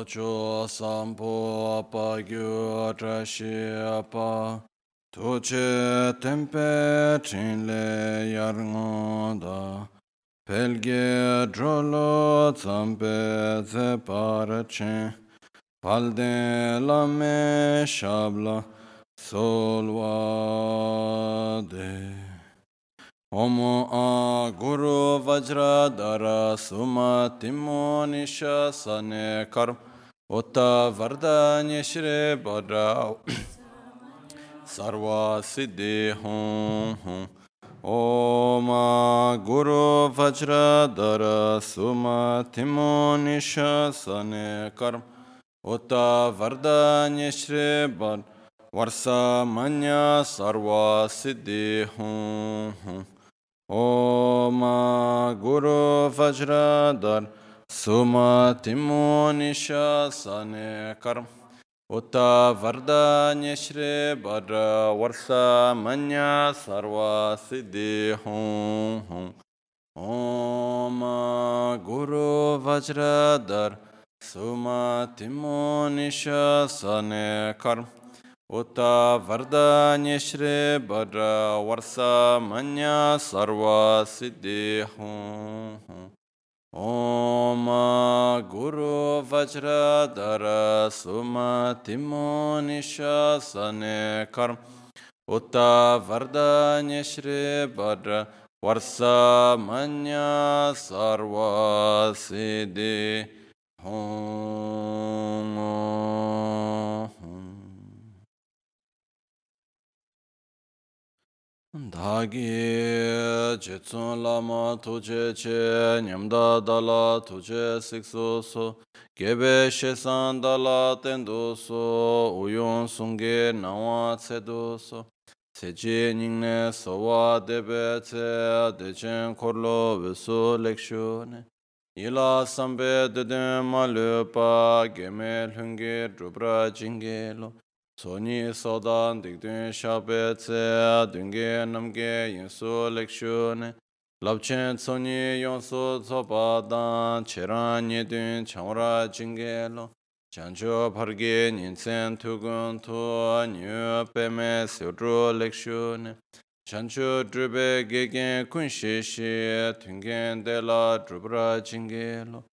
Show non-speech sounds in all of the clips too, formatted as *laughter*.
Tocho sampo pa gyu trashi pa Toche tempe chinle yar ngoda Pelge drolo tsampe ze parache Palde lame shabla solvade Omo a guru vajra dara suma timo nisha Utta vardanya shri bhadra sarva siddhi hum hum Om guru vajra dara suma timo nisha sane karm Utta vardanya shri bhadra varsa manya sarva siddhi hum hum Суматимо ниша сане карм. Ута варда нишре бара варса маня сарва сиди хум хум. Ома гуру ваджрадар. Суматимо ниша сане карм. Ута варда нишре бара варса маня сарва сиди хум хум. ओम गुरु वज्रधर सुमतिमो निशासने कर्म उत वरदान्य श्री वर वर्ष मन्य सर्व Dāgī jitsūn lāma tūche che nyamdā dāla tūche siksu su Gebe shesan dāla tendu su uyun sungi nāwa tsedu su Sechi nyingne sowa debe tse dechen korlo visu lekshu ne Ila sambe dedem malupa geme lungi drupra jingelo 소 Tsoni sodan dikdun shabe tse dungi namge yinsu lekshun. Labchen tsoni yonsu tsopadan cheran yedun chamura jinge lo. Chancho parge nyinsen tugun tu nyu peme siudru lekshun. Chancho drube gegen kunshi shi tungen de la drubra jinge lo.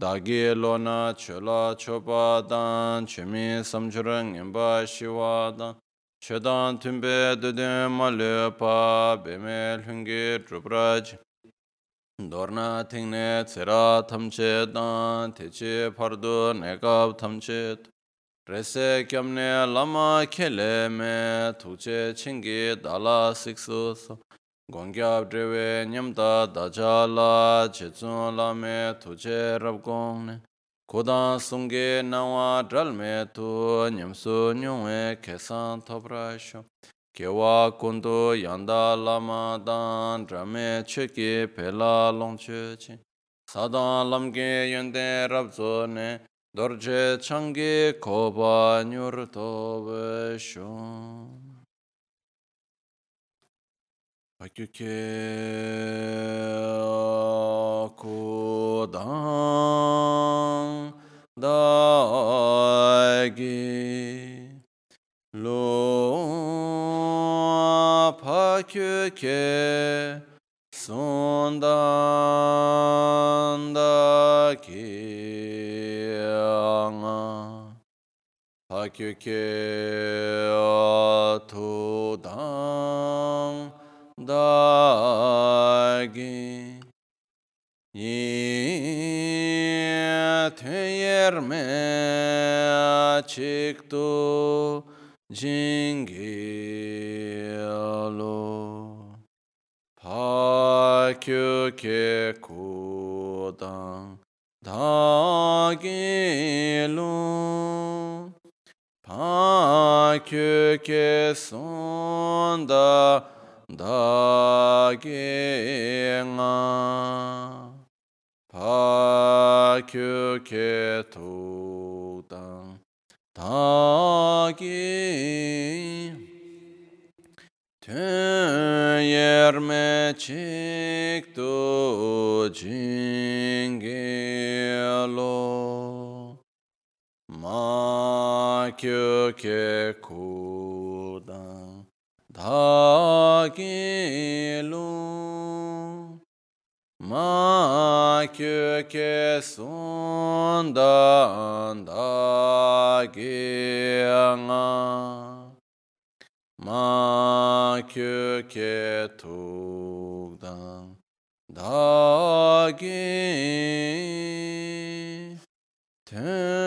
Dāgi lōna chūla chōpa dāng chūmi samchurang yinpa shiwa dāng chūdāng tūmbē dūdīng ma lūpa bēmē lūngi drupradji dōrna tīngne tsirā tamche dāng tēchi pardu nekab tamche rese kyamne lama kele me tūche chingi dāla siksu so gongkyab drewe nyamda daja la chechun la me tuche rab gongne kodang sungge nawa dral me tu nyamsu nyungwe kesan topra sho kewa kundu yanda lama dan drame cheki pela longche chi sadang lamge yonde rab ne dorje changi koba nyur tobe shon Pakyukekodan dagi lo pakyuke sondan dagi nga pakyuke todan tudang dagi. Ye teyer me chikto jingelo pakyo ke kodang dagilo pakyo ke sonda 다게nga 파큐케 토당 다게 테예르메 칙도 da ki lu ma kyu ke sun dan da ki nga ma kyu ke tuk dang da ki ten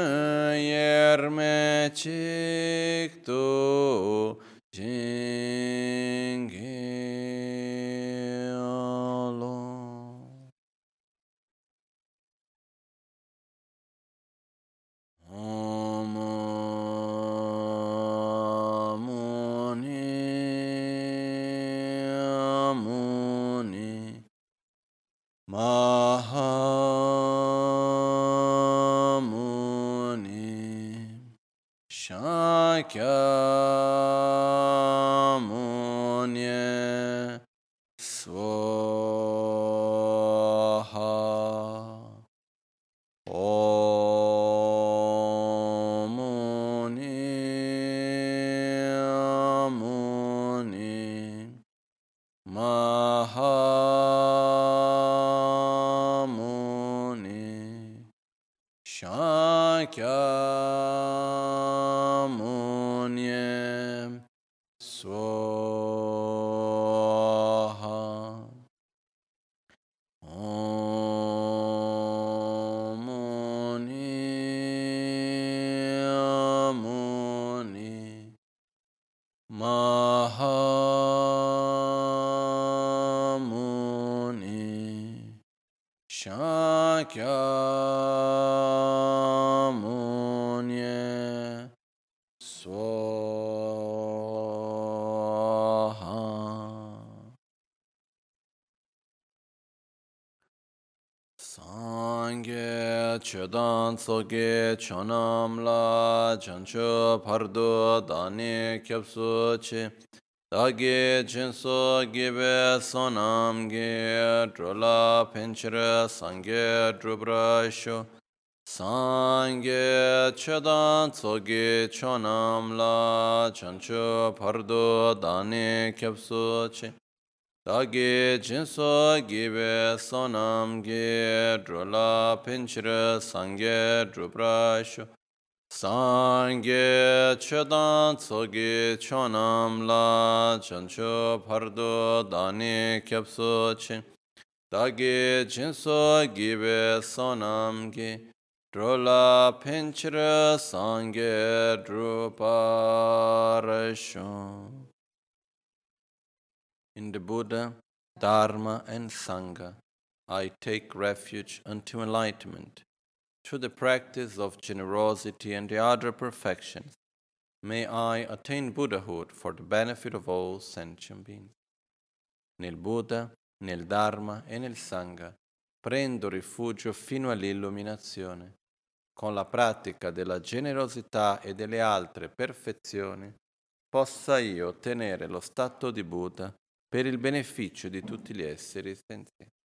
tsoge chonam la chancho pardo dani kyapsu chi. Dagi chinso gibe sonam ge drola penchira sangye drubra sho. Sangye chodan tsoge chonam la chancho pardo dani kyapsu chi dāgī jīnsō gībē sōnām gī drōlā pīñchirā sāngyē drūprāshū sāngyē chōdān tsōgī chōnām lā chanchō pārdō dāni kyabsō chī dāgī jīnsō gībē sōnām gī drōlā pīñchirā sāngyē drūprāshū In the Buddha, Dharma, and Sangha, I take refuge unto enlightenment. Through the practice of generosity and the other perfections, may I attain Buddhahood for the benefit of all sentient beings. Nel Buddha, nel Dharma e nel Sangha prendo rifugio fino all'illuminazione. Con la pratica della generosità e delle altre perfezioni, possa io ottenere lo stato di Buddha per il beneficio di tutti gli esseri senzienti.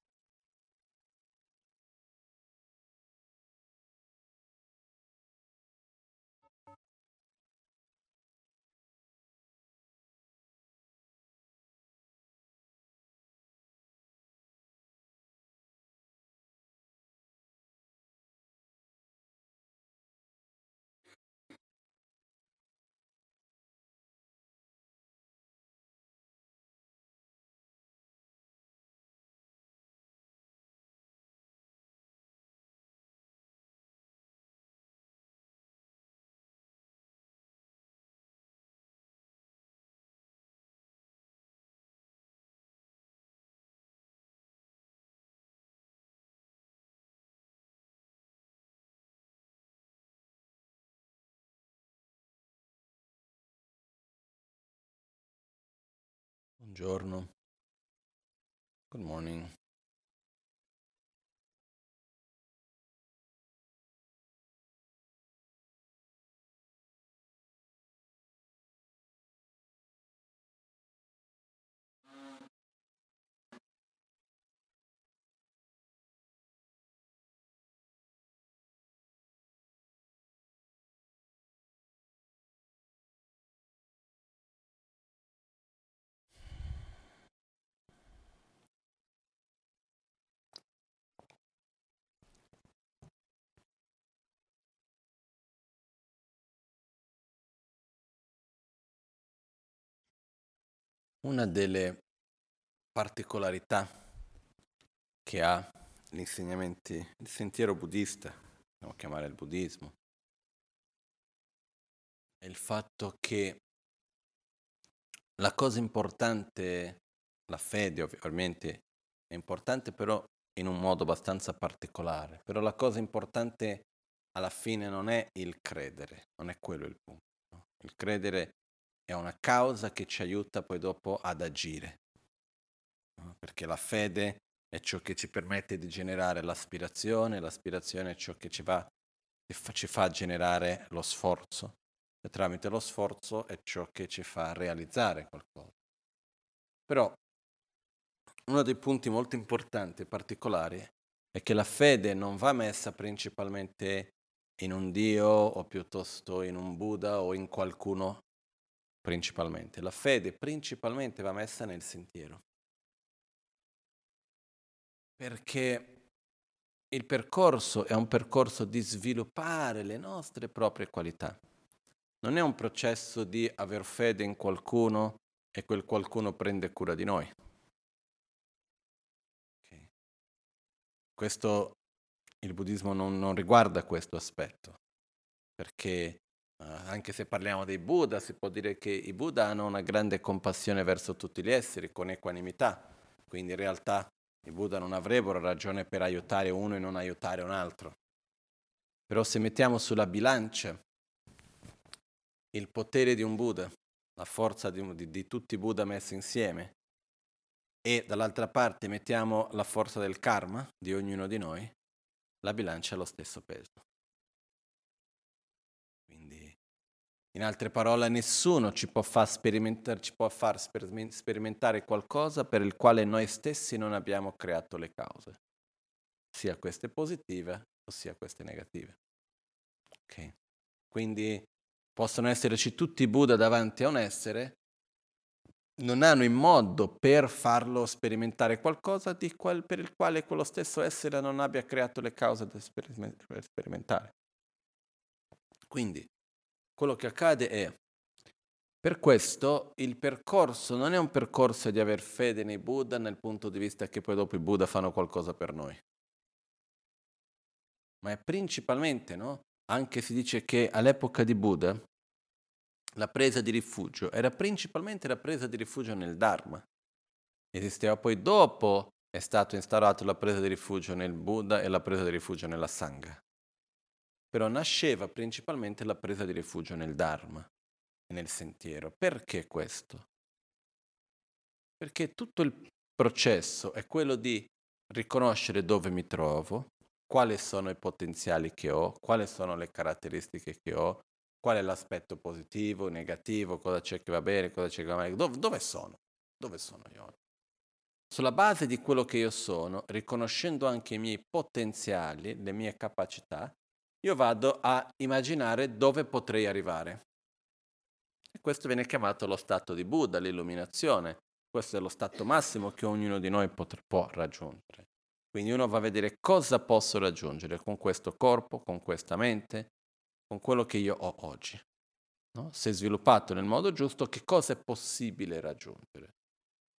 Buongiorno. Good morning. Una delle particolarità che ha gli insegnamenti, il sentiero buddista, possiamo chiamare il buddismo, è il fatto che la cosa importante, la fede ovviamente è importante però in un modo abbastanza particolare, però la cosa importante alla fine non è il credere, non è quello il punto. Il credere è una causa che ci aiuta poi dopo ad agire, perché la fede è ciò che ci permette di generare l'aspirazione, l'aspirazione è ciò che ci, va, ci fa generare lo sforzo, e tramite lo sforzo è ciò che ci fa realizzare qualcosa. Però uno dei punti molto importanti e particolari è che la fede non va messa principalmente in un Dio o piuttosto in un Buddha o in qualcuno principalmente. La fede principalmente va messa nel sentiero. Perché il percorso è un percorso di sviluppare le nostre proprie qualità. Non è un processo di aver fede in qualcuno e quel qualcuno prende cura di noi. Okay. Questo il buddismo non, non riguarda questo aspetto, perché anche se parliamo dei Buddha, si può dire che i Buddha hanno una grande compassione verso tutti gli esseri, con equanimità, quindi in realtà i Buddha non avrebbero ragione per aiutare uno e non aiutare un altro. Però se mettiamo sulla bilancia il potere di un Buddha, la forza di, di, di tutti i Buddha messi insieme, e dall'altra parte mettiamo la forza del karma di ognuno di noi, la bilancia ha lo stesso peso. Quindi, in altre parole, nessuno ci può far sperimentare, ci può far sperimentare qualcosa per il quale noi stessi non abbiamo creato le cause, sia queste positive sia queste negative. Okay. Quindi possono esserci tutti i Buddha davanti a un essere, non hanno il modo per farlo sperimentare qualcosa qual, per il quale quello stesso essere non abbia creato le cause per sperimentare. Quindi, quello che accade è, per questo il percorso non è un percorso di aver fede nei Buddha nel punto di vista che poi dopo i Buddha fanno qualcosa per noi, ma è principalmente, no? Anche si dice che all'epoca di Buddha la presa di rifugio era principalmente la presa di rifugio nel Dharma. Esisteva poi dopo è stato instaurato la presa di rifugio nel Buddha e la presa di rifugio nella Sangha. Però nasceva principalmente la presa di rifugio nel Dharma e nel sentiero. Perché questo? Perché tutto il processo è quello di riconoscere dove mi trovo, quali sono i potenziali che ho, quali sono le caratteristiche che ho, Qual è l'aspetto positivo, negativo, cosa c'è che va bene, cosa c'è che va male, dove, dove sono? Dove sono io? Sulla base di quello che io sono, riconoscendo anche i miei potenziali, le mie capacità, io vado a immaginare dove potrei arrivare. E questo viene chiamato lo stato di Buddha, l'illuminazione. Questo è lo stato massimo che ognuno di noi pot- può raggiungere. Quindi uno va a vedere cosa posso raggiungere con questo corpo, con questa mente, con quello che io ho oggi. No? Se sviluppato nel modo giusto, che cosa è possibile raggiungere?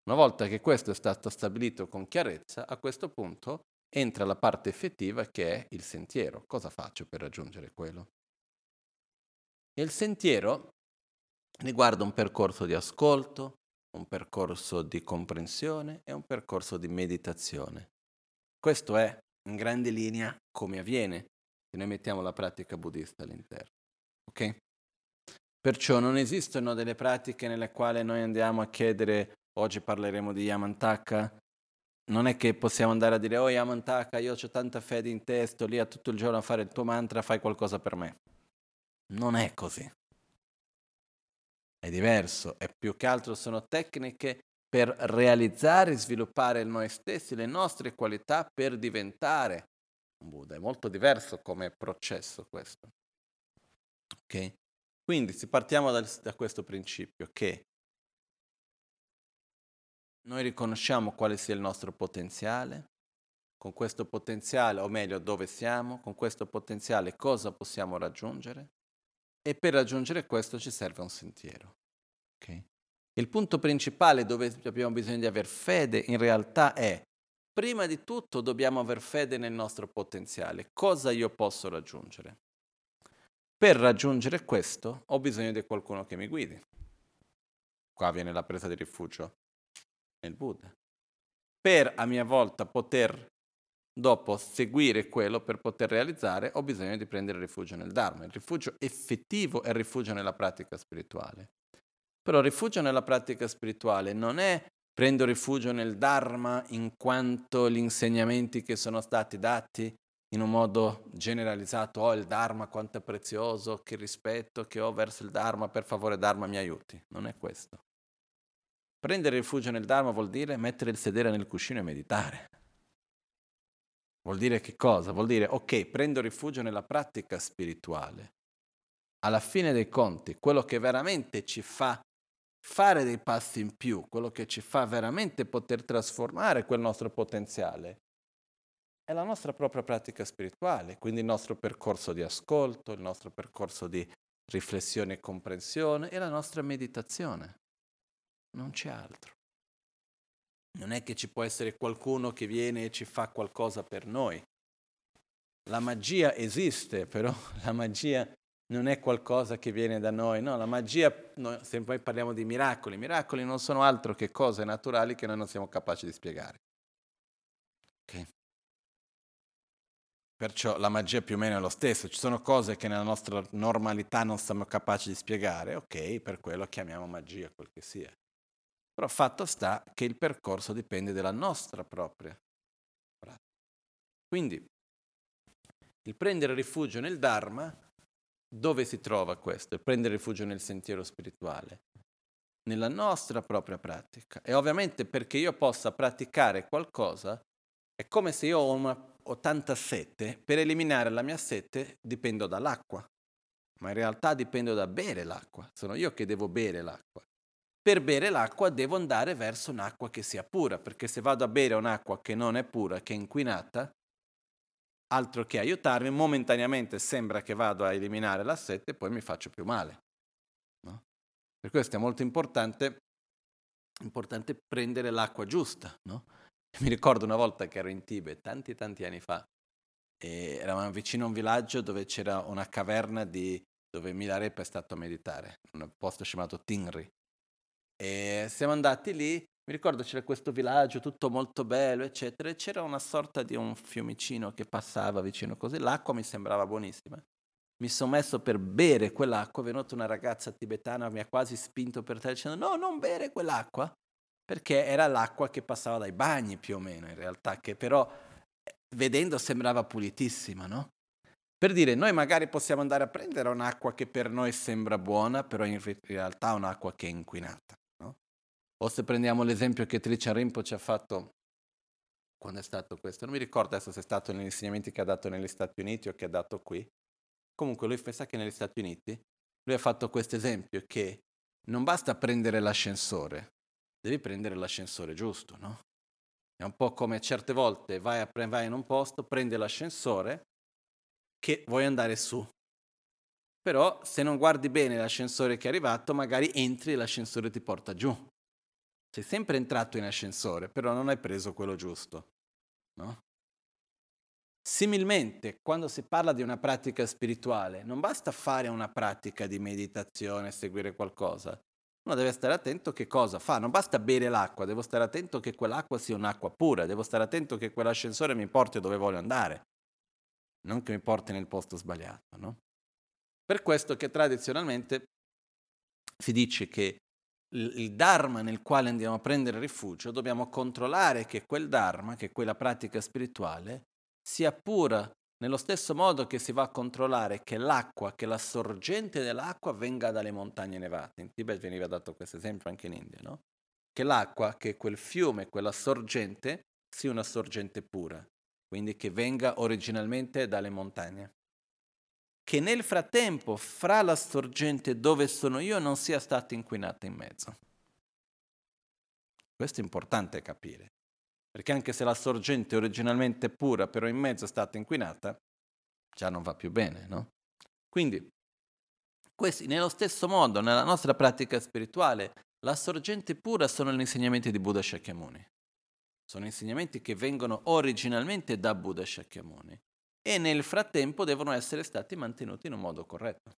Una volta che questo è stato stabilito con chiarezza, a questo punto entra la parte effettiva che è il sentiero. Cosa faccio per raggiungere quello? E il sentiero riguarda un percorso di ascolto, un percorso di comprensione e un percorso di meditazione. Questo è, in grande linea, come avviene e noi mettiamo la pratica buddista all'interno. Ok? Perciò non esistono delle pratiche nelle quali noi andiamo a chiedere, oggi parleremo di Yamantaka, non è che possiamo andare a dire, oh Yamantaka, io ho tanta fede in te, sto lì a tutto il giorno a fare il tuo mantra, fai qualcosa per me. Non è così. È diverso, e più che altro sono tecniche per realizzare e sviluppare noi stessi, le nostre qualità per diventare Buddha. È molto diverso come processo questo. Ok? Quindi se partiamo da, da questo principio che noi riconosciamo quale sia il nostro potenziale, con questo potenziale, o meglio dove siamo, con questo potenziale cosa possiamo raggiungere e per raggiungere questo ci serve un sentiero. Okay? Il punto principale dove abbiamo bisogno di avere fede in realtà è, prima di tutto dobbiamo avere fede nel nostro potenziale. Cosa io posso raggiungere? Per raggiungere questo ho bisogno di qualcuno che mi guidi. Qua viene la presa di rifugio nel Buddha. Per a mia volta poter dopo seguire quello per poter realizzare, ho bisogno di prendere rifugio nel Dharma. Il rifugio effettivo è il rifugio nella pratica spirituale. Però il rifugio nella pratica spirituale non è prendo rifugio nel Dharma in quanto gli insegnamenti che sono stati dati in un modo generalizzato, oh il Dharma quanto è prezioso, che rispetto che ho verso il Dharma, per favore Dharma mi aiuti. Non è questo. Prendere rifugio nel Dharma vuol dire mettere il sedere nel cuscino e meditare. Vuol dire che cosa? Vuol dire, ok, prendo rifugio nella pratica spirituale. Alla fine dei conti, quello che veramente ci fa fare dei passi in più, quello che ci fa veramente poter trasformare quel nostro potenziale, è la nostra propria pratica spirituale, quindi il nostro percorso di ascolto, il nostro percorso di riflessione e comprensione e la nostra meditazione. Non c'è altro. Non è che ci può essere qualcuno che viene e ci fa qualcosa per noi. La magia esiste, però *laughs* la magia non è qualcosa che viene da noi, no, la magia, se poi parliamo di miracoli, miracoli non sono altro che cose naturali che noi non siamo capaci di spiegare. Okay. Perciò la magia più o meno è lo stesso, ci sono cose che nella nostra normalità non siamo capaci di spiegare, ok, per quello chiamiamo magia quel che sia. Però fatto sta che il percorso dipende dalla nostra propria pratica. Quindi il prendere rifugio nel Dharma, dove si trova questo? Il prendere rifugio nel sentiero spirituale? Nella nostra propria pratica. E ovviamente perché io possa praticare qualcosa, è come se io ho, una, ho tanta sete, per eliminare la mia sete dipendo dall'acqua. Ma in realtà dipendo da bere l'acqua, sono io che devo bere l'acqua per bere l'acqua devo andare verso un'acqua che sia pura, perché se vado a bere un'acqua che non è pura, che è inquinata, altro che aiutarmi, momentaneamente sembra che vado a eliminare la sete e poi mi faccio più male. No? Per questo è molto importante, importante prendere l'acqua giusta. No? *laughs* Mi ricordo una volta che ero in Tibet, tanti tanti anni fa, e eravamo vicino a un villaggio dove c'era una caverna di, dove Milarepa è stato a meditare, un posto chiamato Tingri. E siamo andati lì, mi ricordo c'era questo villaggio tutto molto bello, eccetera, e c'era una sorta di un fiumicino che passava vicino così, l'acqua mi sembrava buonissima. Mi sono messo per bere quell'acqua, è venuta una ragazza tibetana, mi ha quasi spinto per terra dicendo no, non bere quell'acqua, perché era l'acqua che passava dai bagni più o meno in realtà, che però eh, vedendo sembrava pulitissima, no? Per dire, noi magari possiamo andare a prendere un'acqua che per noi sembra buona, però in realtà è un'acqua che è inquinata. O se prendiamo l'esempio che Tricia ci ha fatto quando è stato questo, non mi ricordo adesso se è stato negli insegnamenti che ha dato negli Stati Uniti o che ha dato qui. Comunque lui pensa che negli Stati Uniti lui ha fatto questo esempio che non basta prendere l'ascensore, devi prendere l'ascensore giusto, no? È un po' come certe volte vai, a, vai in un posto, prendi l'ascensore che vuoi andare su. Però se non guardi bene l'ascensore che è arrivato, magari entri e l'ascensore ti porta giù. Sei sempre entrato in ascensore, però non hai preso quello giusto. No? Similmente, quando si parla di una pratica spirituale, non basta fare una pratica di meditazione, seguire qualcosa. Uno deve stare attento che cosa fa. Non basta bere l'acqua, devo stare attento che quell'acqua sia un'acqua pura, devo stare attento che quell'ascensore mi porti dove voglio andare, non che mi porti nel posto sbagliato. No? Per questo che tradizionalmente si dice che il Dharma nel quale andiamo a prendere rifugio, dobbiamo controllare che quel Dharma, che quella pratica spirituale, sia pura nello stesso modo che si va a controllare che l'acqua, che la sorgente dell'acqua venga dalle montagne nevate. In Tibet veniva dato questo esempio anche in India, no? Che l'acqua, che quel fiume, quella sorgente, sia una sorgente pura, quindi che venga originalmente dalle montagne che nel frattempo fra la sorgente dove sono io non sia stata inquinata in mezzo. Questo è importante capire, perché anche se la sorgente originalmente pura, però in mezzo è stata inquinata, già non va più bene, no? Quindi, questi, nello stesso modo, nella nostra pratica spirituale, la sorgente pura sono gli insegnamenti di Buddha Shakyamuni. Sono insegnamenti che vengono originalmente da Buddha Shakyamuni e nel frattempo devono essere stati mantenuti in un modo corretto.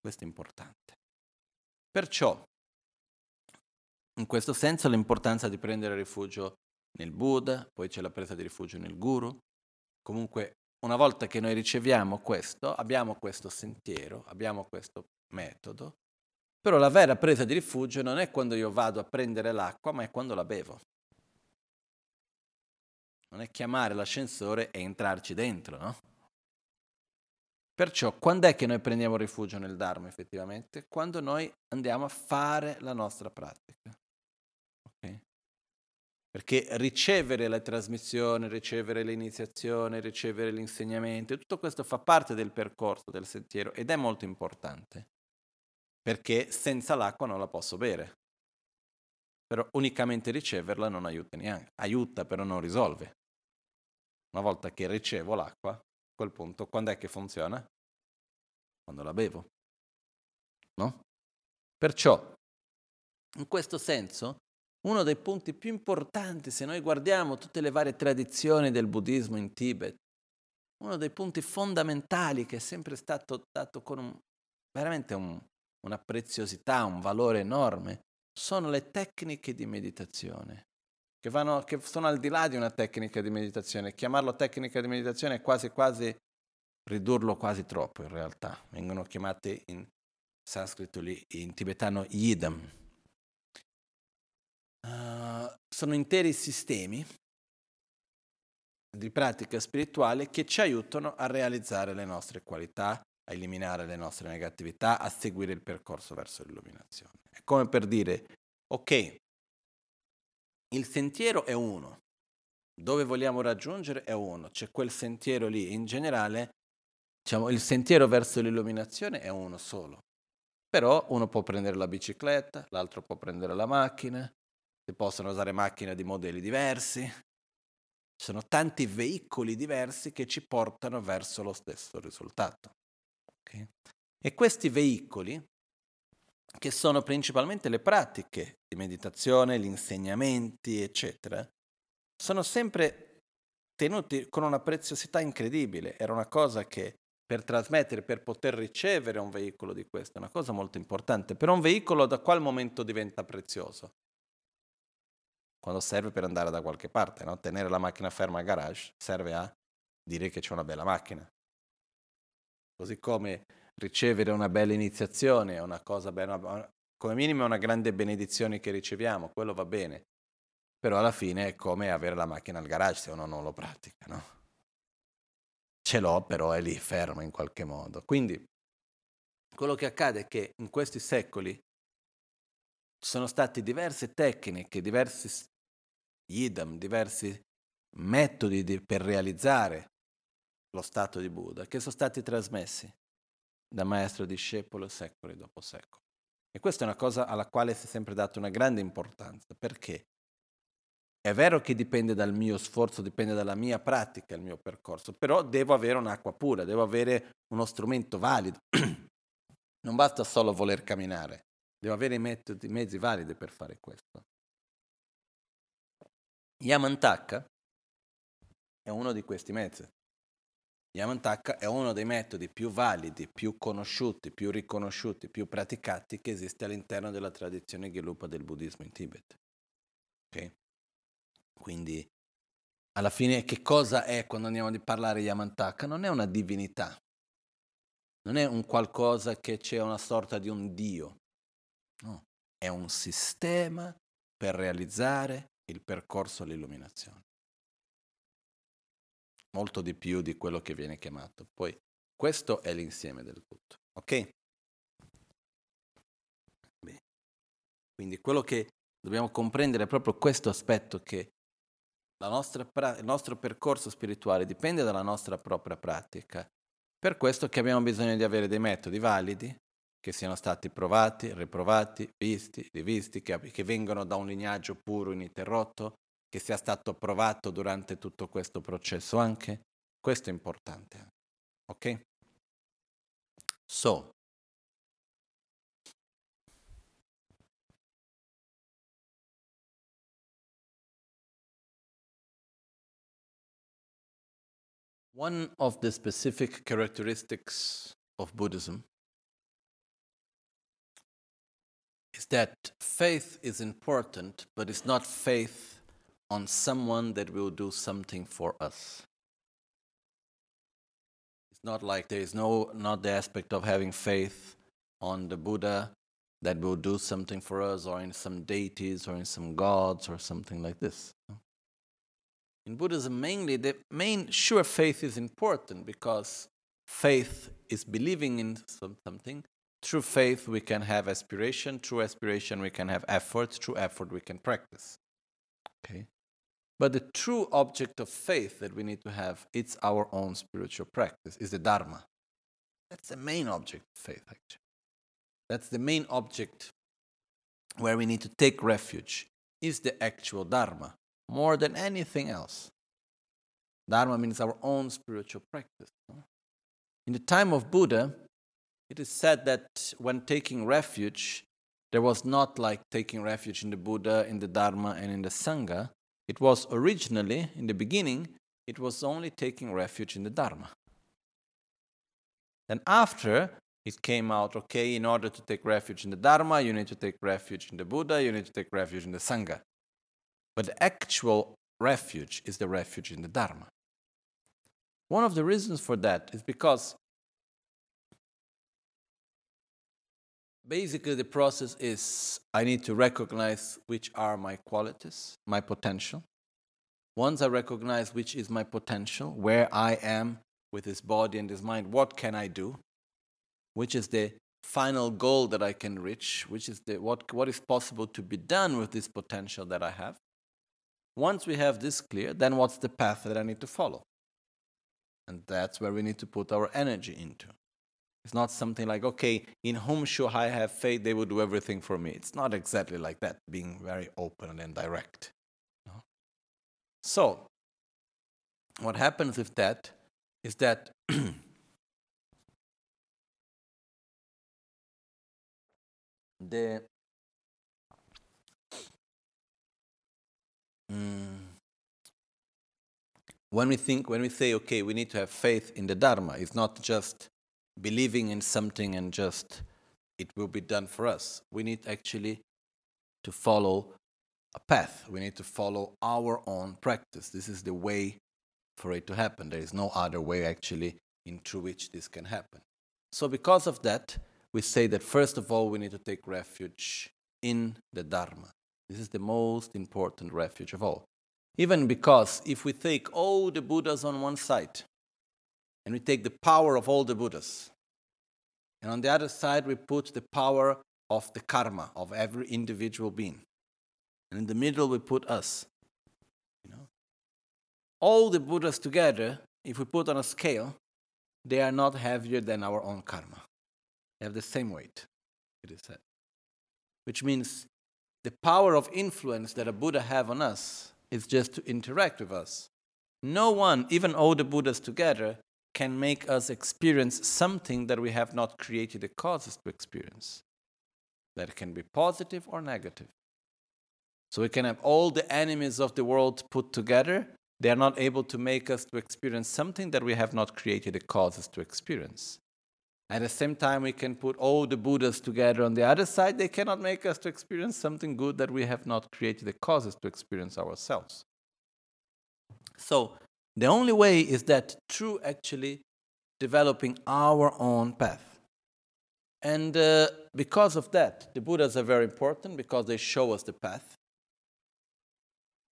Questo è importante. Perciò, in questo senso, l'importanza di prendere rifugio nel Buddha, poi c'è la presa di rifugio nel Guru. Comunque, una volta che noi riceviamo questo, abbiamo questo sentiero, abbiamo questo metodo, però la vera presa di rifugio non è quando io vado a prendere l'acqua, ma è quando la bevo. Non è chiamare l'ascensore e entrarci dentro, no? Perciò, quando è che noi prendiamo rifugio nel Dharma effettivamente? Quando noi andiamo a fare la nostra pratica. Okay? Perché ricevere la trasmissione, ricevere l'iniziazione, ricevere l'insegnamento, tutto questo fa parte del percorso del sentiero ed è molto importante perché senza l'acqua non la posso bere. Però unicamente riceverla non aiuta neanche, aiuta però non risolve. Una volta che ricevo l'acqua, a quel punto quando è che funziona? Quando la bevo. No? Perciò, in questo senso, uno dei punti più importanti, se noi guardiamo tutte le varie tradizioni del buddismo in Tibet, uno dei punti fondamentali che è sempre stato dato con un, veramente un, una preziosità, un valore enorme, sono le tecniche di meditazione, che, vanno, che sono al di là di una tecnica di meditazione. Chiamarlo tecnica di meditazione è quasi quasi ridurlo quasi troppo in realtà. Vengono chiamate in sanscrito lì, in tibetano yidam. Uh, sono interi sistemi di pratica spirituale che ci aiutano a realizzare le nostre qualità, a eliminare le nostre negatività, a seguire il percorso verso l'illuminazione. È come per dire, ok, il sentiero è uno, dove vogliamo raggiungere è uno, c'è quel sentiero lì, in generale, diciamo, il sentiero verso l'illuminazione è uno solo. Però uno può prendere la bicicletta, l'altro può prendere la macchina, si possono usare macchine di modelli diversi, ci sono tanti veicoli diversi che ci portano verso lo stesso risultato. Okay? E questi veicoli, che sono principalmente le pratiche di meditazione, gli insegnamenti, eccetera, sono sempre tenuti con una preziosità incredibile. Era una cosa che per trasmettere, per poter ricevere un veicolo di questo, è una cosa molto importante. Per un veicolo da qual momento diventa prezioso? Quando serve per andare da qualche parte, no? Tenere la macchina ferma al garage serve a dire che c'è una bella macchina. Così come ricevere una bella iniziazione è una cosa bella, come minimo è una grande benedizione che riceviamo, quello va bene. Però alla fine è come avere la macchina al garage se uno non lo pratica, no? Ce l'ho, però è lì fermo in qualche modo. Quindi quello che accade è che in questi secoli ci sono state diverse tecniche, diversi yidam, diversi metodi di, per realizzare lo stato di Buddha, che sono stati trasmessi da maestro discepolo secoli dopo secoli. E questa è una cosa alla quale si è sempre dato una grande importanza, perché è vero che dipende dal mio sforzo, dipende dalla mia pratica, il mio percorso, però devo avere un'acqua pura, devo avere uno strumento valido. *clears throat* non basta solo voler camminare, devo avere i metodi, mezzi validi per fare questo. Yamantaka è uno di questi mezzi. Yamantaka è uno dei metodi più validi, più conosciuti, più riconosciuti, più praticati che esiste all'interno della tradizione Gelupa del buddismo in Tibet. Okay? Quindi, alla fine, che cosa è quando andiamo a parlare di Yamantaka? Non è una divinità, non è un qualcosa che c'è una sorta di un dio, no, è un sistema per realizzare il percorso all'illuminazione molto di più di quello che viene chiamato. Poi questo è l'insieme del tutto, ok? Bene. Quindi quello che dobbiamo comprendere è proprio questo aspetto che pra- il nostro percorso spirituale dipende dalla nostra propria pratica. Per questo che abbiamo bisogno di avere dei metodi validi, che siano stati provati, riprovati, visti, rivisti, che, che vengono da un lignaggio puro, ininterrotto, che sia stato provato durante tutto questo processo anche. Questo è importante. Ok? So, One of the specific characteristics of Buddhism is that faith is important, but it's not faith on someone that will do something for us. It's not like there is no not the aspect of having faith on the Buddha that will do something for us or in some deities or in some gods or something like this. In Buddhism, mainly the main sure faith is important because faith is believing in something. Through faith, we can have aspiration. Through aspiration, we can have effort. Through effort, we can practice. Okay. But the true object of faith that we need to have, it's our own spiritual practice, is the Dharma. That's the main object of faith, actually. That's the main object where we need to take refuge, is the actual Dharma, more than anything else. Dharma means our own spiritual practice. In the time of Buddha, it is said that when taking refuge, there was not like taking refuge in the Buddha, in the Dharma, and in the Sangha. It was originally, in the beginning, it was only taking refuge in the Dharma. Then after, it came out okay, in order to take refuge in the Dharma, you need to take refuge in the Buddha, you need to take refuge in the Sangha. But the actual refuge is the refuge in the Dharma. One of the reasons for that is because basically the process is I need to recognize which are my qualities, my potential. Once I recognize which is my potential, where I am with this body and this mind, what can I do? Which is the final goal that I can reach, which is the, what, what is possible to be done with this potential that I have. Once we have this clear, then what's the path that I need to follow? And that's where we need to put our energy into. It's not something like, okay, in whom should I have faith? They will do everything for me. It's not exactly like that, being very open and direct. No? So, what happens with that is that *clears throat* the mm, when we think when we say okay we need to have faith in the dharma it's not just believing in something and just it will be done for us. We need actually to follow a path. We need to follow our own practice. This is the way for it to happen. There is no other way actually in through which this can happen. So because of that, we say that first of all we need to take refuge in the Dharma. This is the most important refuge of all. Even because if we take all the Buddhas on one side, and we take the power of all the Buddhas. And on the other side, we put the power of the karma of every individual being. And in the middle, we put us. You know? All the Buddhas together, if we put on a scale, they are not heavier than our own karma. They have the same weight, it is said. Which means the power of influence that a Buddha have on us is just to interact with us. No one, even all the Buddhas together, can make us experience something that we have not created the causes to experience. That can be positive or negative. So we can have all the enemies of the world put together. They are not able to make us to experience something that we have not created the causes to experience. At the same time, we can put all the Buddhas together on the other side. They cannot make us to experience something good that we have not created the causes to experience ourselves. So the only way is that through actually developing our own path. And uh, because of that, the Buddhas are very important because they show us the path.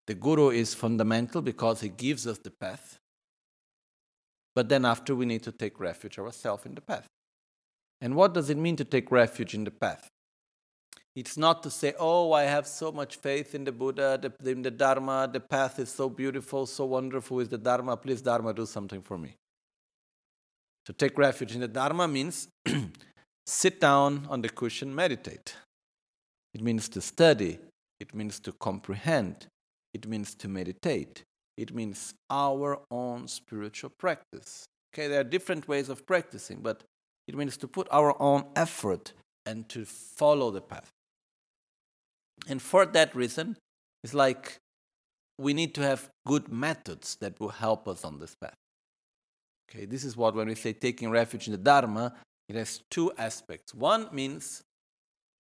The Guru is fundamental because he gives us the path. But then, after, we need to take refuge ourselves in the path. And what does it mean to take refuge in the path? It's not to say, oh, I have so much faith in the Buddha, the, in the Dharma, the path is so beautiful, so wonderful is the Dharma, please, Dharma, do something for me. To take refuge in the Dharma means *clears throat* sit down on the cushion, meditate. It means to study, it means to comprehend, it means to meditate, it means our own spiritual practice. Okay, there are different ways of practicing, but it means to put our own effort and to follow the path. And for that reason, it's like we need to have good methods that will help us on this path. Okay, this is what when we say taking refuge in the Dharma, it has two aspects. One means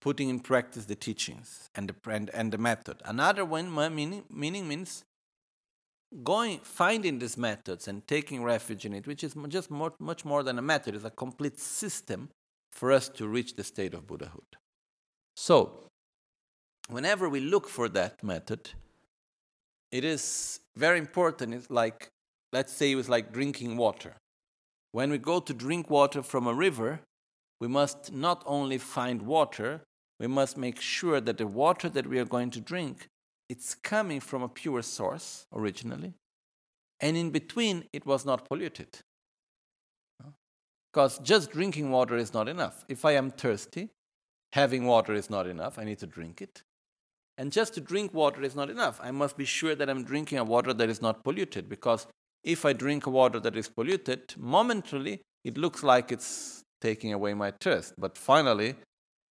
putting in practice the teachings and the, and, and the method. Another one meaning, meaning means going finding these methods and taking refuge in it, which is just more, much more than a method, it's a complete system for us to reach the state of Buddhahood. So, whenever we look for that method, it is very important. It's like, let's say it was like drinking water. When we go to drink water from a river, we must not only find water, we must make sure that the water that we are going to drink it's coming from a pure source originally and in between it was not polluted because just drinking water is not enough if i am thirsty having water is not enough i need to drink it and just to drink water is not enough i must be sure that i'm drinking a water that is not polluted because if i drink a water that is polluted momentarily it looks like it's taking away my thirst but finally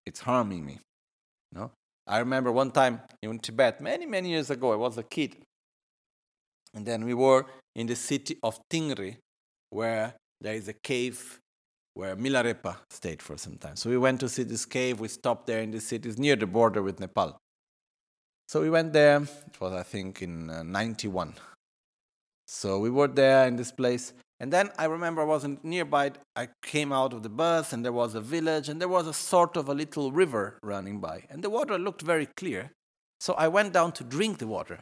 it's harming me no I remember one time in Tibet, many, many years ago, I was a kid. And then we were in the city of Tingri, where there is a cave where Milarepa stayed for some time. So we went to see this cave. We stopped there in the city. It's near the border with Nepal. So we went there. It was, I think, in uh, 91. So we were there in this place. And then I remember I wasn't nearby. I came out of the bus and there was a village and there was a sort of a little river running by. And the water looked very clear. So I went down to drink the water.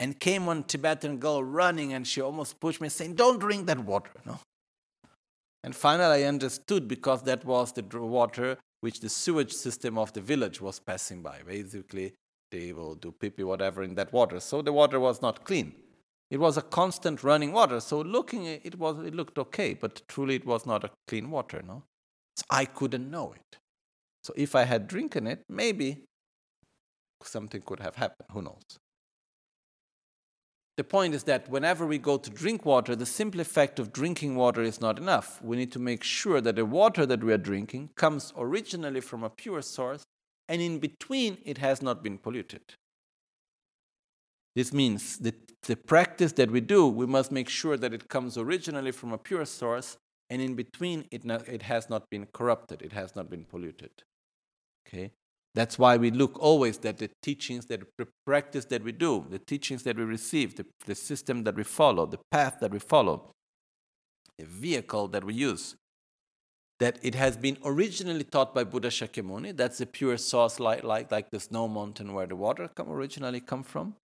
And came one Tibetan girl running and she almost pushed me saying, Don't drink that water. No. And finally I understood because that was the water which the sewage system of the village was passing by. Basically, they will do pee pee, whatever, in that water. So the water was not clean. It was a constant running water, so looking it was it looked okay, but truly it was not a clean water, no. So I couldn't know it. So if I had drinking it, maybe something could have happened. Who knows? The point is that whenever we go to drink water, the simple effect of drinking water is not enough. We need to make sure that the water that we are drinking comes originally from a pure source, and in between it has not been polluted. This means that the practice that we do, we must make sure that it comes originally from a pure source, and in between, it, it has not been corrupted, it has not been polluted. Okay? That's why we look always that the teachings, that the practice that we do, the teachings that we receive, the, the system that we follow, the path that we follow, the vehicle that we use, that it has been originally taught by Buddha Shakyamuni. That's the pure source, like, like, like the snow mountain where the water come, originally come from.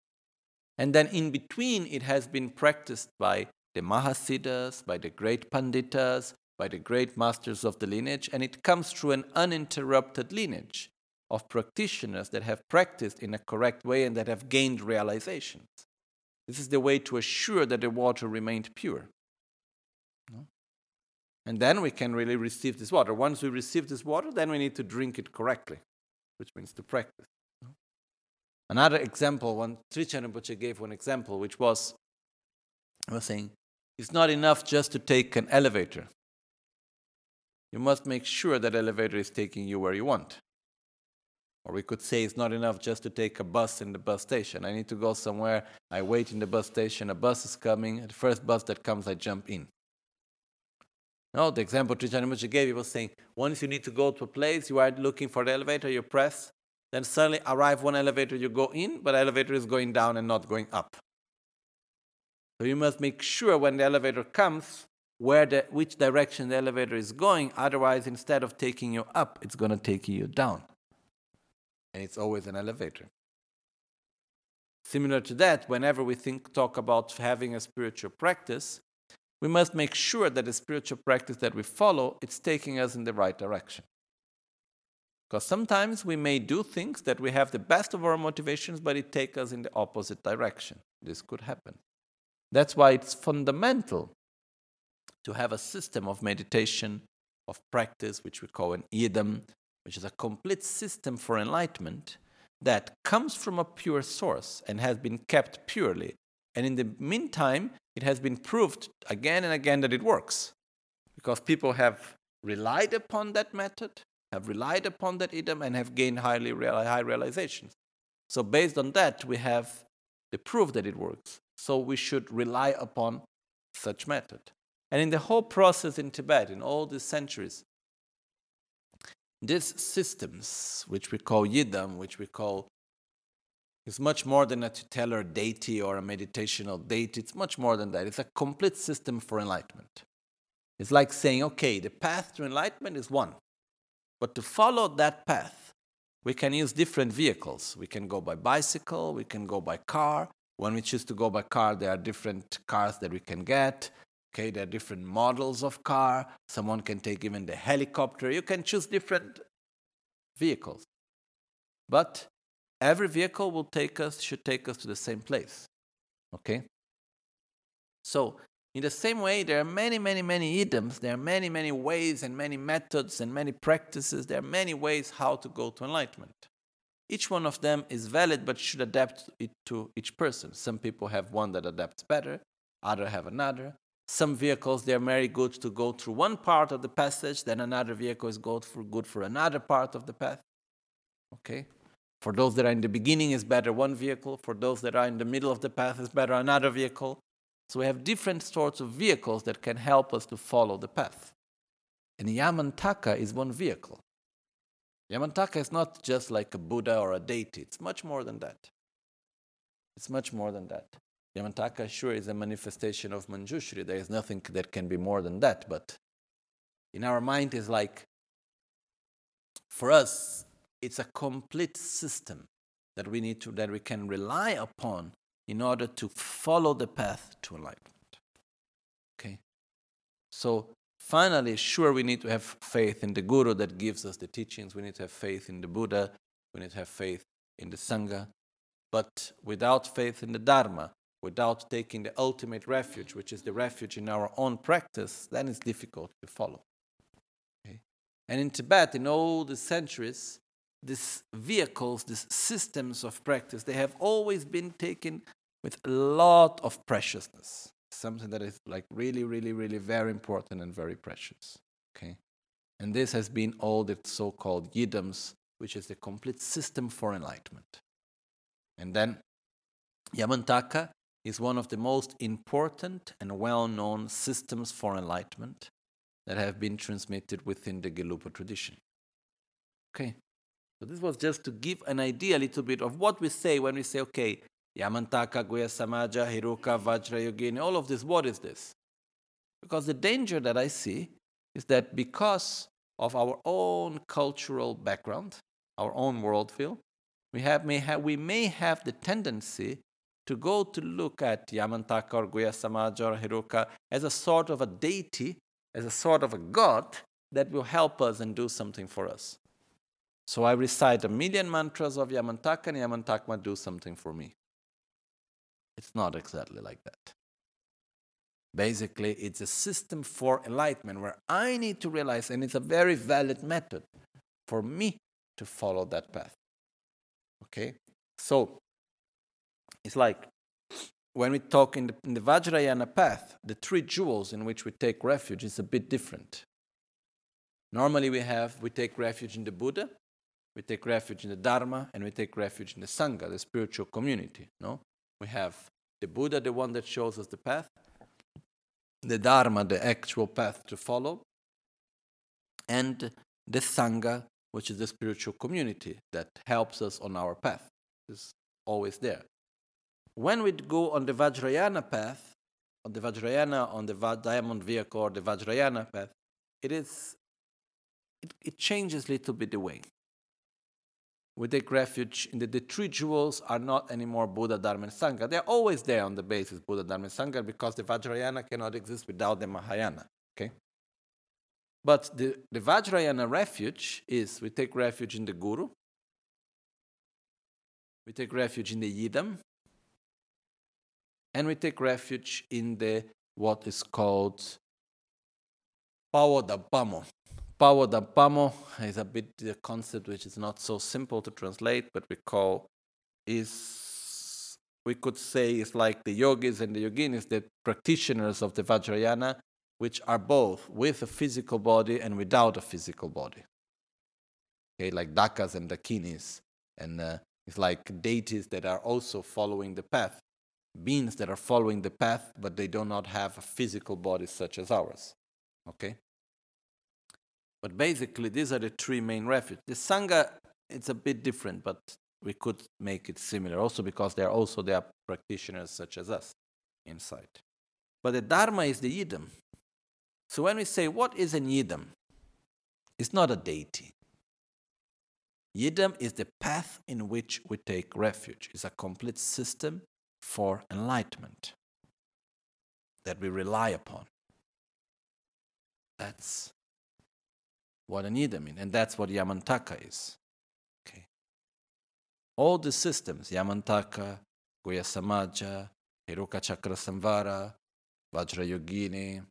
And then in between, it has been practiced by the Mahasiddhas, by the great Panditas, by the great masters of the lineage, and it comes through an uninterrupted lineage of practitioners that have practiced in a correct way and that have gained realizations. This is the way to assure that the water remained pure. And then we can really receive this water. Once we receive this water, then we need to drink it correctly, which means to practice. Another example, one Trijang Rinpoche gave one example, which was, I was saying, it's not enough just to take an elevator. You must make sure that elevator is taking you where you want. Or we could say it's not enough just to take a bus in the bus station. I need to go somewhere, I wait in the bus station, a bus is coming, the first bus that comes, I jump in. No, the example Rinpoche gave, he was saying, once you need to go to a place, you are looking for the elevator, you press, then suddenly arrive one elevator, you go in, but the elevator is going down and not going up. So you must make sure when the elevator comes where the, which direction the elevator is going. Otherwise, instead of taking you up, it's going to take you down. And it's always an elevator. Similar to that, whenever we think talk about having a spiritual practice, we must make sure that the spiritual practice that we follow it's taking us in the right direction. Because sometimes we may do things that we have the best of our motivations, but it takes us in the opposite direction. This could happen. That's why it's fundamental to have a system of meditation, of practice, which we call an idam, which is a complete system for enlightenment that comes from a pure source and has been kept purely. And in the meantime, it has been proved again and again that it works because people have relied upon that method have relied upon that idam and have gained highly high realizations. So based on that, we have the proof that it works. So we should rely upon such method. And in the whole process in Tibet, in all these centuries, these systems, which we call yidam, which we call is much more than a tutelar deity or a meditational deity. It's much more than that. It's a complete system for enlightenment. It's like saying, okay, the path to enlightenment is one. But to follow that path, we can use different vehicles. We can go by bicycle, we can go by car. When we choose to go by car, there are different cars that we can get. Okay, there are different models of car. Someone can take even the helicopter. You can choose different vehicles. But every vehicle will take us, should take us to the same place. Okay? So, in the same way, there are many, many, many idioms. There are many, many ways and many methods and many practices. There are many ways how to go to enlightenment. Each one of them is valid, but should adapt it to each person. Some people have one that adapts better, others have another. Some vehicles they are very good to go through one part of the passage, then another vehicle is good for good for another part of the path. Okay, for those that are in the beginning is better one vehicle. For those that are in the middle of the path is better another vehicle. So we have different sorts of vehicles that can help us to follow the path. And Yamantaka is one vehicle. Yamantaka is not just like a Buddha or a deity, it's much more than that. It's much more than that. Yamantaka sure is a manifestation of Manjushri. There is nothing that can be more than that. But in our mind is like for us, it's a complete system that we need to that we can rely upon in order to follow the path to enlightenment. Okay? So finally, sure we need to have faith in the Guru that gives us the teachings. We need to have faith in the Buddha. We need to have faith in the Sangha. But without faith in the Dharma, without taking the ultimate refuge, which is the refuge in our own practice, then it's difficult to follow. Okay? And in Tibet, in all the centuries, these vehicles, these systems of practice, they have always been taken with a lot of preciousness. Something that is like really, really, really very important and very precious. Okay? And this has been all the so called yidams, which is the complete system for enlightenment. And then Yamantaka is one of the most important and well known systems for enlightenment that have been transmitted within the Gelugpa tradition. Okay, so this was just to give an idea a little bit of what we say when we say, okay, Yamantaka, Guhya Samaja, Heruka, Vajra Yogini, all of this, what is this? Because the danger that I see is that because of our own cultural background, our own worldview, we, have, may have, we may have the tendency to go to look at Yamantaka or Guhya Samaja or Heruka as a sort of a deity, as a sort of a god that will help us and do something for us. So I recite a million mantras of Yamantaka and Yamantaka might do something for me. It's not exactly like that. Basically, it's a system for enlightenment where I need to realize, and it's a very valid method for me to follow that path. Okay? So, it's like when we talk in the, in the Vajrayana path, the three jewels in which we take refuge is a bit different. Normally, we have we take refuge in the Buddha, we take refuge in the Dharma, and we take refuge in the Sangha, the spiritual community. No, we have the Buddha, the one that shows us the path, the Dharma, the actual path to follow, and the Sangha, which is the spiritual community that helps us on our path. Is always there. When we go on the Vajrayana path, on the Vajrayana, on the diamond vehicle or the Vajrayana path, it is it, it changes a little bit the way we take refuge in the, three jewels are not anymore Buddha, Dharma, and Sangha. They're always there on the basis Buddha, Dharma, and Sangha because the Vajrayana cannot exist without the Mahayana. Okay? But the, the Vajrayana refuge is we take refuge in the Guru, we take refuge in the Yidam, and we take refuge in the what is called Pamo. Power Pamo is a bit a concept which is not so simple to translate, but we call is we could say it's like the yogis and the yoginis, the practitioners of the Vajrayana, which are both with a physical body and without a physical body. Okay, like Dakas and Dakinis, and uh, it's like deities that are also following the path, beings that are following the path, but they do not have a physical body such as ours. Okay? But basically, these are the three main refuges. The Sangha, it's a bit different, but we could make it similar also because there are also there are practitioners such as us inside. But the Dharma is the Yidam. So when we say, what is an Yidam? It's not a deity. Yidam is the path in which we take refuge. It's a complete system for enlightenment that we rely upon. That's what an is, and that's what Yamantaka is. Okay. All the systems, Yamantaka, Guhya Samaja, Heruka Chakra Samvara, Vajra Yogini,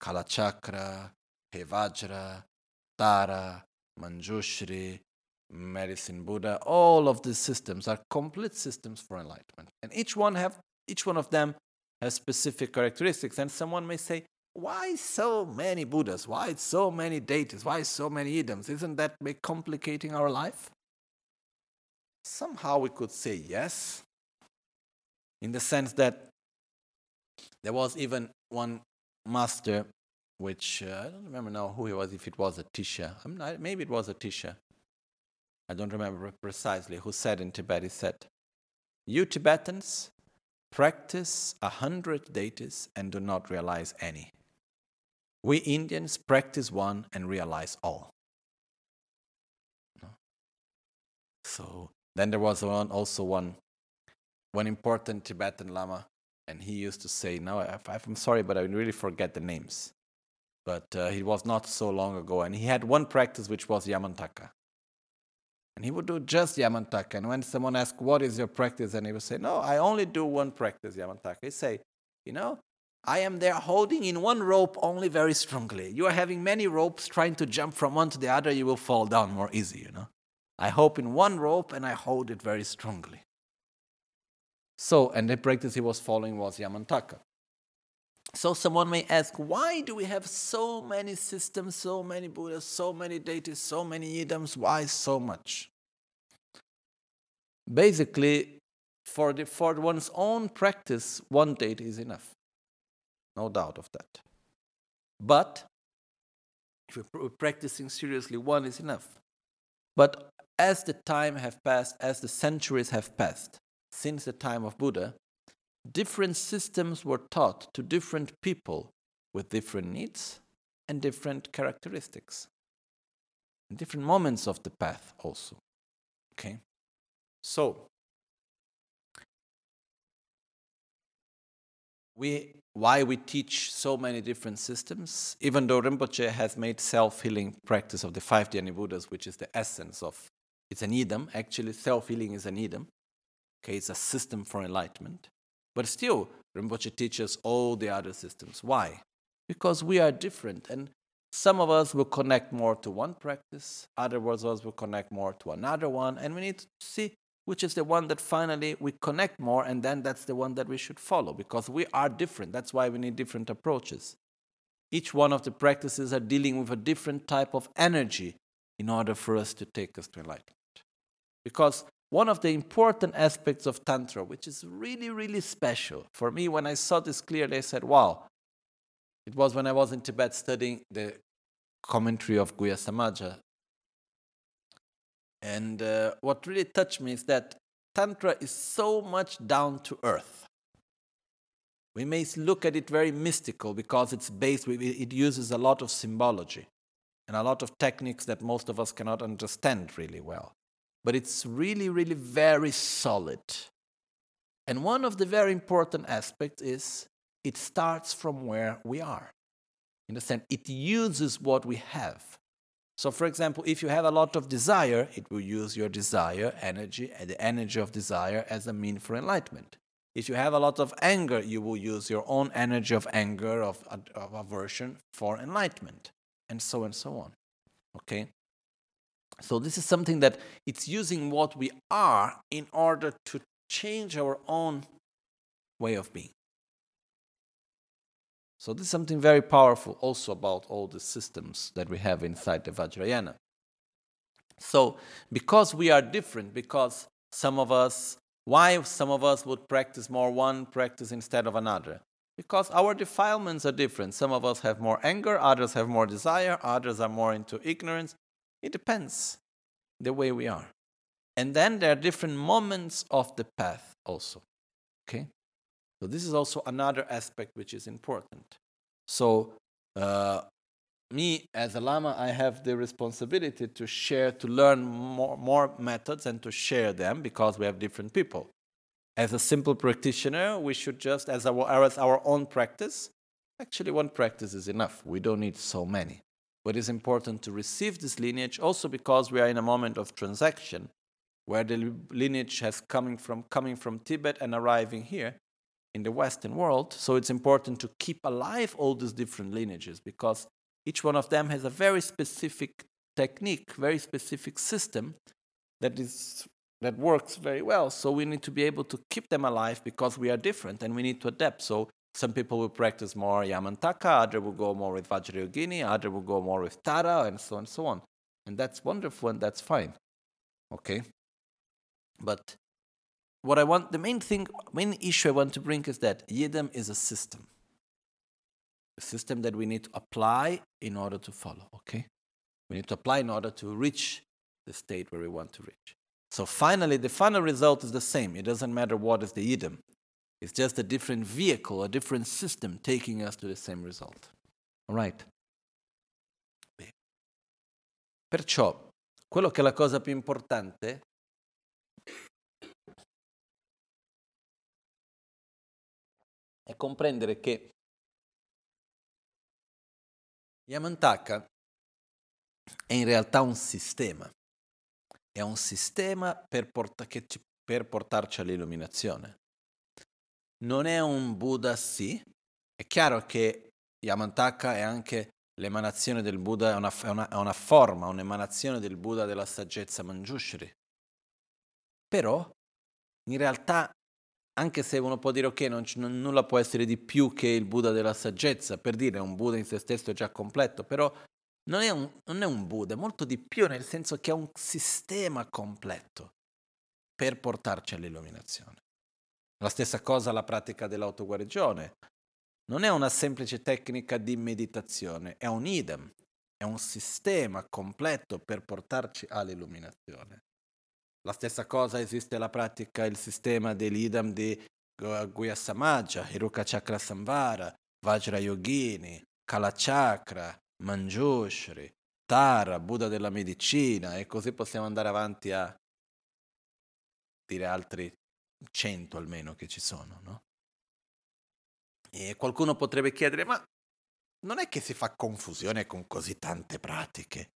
Kala Chakra, Hevajra, Tara, Manjushri, Medicine Buddha, all of these systems are complete systems for enlightenment. And each one have each one of them has specific characteristics. And someone may say, why so many Buddhas? Why so many deities? Why so many idams? Isn't that complicating our life? Somehow we could say yes, in the sense that there was even one master, which uh, I don't remember now who he was, if it was Atisha. Not, maybe it was a Atisha. I don't remember precisely who said in Tibet, he said, You Tibetans practice a hundred deities and do not realize any. We Indians practice one and realize all. So then there was one, also one, one important Tibetan Lama and he used to say, "Now I'm sorry, but I really forget the names." But uh, he was not so long ago, and he had one practice which was Yamantaka, and he would do just Yamantaka. And when someone asked, "What is your practice?" and he would say, "No, I only do one practice, Yamantaka." He'd say, "You know, I am there holding in one rope only very strongly. You are having many ropes trying to jump from one to the other, you will fall down more easy, you know. I hope in one rope and I hold it very strongly. So, and the practice he was following was Yamantaka. So someone may ask, why do we have so many systems, so many Buddhas, so many deities, so many Yidams? Why so much? Basically, for, the, for one's own practice, one deity is enough. No doubt of that. But if we're practicing seriously, one is enough. But as the time have passed, as the centuries have passed, since the time of Buddha, different systems were taught to different people with different needs and different characteristics. And different moments of the path, also. Okay? So, we, why we teach so many different systems, even though Rinpoche has made self healing practice of the five Dhyani Buddhas, which is the essence of it's an idam, actually, self healing is an idam. Okay, it's a system for enlightenment. But still, Rinpoche teaches all the other systems. Why? Because we are different, and some of us will connect more to one practice, other of us will connect more to another one, and we need to see which is the one that finally we connect more, and then that's the one that we should follow because we are different. That's why we need different approaches. Each one of the practices are dealing with a different type of energy in order for us to take us to enlightenment. Because one of the important aspects of Tantra, which is really, really special. For me, when I saw this clearly, I said, wow. It was when I was in Tibet studying the commentary of Guhya Samaja. And uh, what really touched me is that Tantra is so much down to earth. We may look at it very mystical because it's based, it uses a lot of symbology and a lot of techniques that most of us cannot understand really well but it's really, really very solid. And one of the very important aspects is it starts from where we are. In the sense, it uses what we have. So, for example, if you have a lot of desire, it will use your desire, energy, and the energy of desire as a mean for enlightenment. If you have a lot of anger, you will use your own energy of anger, of, of aversion for enlightenment, and so and so on. Okay? So this is something that it's using what we are in order to change our own way of being. So this is something very powerful also about all the systems that we have inside the Vajrayana. So because we are different, because some of us Why some of us would practice more one practice instead of another? Because our defilements are different. Some of us have more anger, others have more desire, others are more into ignorance. It depends the way we are. And then there are different moments of the path also. Okay? So this is also another aspect which is important. So uh, me as a lama, I have the responsibility to share, to learn more, more methods and to share them because we have different people. As a simple practitioner, we should just, as our, as our own practice, actually one practice is enough. We don't need so many. But it's important to receive this lineage also because we are in a moment of transaction where the lineage has coming from coming from Tibet and arriving here in the Western world. So it's important to keep alive all these different lineages because each one of them has a very specific technique, very specific system that is that works very well. So we need to be able to keep them alive because we are different and we need to adapt. So some people will practice more Yamantaka, other will go more with Vajrayogini, other will go more with Tara, and so on and so on. And that's wonderful and that's fine. Okay? But what I want, the main thing, main issue I want to bring is that Yidam is a system. A system that we need to apply in order to follow, okay? We need to apply in order to reach the state where we want to reach. So finally, the final result is the same. It doesn't matter what is the Yidam. It's just a different vehicle, a different system taking us to the same result. All right? Perciò, quello che è la cosa più importante è comprendere che Yamantaka è in realtà un sistema, è un sistema per, porta- ci, per portarci all'illuminazione. Non è un Buddha sì, è chiaro che Yamantaka è anche l'emanazione del Buddha, è una, è una, è una forma, un'emanazione del Buddha della saggezza Manjushri. Però in realtà anche se uno può dire ok, non, non, nulla può essere di più che il Buddha della saggezza, per dire un Buddha in se stesso già completo, però non è, un, non è un Buddha, è molto di più nel senso che è un sistema completo per portarci all'illuminazione. La stessa cosa la pratica dell'autoguarigione. Non è una semplice tecnica di meditazione, è un idem, è un sistema completo per portarci all'illuminazione. La stessa cosa esiste la pratica, il sistema dell'idam di Guya Samaja, Hiruka Chakra Samvara, Vajra Yogini, Kala Chakra, Manjushri, Tara, Buddha della medicina e così possiamo andare avanti a dire altri cento almeno che ci sono, no? E qualcuno potrebbe chiedere, ma non è che si fa confusione con così tante pratiche?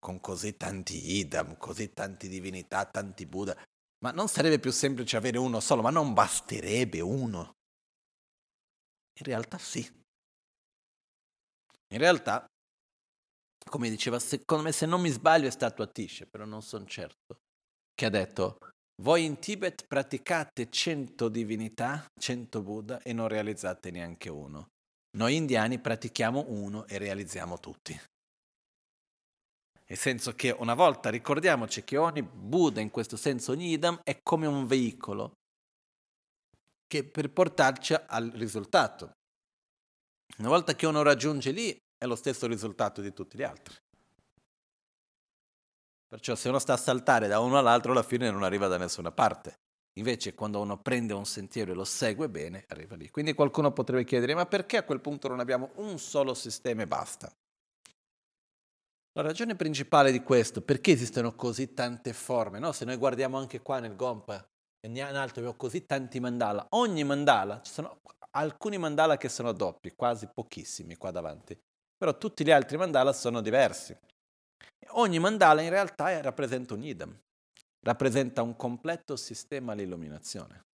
Con così tanti idam, così tante divinità, tanti Buddha, ma non sarebbe più semplice avere uno solo, ma non basterebbe uno? In realtà sì. In realtà, come diceva, secondo me se non mi sbaglio è stato Atisce, però non sono certo, che ha detto, voi in Tibet praticate cento divinità, cento Buddha e non realizzate neanche uno. Noi indiani pratichiamo uno e realizziamo tutti. Nel senso che una volta ricordiamoci che ogni Buddha, in questo senso ogni idam, è come un veicolo che per portarci al risultato. Una volta che uno raggiunge lì, è lo stesso risultato di tutti gli altri. Perciò se uno sta a saltare da uno all'altro, alla fine non arriva da nessuna parte. Invece quando uno prende un sentiero e lo segue bene, arriva lì. Quindi qualcuno potrebbe chiedere, ma perché a quel punto non abbiamo un solo sistema e basta? La ragione principale di questo, perché esistono così tante forme, no? se noi guardiamo anche qua nel Gompa, in alto abbiamo così tanti mandala, ogni mandala, ci sono alcuni mandala che sono doppi, quasi pochissimi qua davanti, però tutti gli altri mandala sono diversi. Ogni mandala in realtà rappresenta un idam, rappresenta un completo sistema all'illuminazione.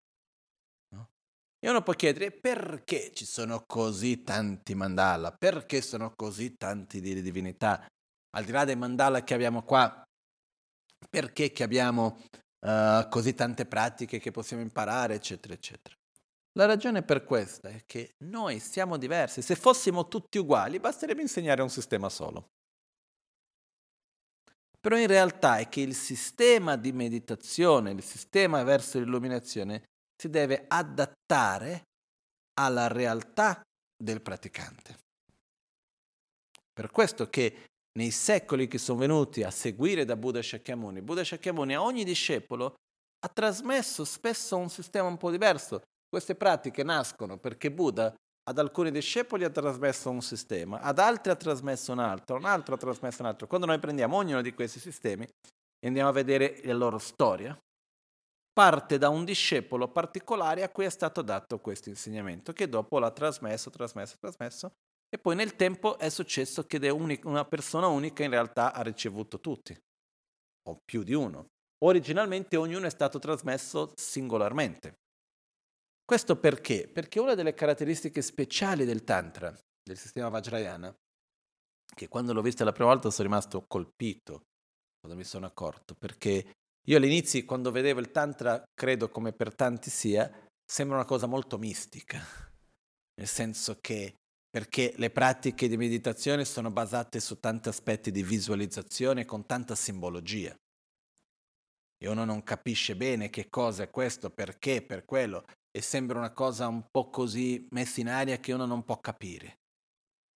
No? E uno può chiedere perché ci sono così tanti mandala, perché sono così tanti di divinità, al di là dei mandala che abbiamo qua, perché che abbiamo uh, così tante pratiche che possiamo imparare, eccetera, eccetera. La ragione per questa è che noi siamo diversi. Se fossimo tutti uguali, basterebbe insegnare un sistema solo. Però in realtà è che il sistema di meditazione, il sistema verso l'illuminazione, si deve adattare alla realtà del praticante. Per questo che nei secoli che sono venuti a seguire da Buddha Shakyamuni, Buddha Shakyamuni a ogni discepolo ha trasmesso spesso un sistema un po' diverso. Queste pratiche nascono perché Buddha ad alcuni discepoli ha trasmesso un sistema, ad altri ha trasmesso un altro, un altro ha trasmesso un altro. Quando noi prendiamo ognuno di questi sistemi e andiamo a vedere la loro storia, parte da un discepolo particolare a cui è stato dato questo insegnamento, che dopo l'ha trasmesso, trasmesso, trasmesso, e poi nel tempo è successo che una persona unica in realtà ha ricevuto tutti, o più di uno. Originalmente ognuno è stato trasmesso singolarmente. Questo perché? Perché una delle caratteristiche speciali del Tantra, del sistema Vajrayana, che quando l'ho vista la prima volta sono rimasto colpito, quando mi sono accorto, perché io all'inizio, quando vedevo il Tantra, credo come per tanti sia, sembra una cosa molto mistica, nel senso che perché le pratiche di meditazione sono basate su tanti aspetti di visualizzazione con tanta simbologia. E uno non capisce bene che cosa è questo, perché, per quello e sembra una cosa un po' così messa in aria che uno non può capire.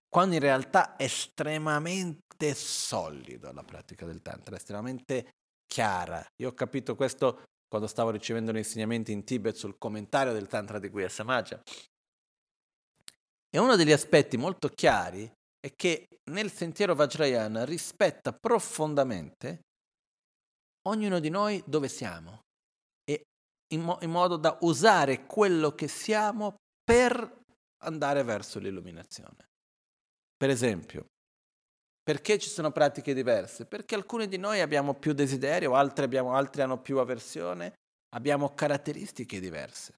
Quando in realtà è estremamente solido la pratica del Tantra, estremamente chiara. Io ho capito questo quando stavo ricevendo gli insegnamenti in Tibet sul commentario del Tantra di Guya Samaja. E uno degli aspetti molto chiari è che nel sentiero Vajrayana rispetta profondamente ognuno di noi dove siamo in, mo- in modo da usare quello che siamo per andare verso l'illuminazione. Per esempio, perché ci sono pratiche diverse? Perché alcuni di noi abbiamo più desiderio, altri, abbiamo, altri hanno più avversione, abbiamo caratteristiche diverse.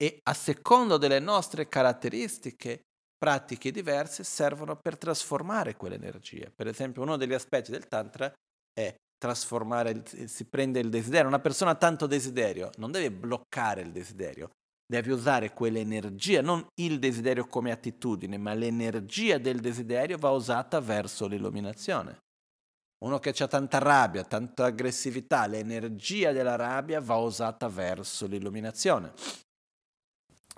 E a secondo delle nostre caratteristiche, pratiche diverse servono per trasformare quell'energia. Per esempio, uno degli aspetti del Tantra è trasformare, si prende il desiderio. Una persona ha tanto desiderio non deve bloccare il desiderio, deve usare quell'energia, non il desiderio come attitudine, ma l'energia del desiderio va usata verso l'illuminazione. Uno che ha tanta rabbia, tanta aggressività, l'energia della rabbia va usata verso l'illuminazione.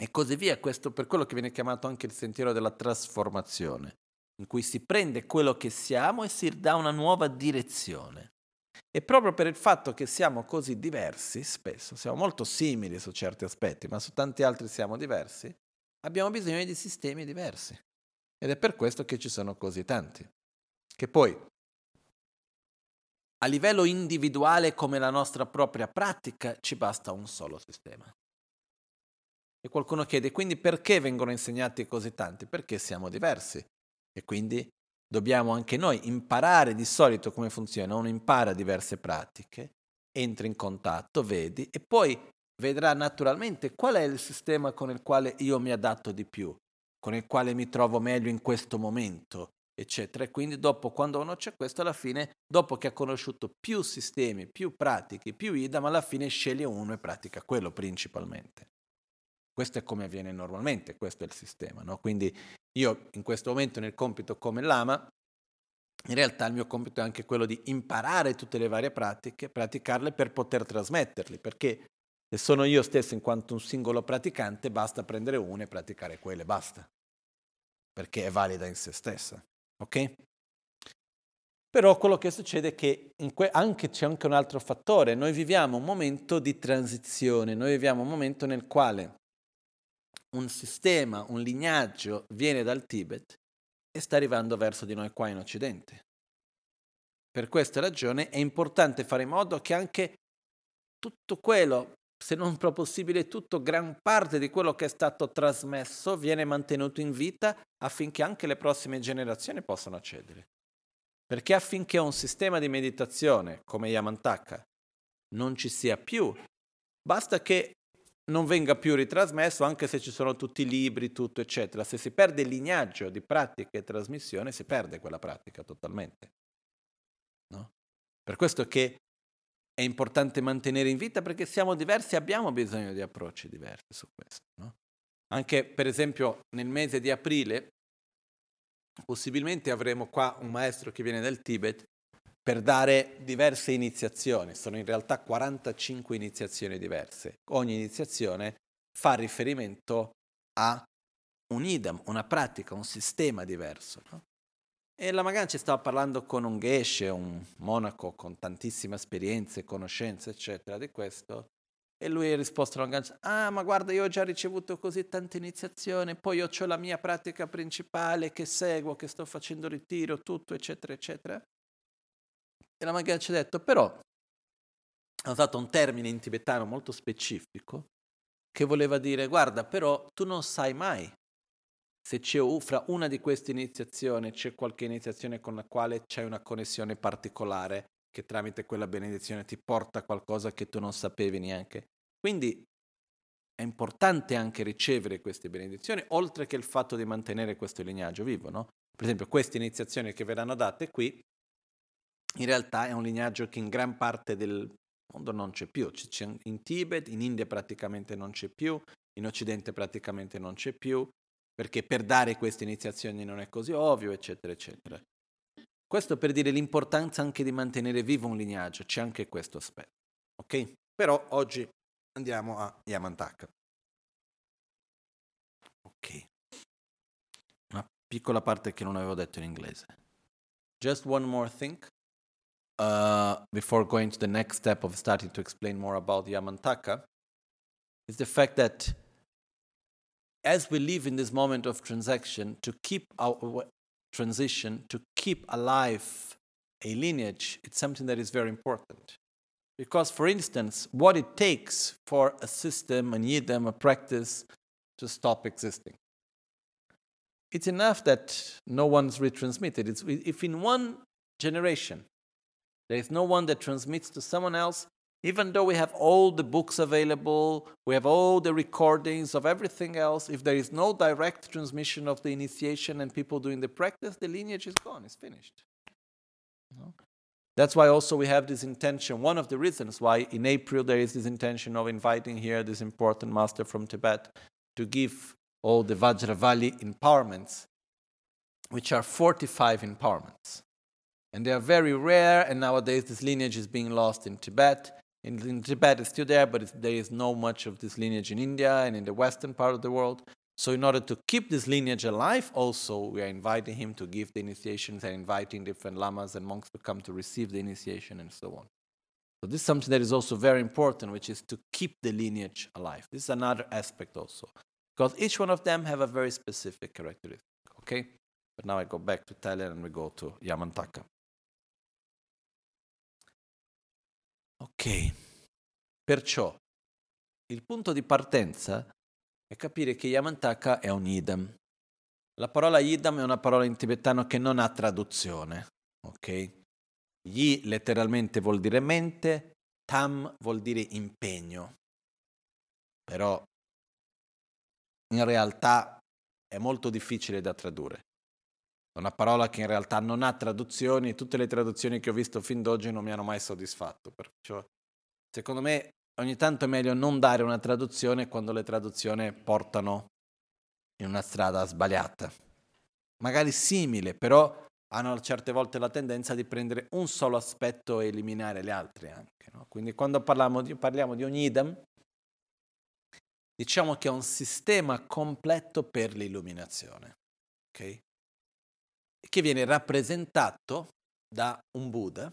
E così via, questo per quello che viene chiamato anche il sentiero della trasformazione, in cui si prende quello che siamo e si dà una nuova direzione. E proprio per il fatto che siamo così diversi, spesso siamo molto simili su certi aspetti, ma su tanti altri siamo diversi, abbiamo bisogno di sistemi diversi. Ed è per questo che ci sono così tanti. Che poi, a livello individuale come la nostra propria pratica, ci basta un solo sistema. E qualcuno chiede, quindi perché vengono insegnati così tanti? Perché siamo diversi. E quindi dobbiamo anche noi imparare di solito come funziona. Uno impara diverse pratiche, entra in contatto, vedi e poi vedrà naturalmente qual è il sistema con il quale io mi adatto di più, con il quale mi trovo meglio in questo momento, eccetera. E quindi dopo, quando uno c'è questo, alla fine, dopo che ha conosciuto più sistemi, più pratiche, più idam, alla fine sceglie uno e pratica quello principalmente. Questo è come avviene normalmente, questo è il sistema. No? Quindi io in questo momento nel compito come lama, in realtà il mio compito è anche quello di imparare tutte le varie pratiche, praticarle per poter trasmetterle, perché se sono io stesso in quanto un singolo praticante, basta prendere una e praticare quelle, basta, perché è valida in se stessa. Ok? Però quello che succede è che que- anche, c'è anche un altro fattore, noi viviamo un momento di transizione, noi viviamo un momento nel quale un sistema, un lignaggio viene dal Tibet e sta arrivando verso di noi qua in Occidente. Per questa ragione è importante fare in modo che anche tutto quello, se non possibile tutto, gran parte di quello che è stato trasmesso viene mantenuto in vita affinché anche le prossime generazioni possano accedere. Perché affinché un sistema di meditazione come Yamantaka non ci sia più, basta che non venga più ritrasmesso anche se ci sono tutti i libri, tutto eccetera. Se si perde il lignaggio di pratica e trasmissione, si perde quella pratica totalmente. No? Per questo che è importante mantenere in vita perché siamo diversi e abbiamo bisogno di approcci diversi su questo. No? Anche per esempio nel mese di aprile possibilmente avremo qua un maestro che viene dal Tibet per dare diverse iniziazioni, sono in realtà 45 iniziazioni diverse. Ogni iniziazione fa riferimento a un idam, una pratica, un sistema diverso. No? E la Magan ci stava parlando con un geshe, un monaco con tantissime esperienze, conoscenze, eccetera, di questo. E lui ha risposto alla Magan, ah ma guarda io ho già ricevuto così tante iniziazioni, poi io ho la mia pratica principale che seguo, che sto facendo ritiro, tutto, eccetera, eccetera. E la Magan ci ha detto, però, ha usato un termine in tibetano molto specifico, che voleva dire, guarda, però tu non sai mai se c'è fra una di queste iniziazioni c'è qualche iniziazione con la quale c'è una connessione particolare che tramite quella benedizione ti porta a qualcosa che tu non sapevi neanche. Quindi è importante anche ricevere queste benedizioni, oltre che il fatto di mantenere questo lignaggio vivo. No? Per esempio, queste iniziazioni che verranno date qui, in realtà è un lignaggio che in gran parte del mondo non c'è più. C'è in Tibet, in India praticamente non c'è più, in Occidente praticamente non c'è più, perché per dare queste iniziazioni non è così ovvio, eccetera, eccetera. Questo per dire l'importanza anche di mantenere vivo un lignaggio, c'è anche questo aspetto. Ok? Però oggi andiamo a Yamantaka. Ok. Una piccola parte che non avevo detto in inglese. Just one more thing. Uh, before going to the next step of starting to explain more about Yamantaka, is the fact that as we live in this moment of transaction, to keep our transition, to keep alive a lineage, it's something that is very important. Because, for instance, what it takes for a system, an yidam, a practice to stop existing. It's enough that no one's retransmitted. It's, if in one generation there is no one that transmits to someone else, even though we have all the books available, we have all the recordings of everything else, if there is no direct transmission of the initiation and people doing the practice, the lineage is gone, it's finished. No? That's why also we have this intention. One of the reasons why in April there is this intention of inviting here this important master from Tibet to give all the Vajravali empowerments, which are 45 empowerments. And they are very rare, and nowadays this lineage is being lost in Tibet in, in Tibet it's still there, but there is no much of this lineage in India and in the western part of the world. So, in order to keep this lineage alive, also we are inviting him to give the initiations and inviting different lamas and monks to come to receive the initiation and so on. So, this is something that is also very important, which is to keep the lineage alive. This is another aspect also, because each one of them have a very specific characteristic. Okay, but now I go back to Thailand and we go to Yamantaka. Ok, perciò il punto di partenza è capire che Yamantaka è un idam. La parola idam è una parola in tibetano che non ha traduzione, ok? Yi letteralmente vuol dire mente, tam vuol dire impegno. Però in realtà è molto difficile da tradurre. Una parola che in realtà non ha traduzioni, tutte le traduzioni che ho visto fin d'oggi non mi hanno mai soddisfatto. Perciò, secondo me, ogni tanto è meglio non dare una traduzione quando le traduzioni portano in una strada sbagliata. Magari simile, però hanno certe volte la tendenza di prendere un solo aspetto e eliminare gli altri anche. No? Quindi quando parliamo di, parliamo di un idem, diciamo che è un sistema completo per l'illuminazione. Okay? Che viene rappresentato da un Buddha.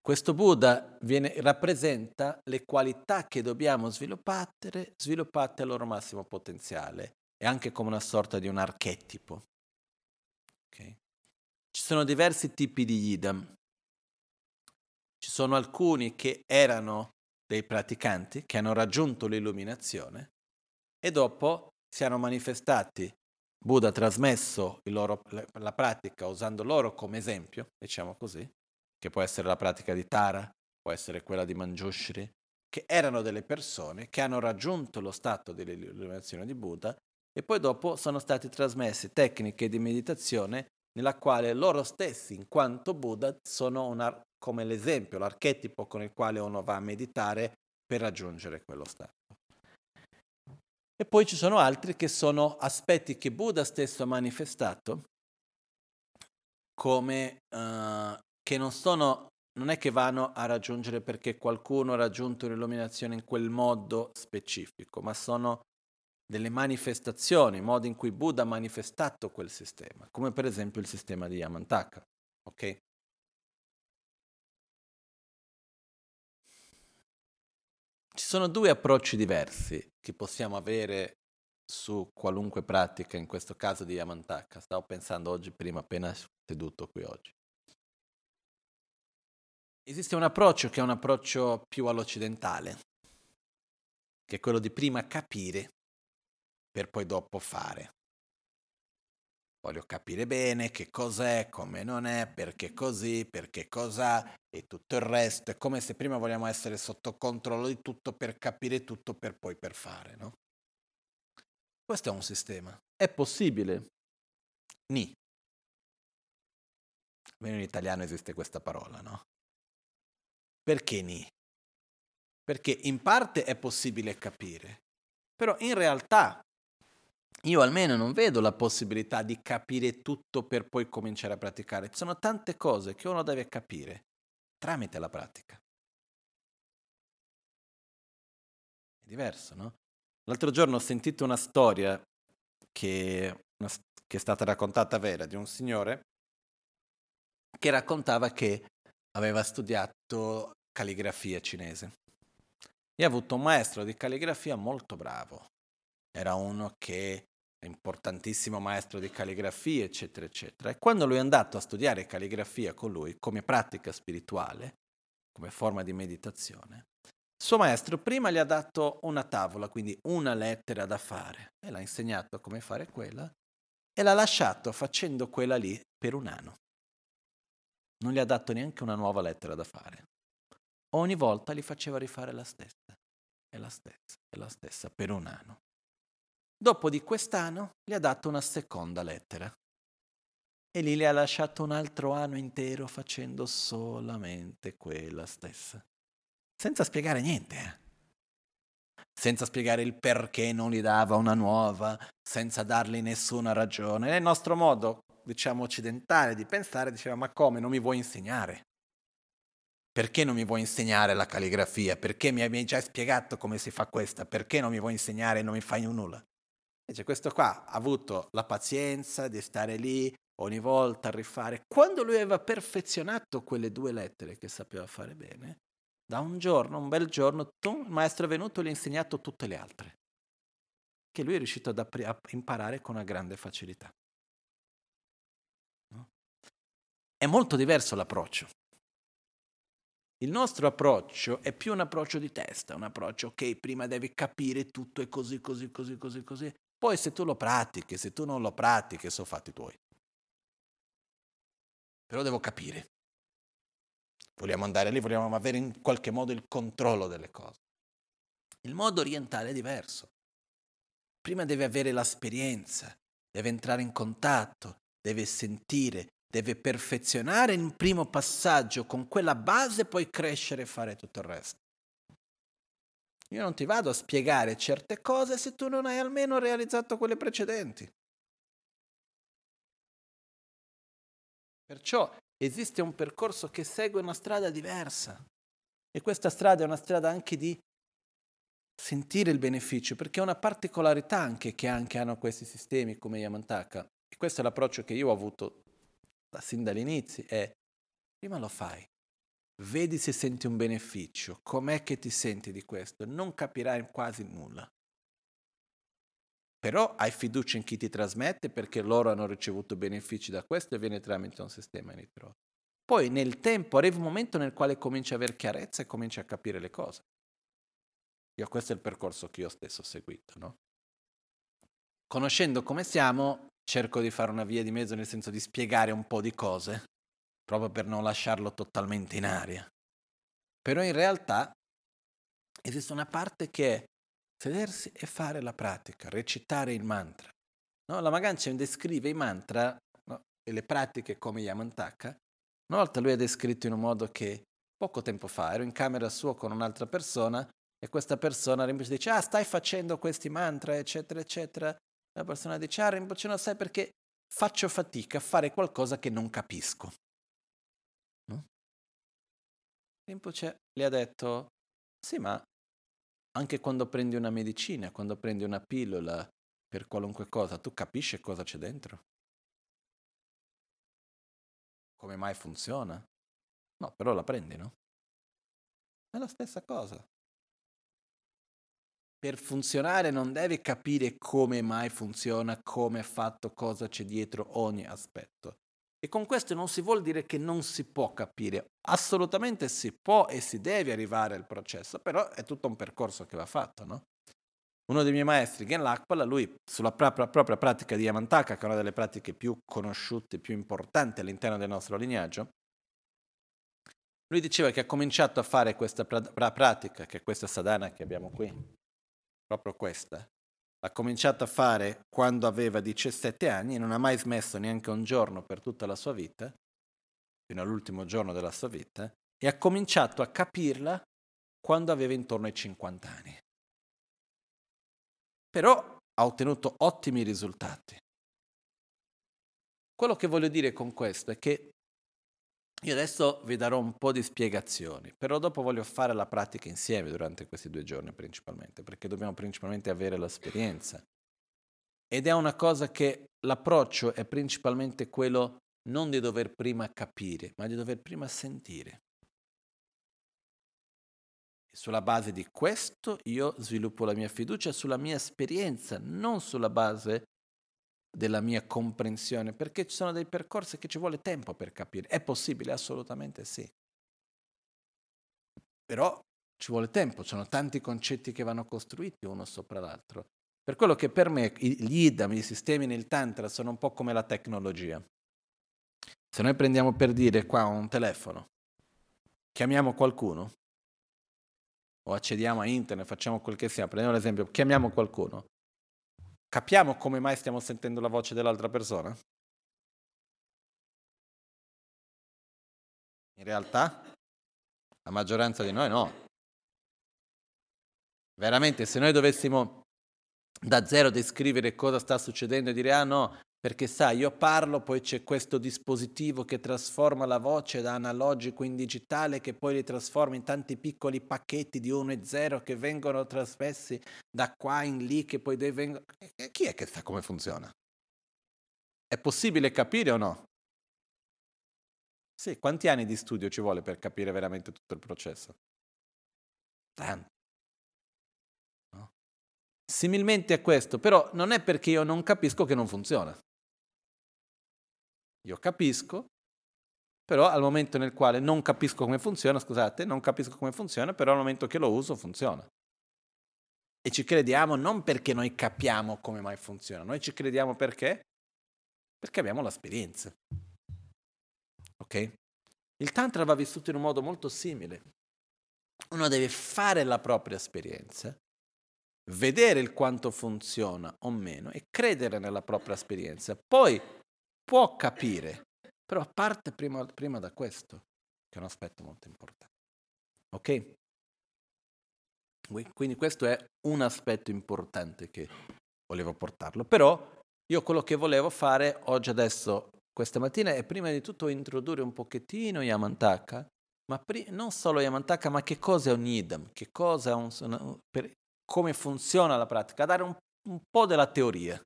Questo Buddha viene, rappresenta le qualità che dobbiamo sviluppare, sviluppate al loro massimo potenziale, è anche come una sorta di un archetipo. Okay? Ci sono diversi tipi di yidam. Ci sono alcuni che erano dei praticanti, che hanno raggiunto l'illuminazione e dopo si hanno manifestati Buddha ha trasmesso loro, la pratica usando loro come esempio, diciamo così, che può essere la pratica di Tara, può essere quella di Manjushri, che erano delle persone che hanno raggiunto lo stato dell'illuminazione di Buddha e poi dopo sono state trasmesse tecniche di meditazione nella quale loro stessi, in quanto Buddha, sono una, come l'esempio, l'archetipo con il quale uno va a meditare per raggiungere quello stato. E poi ci sono altri che sono aspetti che Buddha stesso ha manifestato come uh, che non sono, non è che vanno a raggiungere perché qualcuno ha raggiunto un'illuminazione in quel modo specifico, ma sono delle manifestazioni, modi in cui Buddha ha manifestato quel sistema, come per esempio il sistema di Yamantaka. Okay? Sono due approcci diversi che possiamo avere su qualunque pratica, in questo caso di Yamantaka. Stavo pensando oggi prima, appena seduto qui oggi. Esiste un approccio che è un approccio più all'occidentale, che è quello di prima capire per poi dopo fare. Voglio capire bene che cos'è, come non è, perché così, perché cos'ha e tutto il resto. È come se prima vogliamo essere sotto controllo di tutto per capire tutto per poi per fare, no? Questo è un sistema. È possibile? Ni. Almeno in italiano esiste questa parola, no? Perché ni? Perché in parte è possibile capire, però in realtà io almeno non vedo la possibilità di capire tutto per poi cominciare a praticare. Ci sono tante cose che uno deve capire tramite la pratica. È diverso, no? L'altro giorno ho sentito una storia che, una, che è stata raccontata vera di un signore che raccontava che aveva studiato calligrafia cinese e ha avuto un maestro di calligrafia molto bravo. Era uno che importantissimo maestro di calligrafia, eccetera, eccetera. E quando lui è andato a studiare calligrafia con lui come pratica spirituale, come forma di meditazione, suo maestro prima gli ha dato una tavola, quindi una lettera da fare, e l'ha insegnato come fare quella, e l'ha lasciato facendo quella lì per un anno non gli ha dato neanche una nuova lettera da fare. Ogni volta gli faceva rifare la stessa, e la stessa, e la stessa, per un anno. Dopo di quest'anno gli ha dato una seconda lettera. E lì le ha lasciato un altro anno intero facendo solamente quella stessa. Senza spiegare niente. Eh? Senza spiegare il perché non gli dava una nuova, senza dargli nessuna ragione. Nel nostro modo diciamo, occidentale di pensare, diceva ma come non mi vuoi insegnare? Perché non mi vuoi insegnare la calligrafia? Perché mi hai già spiegato come si fa questa? Perché non mi vuoi insegnare e non mi fai nulla? Invece questo qua ha avuto la pazienza di stare lì ogni volta a rifare. Quando lui aveva perfezionato quelle due lettere che sapeva fare bene, da un giorno, un bel giorno, il maestro è venuto e gli ha insegnato tutte le altre, che lui è riuscito ad appri- a imparare con una grande facilità. È molto diverso l'approccio. Il nostro approccio è più un approccio di testa, un approccio, ok, prima devi capire tutto e così, così, così, così, così. Poi se tu lo pratichi, se tu non lo pratichi, sono fatti tuoi. Però devo capire. Vogliamo andare lì, vogliamo avere in qualche modo il controllo delle cose. Il modo orientale è diverso. Prima deve avere l'esperienza, deve entrare in contatto, deve sentire, deve perfezionare il primo passaggio con quella base, poi crescere e fare tutto il resto. Io non ti vado a spiegare certe cose se tu non hai almeno realizzato quelle precedenti. Perciò esiste un percorso che segue una strada diversa e questa strada è una strada anche di sentire il beneficio, perché è una particolarità anche che anche hanno questi sistemi come Yamantaka. E questo è l'approccio che io ho avuto sin dall'inizio è prima lo fai, vedi se senti un beneficio, com'è che ti senti di questo, non capirai quasi nulla. Però hai fiducia in chi ti trasmette perché loro hanno ricevuto benefici da questo e viene tramite un sistema initrò. Poi nel tempo arriva un momento nel quale cominci a avere chiarezza e cominci a capire le cose. Io questo è il percorso che io stesso ho seguito, no? Conoscendo come siamo, cerco di fare una via di mezzo nel senso di spiegare un po' di cose, proprio per non lasciarlo totalmente in aria. Però in realtà esiste una parte che è sedersi e fare la pratica, recitare il mantra. No? La Magancia descrive i mantra no? e le pratiche come Yamantaka. Una volta lui ha descritto in un modo che poco tempo fa ero in camera sua con un'altra persona e questa persona dice ah stai facendo questi mantra eccetera eccetera la persona dice, ah Rinpoche non sai perché faccio fatica a fare qualcosa che non capisco. No? Rinpoche gli ha detto, sì, ma anche quando prendi una medicina, quando prendi una pillola per qualunque cosa, tu capisci cosa c'è dentro? Come mai funziona? No, però la prendi, no? È la stessa cosa. Per funzionare non devi capire come mai funziona, come è fatto, cosa c'è dietro ogni aspetto. E con questo non si vuol dire che non si può capire, assolutamente si può e si deve arrivare al processo, però è tutto un percorso che va fatto, no? Uno dei miei maestri, Gen Lakpala, lui sulla propria, propria pratica di Yamantaka, che è una delle pratiche più conosciute, più importanti all'interno del nostro lignaggio, lui diceva che ha cominciato a fare questa pra- pratica, che è questa sadhana che abbiamo qui, proprio questa, l'ha cominciato a fare quando aveva 17 anni e non ha mai smesso neanche un giorno per tutta la sua vita, fino all'ultimo giorno della sua vita, e ha cominciato a capirla quando aveva intorno ai 50 anni. Però ha ottenuto ottimi risultati. Quello che voglio dire con questo è che io adesso vi darò un po' di spiegazioni, però dopo voglio fare la pratica insieme durante questi due giorni principalmente, perché dobbiamo principalmente avere l'esperienza. Ed è una cosa che l'approccio è principalmente quello non di dover prima capire, ma di dover prima sentire. E sulla base di questo io sviluppo la mia fiducia sulla mia esperienza, non sulla base della mia comprensione, perché ci sono dei percorsi che ci vuole tempo per capire. È possibile? Assolutamente sì. Però ci vuole tempo, ci sono tanti concetti che vanno costruiti uno sopra l'altro. Per quello che per me gli idam, i sistemi nel tantra sono un po' come la tecnologia. Se noi prendiamo per dire qua un telefono, chiamiamo qualcuno, o accediamo a internet, facciamo quel che sia, prendiamo l'esempio, chiamiamo qualcuno, Capiamo come mai stiamo sentendo la voce dell'altra persona? In realtà, la maggioranza di noi no. Veramente, se noi dovessimo da zero descrivere cosa sta succedendo e dire, ah no, perché sai, io parlo, poi c'è questo dispositivo che trasforma la voce da analogico in digitale, che poi li trasforma in tanti piccoli pacchetti di 1 e 0 che vengono trasmessi da qua in lì, che poi vengono... Chi è che sa come funziona? È possibile capire o no? Sì, quanti anni di studio ci vuole per capire veramente tutto il processo? Tanto. Similmente a questo, però non è perché io non capisco che non funziona. Io capisco, però al momento nel quale non capisco come funziona, scusate, non capisco come funziona, però al momento che lo uso funziona. E ci crediamo non perché noi capiamo come mai funziona, noi ci crediamo perché? Perché abbiamo l'esperienza. Ok? Il Tantra va vissuto in un modo molto simile. Uno deve fare la propria esperienza, vedere il quanto funziona o meno e credere nella propria esperienza. Poi può capire, però parte prima, prima da questo, che è un aspetto molto importante. Ok? Quindi questo è un aspetto importante che volevo portarlo. Però io quello che volevo fare oggi adesso, questa mattina, è prima di tutto introdurre un pochettino Yamantaka, ma pri- non solo Yamantaka, ma che cosa è un idam, che cosa è un, per, come funziona la pratica, dare un, un po' della teoria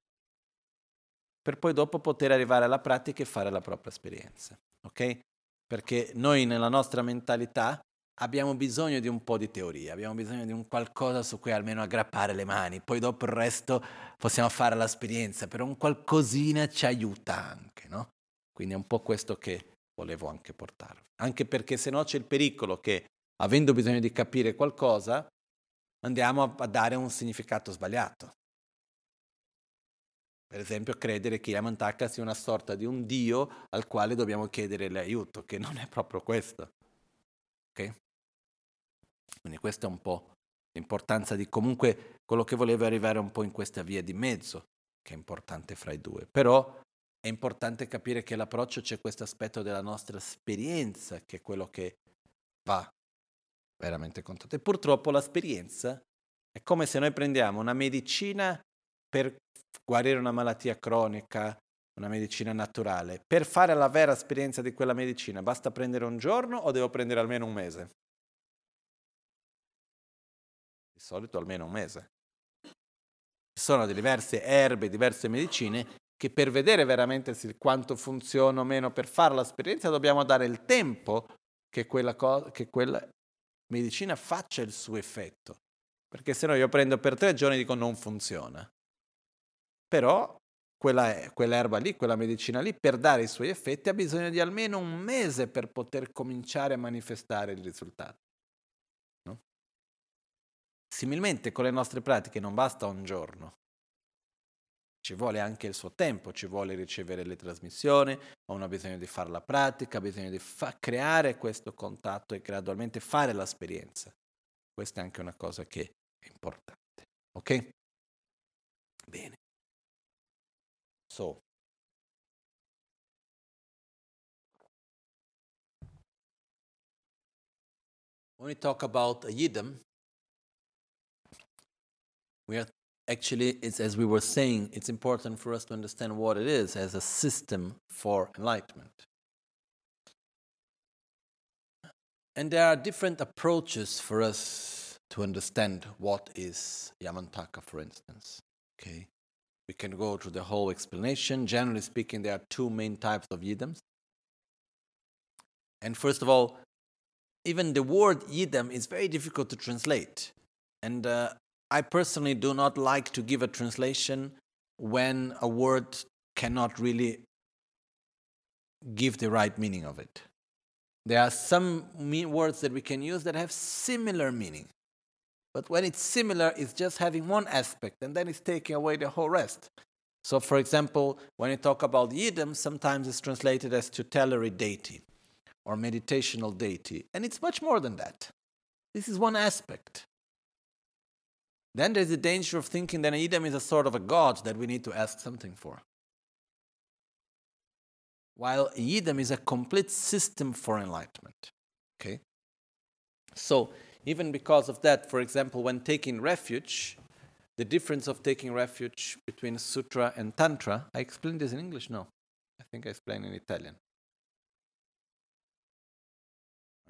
per poi dopo poter arrivare alla pratica e fare la propria esperienza. Ok? Perché noi nella nostra mentalità abbiamo bisogno di un po' di teoria, abbiamo bisogno di un qualcosa su cui almeno aggrappare le mani, poi dopo il resto possiamo fare l'esperienza, però un qualcosina ci aiuta anche, no? Quindi è un po' questo che volevo anche portarvi. Anche perché se no c'è il pericolo che, avendo bisogno di capire qualcosa, andiamo a dare un significato sbagliato. Per esempio, credere che Yamantaka sia una sorta di un dio al quale dobbiamo chiedere l'aiuto, che non è proprio questo. Ok? Quindi questa è un po' l'importanza di comunque quello che volevo arrivare un po' in questa via di mezzo, che è importante fra i due. Però è importante capire che l'approccio c'è questo aspetto della nostra esperienza, che è quello che va veramente contato. E purtroppo l'esperienza è come se noi prendiamo una medicina per guarire una malattia cronica, una medicina naturale, per fare la vera esperienza di quella medicina, basta prendere un giorno o devo prendere almeno un mese? solito almeno un mese. Ci sono diverse erbe, diverse medicine che per vedere veramente quanto funziona o meno per fare l'esperienza dobbiamo dare il tempo che quella, co- che quella medicina faccia il suo effetto. Perché se no io prendo per tre giorni e dico non funziona. Però quella, quell'erba lì, quella medicina lì, per dare i suoi effetti ha bisogno di almeno un mese per poter cominciare a manifestare il risultato. No? Similmente con le nostre pratiche non basta un giorno, ci vuole anche il suo tempo, ci vuole ricevere le trasmissioni, uno ha bisogno di fare la pratica, ha bisogno di fa- creare questo contatto e gradualmente fare l'esperienza. Questa è anche una cosa che è importante. Ok? Bene. So. When we talk about a yidam, we are actually it's as we were saying it's important for us to understand what it is as a system for enlightenment and there are different approaches for us to understand what is yamantaka for instance okay we can go through the whole explanation generally speaking there are two main types of yidams and first of all even the word yidam is very difficult to translate and uh, I personally do not like to give a translation when a word cannot really give the right meaning of it. There are some words that we can use that have similar meaning. But when it's similar, it's just having one aspect, and then it's taking away the whole rest. So, for example, when you talk about Yidam, sometimes it's translated as tutelary deity or meditational deity, and it's much more than that. This is one aspect. Then there's the danger of thinking that Edom is a sort of a god that we need to ask something for. While Edom is a complete system for enlightenment. Okay? So, even because of that, for example, when taking refuge, the difference of taking refuge between Sutra and Tantra, I explained this in English? No. I think I explained in Italian.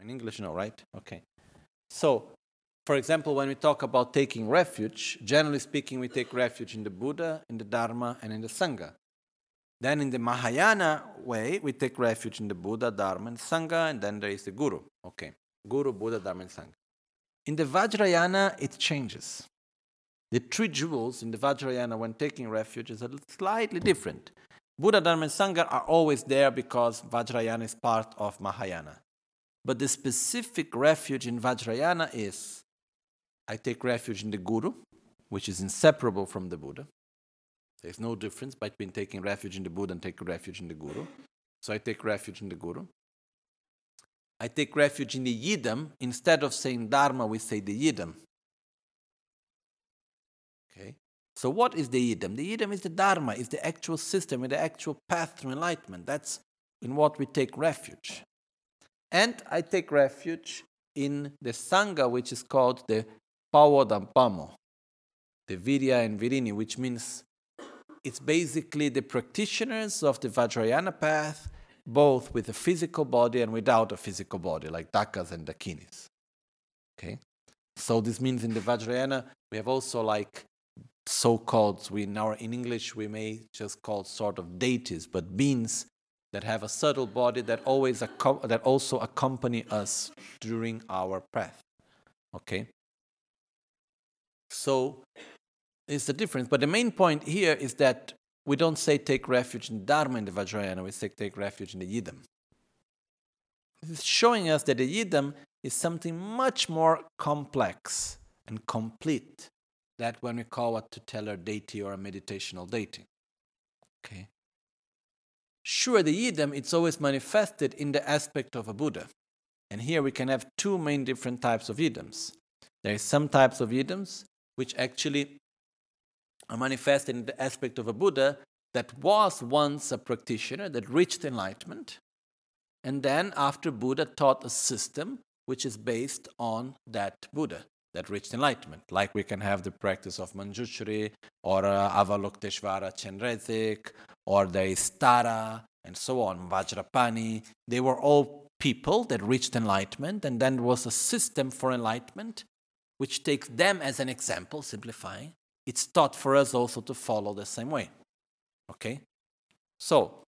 In English, no, right? Okay. So, for example, when we talk about taking refuge, generally speaking, we take refuge in the Buddha, in the Dharma, and in the Sangha. Then in the Mahayana way, we take refuge in the Buddha, Dharma, and Sangha, and then there is the Guru. Okay, Guru, Buddha, Dharma, and Sangha. In the Vajrayana, it changes. The three jewels in the Vajrayana when taking refuge is slightly different. Buddha, Dharma, and Sangha are always there because Vajrayana is part of Mahayana. But the specific refuge in Vajrayana is I take refuge in the Guru, which is inseparable from the Buddha. There's no difference between taking refuge in the Buddha and taking refuge in the Guru. So I take refuge in the Guru. I take refuge in the Yidam. Instead of saying Dharma, we say the Yidam. Okay? So what is the Yidam? The Yidam is the Dharma, is the actual system, is the actual path to enlightenment. That's in what we take refuge. And I take refuge in the Sangha, which is called the Pamo, the Virya and Virini, which means it's basically the practitioners of the Vajrayana path, both with a physical body and without a physical body, like Dakas and Dakinis. Okay? So this means in the Vajrayana, we have also like so-called, we now in English we may just call sort of deities, but beings that have a subtle body that always that also accompany us during our path. Okay? So it's the difference. But the main point here is that we don't say take refuge in Dharma in the Vajrayana, we say take refuge in the Yidam. It's showing us that the Yidam is something much more complex and complete than when we call a tutelar deity or a meditational deity. Okay. Sure, the Yidam, it's always manifested in the aspect of a Buddha. And here we can have two main different types of Yidams. There is some types of Yidams which actually are manifested in the aspect of a Buddha that was once a practitioner that reached enlightenment. And then, after Buddha taught a system which is based on that Buddha that reached enlightenment. Like we can have the practice of Manjushri or uh, Avalokiteshvara Chenrezig or the Istara and so on, Vajrapani. They were all people that reached enlightenment, and then there was a system for enlightenment which takes them as an example, simplifying, it's taught for us also to follow the same way. Okay? So,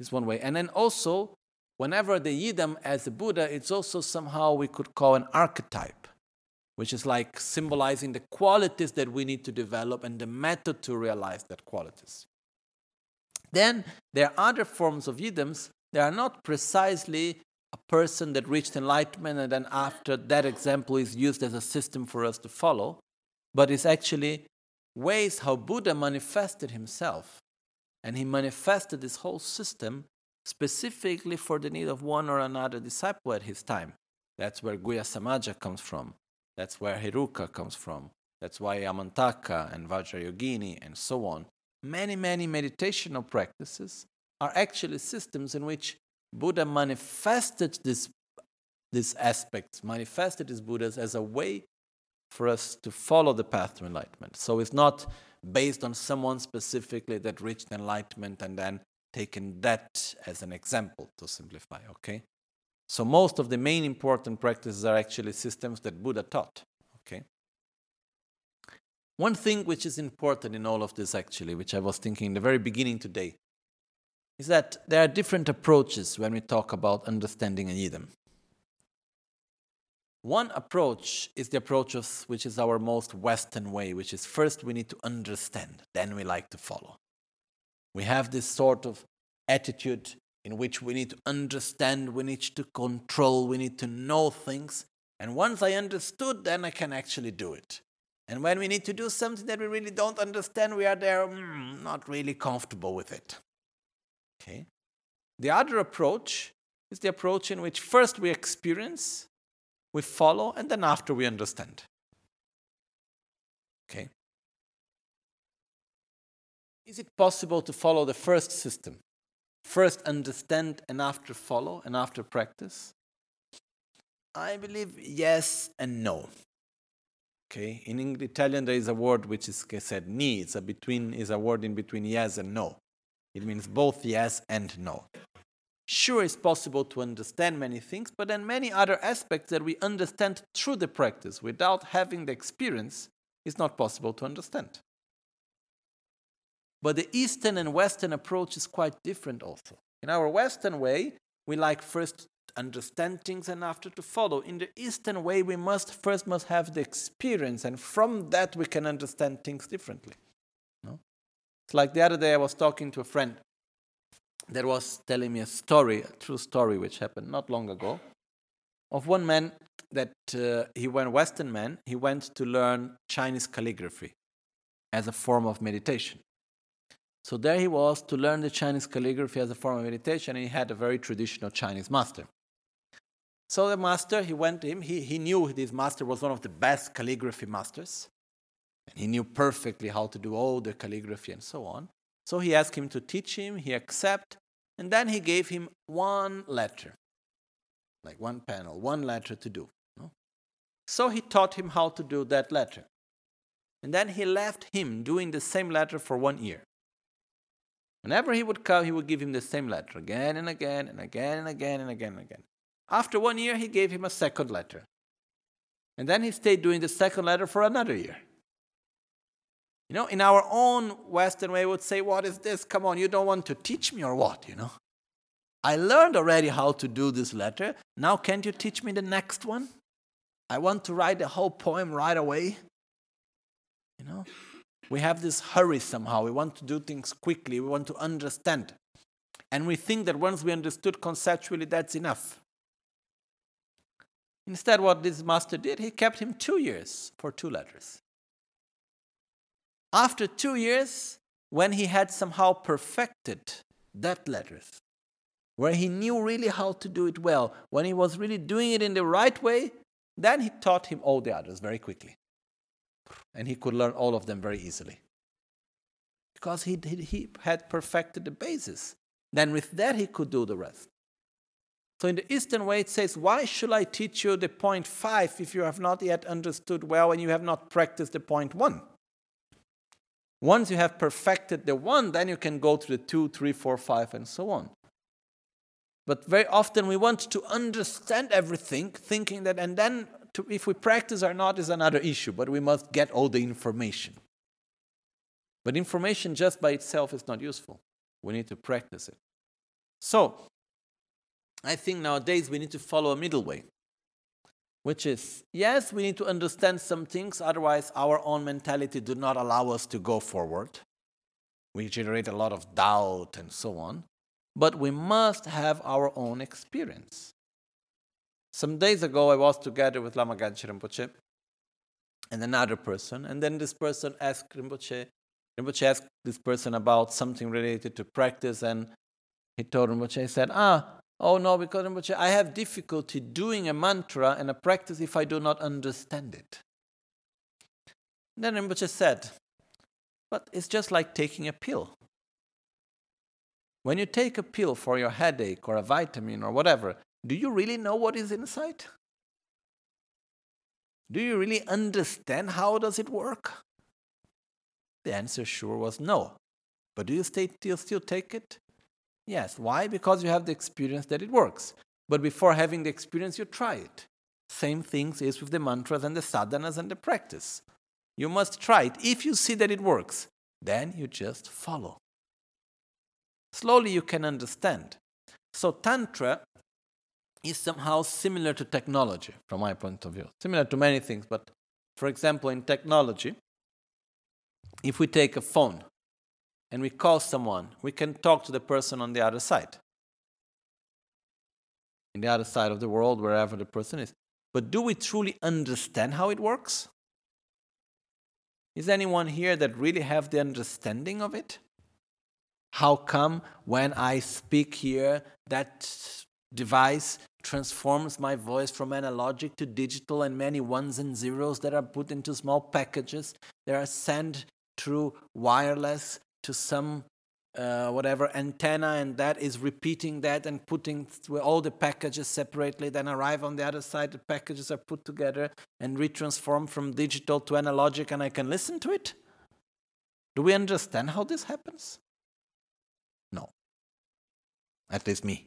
it's one way. And then also, whenever the Yidam as a Buddha, it's also somehow we could call an archetype, which is like symbolizing the qualities that we need to develop and the method to realize that qualities. Then there are other forms of Yidams they are not precisely a person that reached enlightenment and then after that example is used as a system for us to follow, but it's actually ways how Buddha manifested himself. And he manifested this whole system specifically for the need of one or another disciple at his time. That's where Guhya Samaja comes from. That's where Hiruka comes from. That's why Yamantaka and Vajrayogini and so on. Many, many meditational practices are actually systems in which Buddha manifested this, these aspects, manifested his Buddhas as a way for us to follow the path to enlightenment. So it's not based on someone specifically that reached enlightenment and then taken that as an example to simplify, okay? So most of the main important practices are actually systems that Buddha taught, okay? One thing which is important in all of this actually, which I was thinking in the very beginning today, is that there are different approaches when we talk about understanding a Yidam. One approach is the approach of, which is our most Western way, which is first we need to understand, then we like to follow. We have this sort of attitude in which we need to understand, we need to control, we need to know things. And once I understood, then I can actually do it. And when we need to do something that we really don't understand, we are there mm, not really comfortable with it. Okay. The other approach is the approach in which first we experience, we follow, and then after we understand. Okay. Is it possible to follow the first system? First understand and after follow and after practice? I believe yes and no. Okay, in Italian there is a word which is said ni. It's a between is a word in between yes and no. It means both yes and no. Sure, it's possible to understand many things, but then many other aspects that we understand through the practice without having the experience is not possible to understand. But the Eastern and Western approach is quite different also. In our Western way, we like first understand things and after to follow. In the Eastern way, we must first must have the experience, and from that we can understand things differently. No? It's like the other day I was talking to a friend that was telling me a story, a true story, which happened not long ago, of one man that uh, he went, Western man, he went to learn Chinese calligraphy as a form of meditation. So there he was to learn the Chinese calligraphy as a form of meditation, and he had a very traditional Chinese master. So the master, he went to him, he, he knew this master was one of the best calligraphy masters. And he knew perfectly how to do all the calligraphy and so on. So he asked him to teach him, he accepted, and then he gave him one letter, like one panel, one letter to do. So he taught him how to do that letter. And then he left him doing the same letter for one year. Whenever he would come, he would give him the same letter again and again and again and again and again and again. After one year, he gave him a second letter. And then he stayed doing the second letter for another year. You know, in our own Western way, we would say, What is this? Come on, you don't want to teach me or what? You know, I learned already how to do this letter. Now, can't you teach me the next one? I want to write the whole poem right away. You know, we have this hurry somehow. We want to do things quickly, we want to understand. And we think that once we understood conceptually, that's enough. Instead, what this master did, he kept him two years for two letters. After two years, when he had somehow perfected that letters, where he knew really how to do it well, when he was really doing it in the right way, then he taught him all the others very quickly. And he could learn all of them very easily. Because he, he, he had perfected the basis. Then with that, he could do the rest. So in the Eastern way, it says, Why should I teach you the point five if you have not yet understood well and you have not practiced the point one? Once you have perfected the one, then you can go to the two, three, four, five, and so on. But very often we want to understand everything, thinking that, and then to, if we practice or not is another issue, but we must get all the information. But information just by itself is not useful. We need to practice it. So, I think nowadays we need to follow a middle way, which is yes, we need to understand some things, otherwise, our own mentality do not allow us to go forward. We generate a lot of doubt and so on. But we must have our own experience. Some days ago, I was together with Lama Ganchi Rinpoche and another person, and then this person asked Rinpoche, Rinpoche asked this person about something related to practice, and he told Rinpoche, he said, Ah, oh no, because Rinpoche, I have difficulty doing a mantra and a practice if I do not understand it. Then Rinpoche said, But it's just like taking a pill. When you take a pill for your headache or a vitamin or whatever, do you really know what is inside? Do you really understand how does it work? The answer sure was no. But do you still, still take it? Yes. Why? Because you have the experience that it works. But before having the experience, you try it. Same things is with the mantras and the sadhanas and the practice. You must try it. If you see that it works, then you just follow. Slowly you can understand. So, Tantra is somehow similar to technology from my point of view. Similar to many things, but for example, in technology, if we take a phone and we call someone, we can talk to the person on the other side. In the other side of the world, wherever the person is. But do we truly understand how it works? Is anyone here that really have the understanding of it? How come when I speak here, that device transforms my voice from analogic to digital and many ones and zeros that are put into small packages that are sent through wireless to some uh, whatever antenna and that is repeating that and putting all the packages separately then arrive on the other side the packages are put together and retransformed from digital to analogic and i can listen to it do we understand how this happens no at least me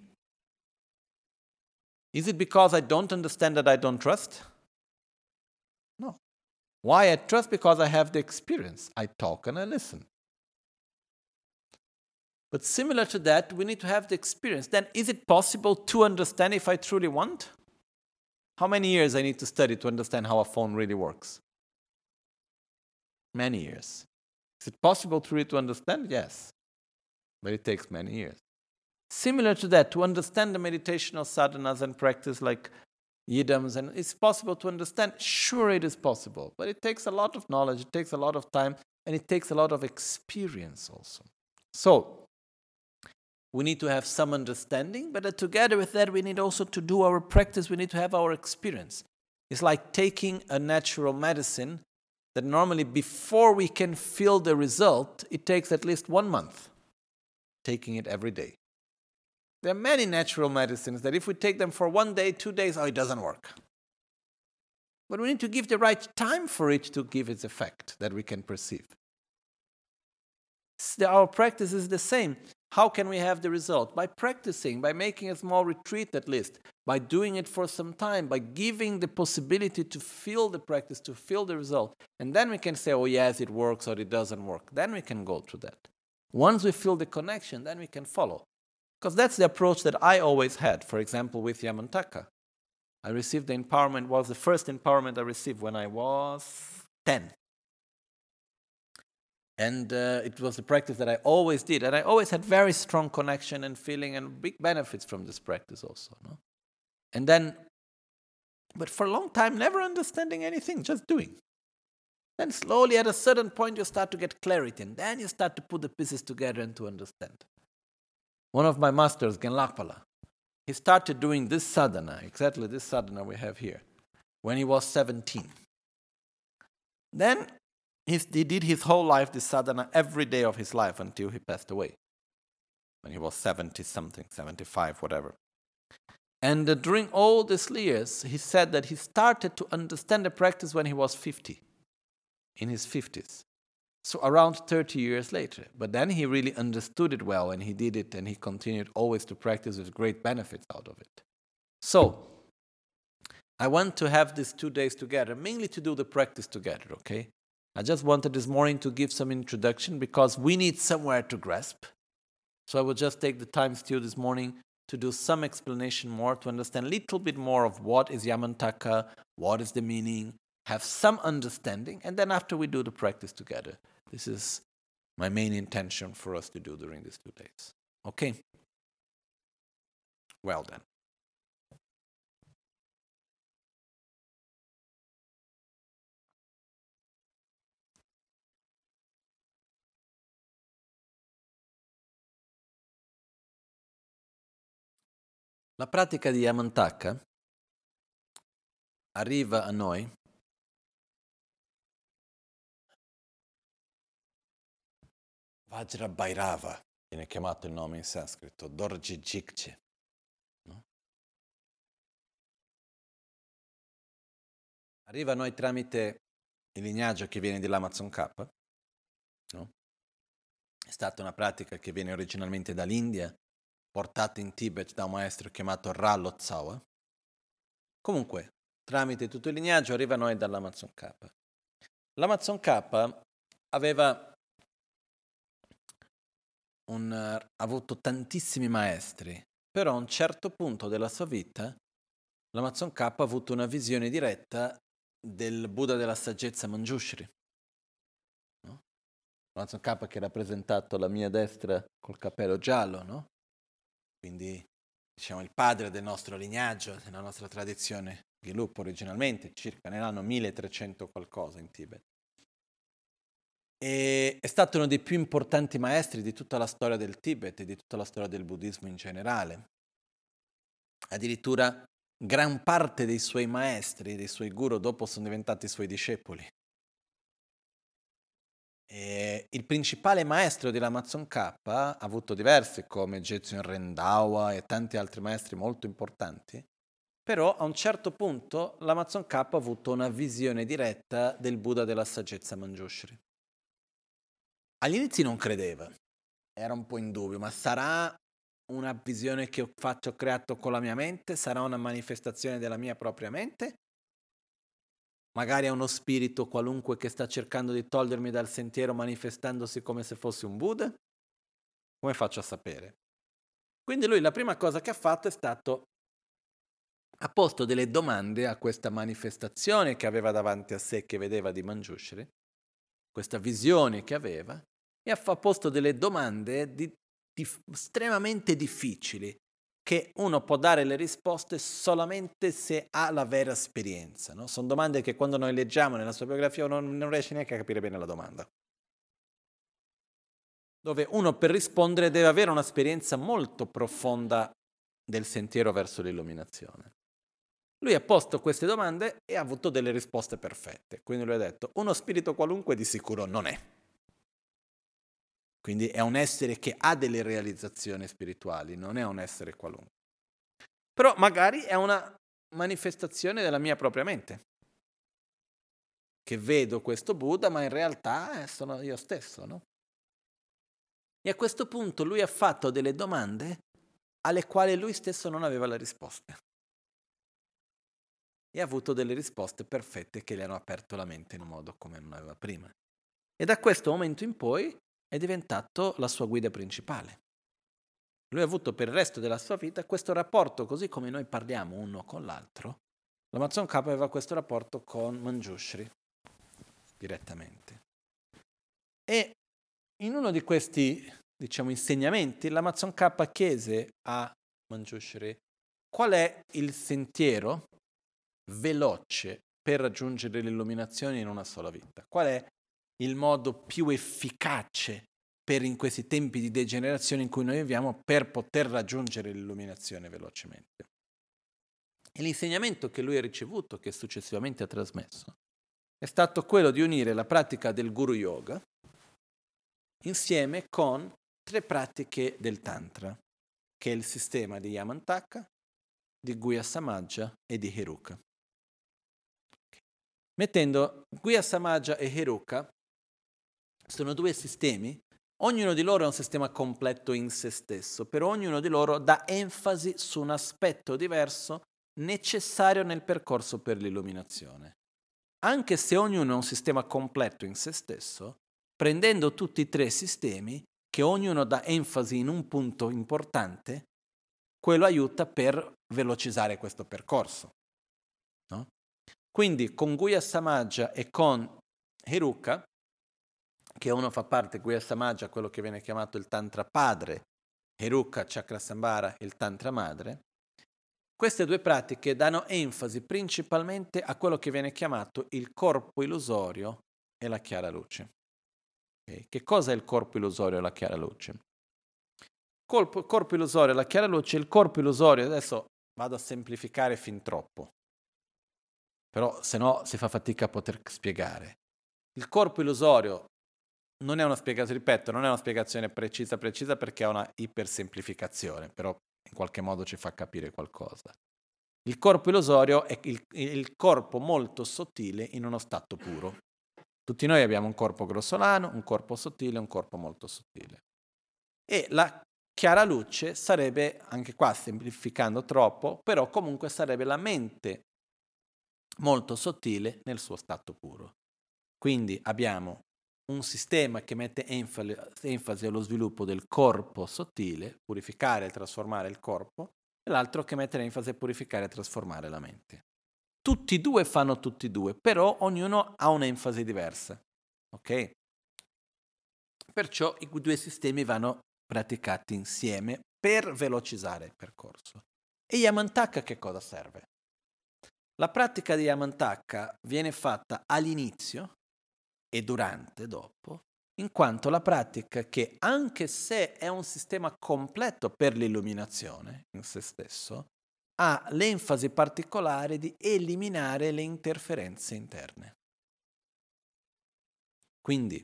is it because I don't understand that I don't trust? No. Why I trust? Because I have the experience. I talk and I listen. But similar to that, we need to have the experience. Then, is it possible to understand if I truly want? How many years I need to study to understand how a phone really works? Many years. Is it possible to truly to understand? Yes. But it takes many years. Similar to that, to understand the meditational sadhanas and practice like yidams, and it's possible to understand. Sure, it is possible, but it takes a lot of knowledge, it takes a lot of time, and it takes a lot of experience also. So, we need to have some understanding, but uh, together with that, we need also to do our practice, we need to have our experience. It's like taking a natural medicine that normally, before we can feel the result, it takes at least one month taking it every day. There are many natural medicines that if we take them for one day, two days, oh, it doesn't work. But we need to give the right time for it to give its effect that we can perceive. Our practice is the same. How can we have the result? By practicing, by making a small retreat at least, by doing it for some time, by giving the possibility to feel the practice, to feel the result. And then we can say, oh, yes, it works or it doesn't work. Then we can go through that. Once we feel the connection, then we can follow. Because that's the approach that I always had, for example, with Yamantaka. I received the empowerment, was the first empowerment I received when I was 10. And uh, it was a practice that I always did. And I always had very strong connection and feeling and big benefits from this practice also. No? And then, but for a long time, never understanding anything, just doing. Then slowly, at a certain point, you start to get clarity. And then you start to put the pieces together and to understand one of my masters, Genlakpala, he started doing this sadhana, exactly this sadhana we have here, when he was 17. Then he did his whole life this sadhana every day of his life until he passed away. When he was 70 something, 75, whatever. And uh, during all these years, he said that he started to understand the practice when he was 50, in his 50s. So around 30 years later. But then he really understood it well and he did it and he continued always to practice with great benefits out of it. So, I want to have these two days together, mainly to do the practice together, okay? I just wanted this morning to give some introduction because we need somewhere to grasp. So I will just take the time still this morning to do some explanation more, to understand a little bit more of what is Yamantaka, what is the meaning, have some understanding, and then after we do the practice together. This is my main intention for us to do during these two days. Okay? Well then. La pratica di Yamantaka arriva a noi Vajra Bhairava viene chiamato il nome in sanscrito, Dorji Jikche. Arriva a noi tramite il lignaggio che viene dell'Amazon K. No? È stata una pratica che viene originalmente dall'India, portata in Tibet da un maestro chiamato Ra Lotsawa. Comunque, tramite tutto il lignaggio arriva a noi dall'Amazon K. L'Amazon K aveva un, ha avuto tantissimi maestri, però a un certo punto della sua vita l'Amazon K ha avuto una visione diretta del Buddha della saggezza Manjushri. No? L'Amazon K che ha rappresentato alla mia destra col cappello giallo, no? Quindi diciamo il padre del nostro lignaggio, della nostra tradizione Gelug originalmente, circa nell'anno 1300 qualcosa in Tibet. E è stato uno dei più importanti maestri di tutta la storia del Tibet e di tutta la storia del buddismo in generale. Addirittura gran parte dei suoi maestri, dei suoi guru, dopo sono diventati suoi discepoli. E il principale maestro di Lamazon K ha avuto diversi come Jetsun Rendawa e tanti altri maestri molto importanti, però a un certo punto l'Amazon K ha avuto una visione diretta del Buddha della saggezza Manjushri. Agli inizi non credeva, era un po' in dubbio, ma sarà una visione che ho fatto, ho creato con la mia mente? Sarà una manifestazione della mia propria mente? Magari è uno spirito qualunque che sta cercando di togliermi dal sentiero manifestandosi come se fosse un Buddha? Come faccio a sapere? Quindi lui la prima cosa che ha fatto è stato ha posto delle domande a questa manifestazione che aveva davanti a sé, che vedeva di Manjushri, questa visione che aveva e ha posto delle domande di, di, estremamente difficili che uno può dare le risposte solamente se ha la vera esperienza. No? Sono domande che quando noi leggiamo nella sua biografia non, non riesce neanche a capire bene la domanda. Dove uno per rispondere deve avere un'esperienza molto profonda del sentiero verso l'illuminazione. Lui ha posto queste domande e ha avuto delle risposte perfette. Quindi lui ha detto, uno spirito qualunque di sicuro non è. Quindi è un essere che ha delle realizzazioni spirituali, non è un essere qualunque. Però magari è una manifestazione della mia propria mente. Che vedo questo Buddha, ma in realtà eh, sono io stesso, no? E a questo punto lui ha fatto delle domande alle quali lui stesso non aveva la risposta e ha avuto delle risposte perfette che le hanno aperto la mente in un modo come non aveva prima. E da questo momento in poi è diventato la sua guida principale. Lui ha avuto per il resto della sua vita questo rapporto, così come noi parliamo uno con l'altro. L'Amazon K aveva questo rapporto con Manjushri direttamente. E in uno di questi, diciamo, insegnamenti, l'Amazon K chiese a Manjushri qual è il sentiero veloce per raggiungere l'illuminazione in una sola vita? Qual è il modo più efficace per in questi tempi di degenerazione in cui noi viviamo per poter raggiungere l'illuminazione velocemente? E l'insegnamento che lui ha ricevuto, che successivamente ha trasmesso, è stato quello di unire la pratica del Guru Yoga insieme con tre pratiche del Tantra, che è il sistema di Yamantaka, di Guya Samaja e di Heruka mettendo Guya Samaja e Heruka sono due sistemi, ognuno di loro è un sistema completo in se stesso, però ognuno di loro dà enfasi su un aspetto diverso necessario nel percorso per l'illuminazione. Anche se ognuno è un sistema completo in se stesso, prendendo tutti e tre i sistemi, che ognuno dà enfasi in un punto importante, quello aiuta per velocizzare questo percorso. No? Quindi con Guya Samaja e con Hiruka, che uno fa parte, Guya Samaja, quello che viene chiamato il Tantra padre, Hiruka Chakrasambhara, il Tantra madre, queste due pratiche danno enfasi principalmente a quello che viene chiamato il corpo illusorio e la chiara luce. Okay. Che cosa è il corpo illusorio e la chiara luce? Corpo, corpo illusorio e la chiara luce, il corpo illusorio, adesso vado a semplificare fin troppo, però se no si fa fatica a poter spiegare. Il corpo illusorio non è una spiegazione, ripeto, non è una spiegazione precisa precisa perché è una ipersemplificazione, però in qualche modo ci fa capire qualcosa. Il corpo illusorio è il, il corpo molto sottile in uno stato puro. Tutti noi abbiamo un corpo grossolano, un corpo sottile un corpo molto sottile. E la chiara luce sarebbe, anche qua semplificando troppo, però comunque sarebbe la mente molto sottile nel suo stato puro. Quindi abbiamo un sistema che mette enfasi allo sviluppo del corpo sottile, purificare e trasformare il corpo, e l'altro che mette enfasi a purificare e trasformare la mente. Tutti e due fanno tutti e due, però ognuno ha un'enfasi diversa. Ok? Perciò i due sistemi vanno praticati insieme per velocizzare il percorso. E Yamantaka che cosa serve? La pratica di Yamantaka viene fatta all'inizio e durante, dopo, in quanto la pratica che anche se è un sistema completo per l'illuminazione in se stesso, ha l'enfasi particolare di eliminare le interferenze interne. Quindi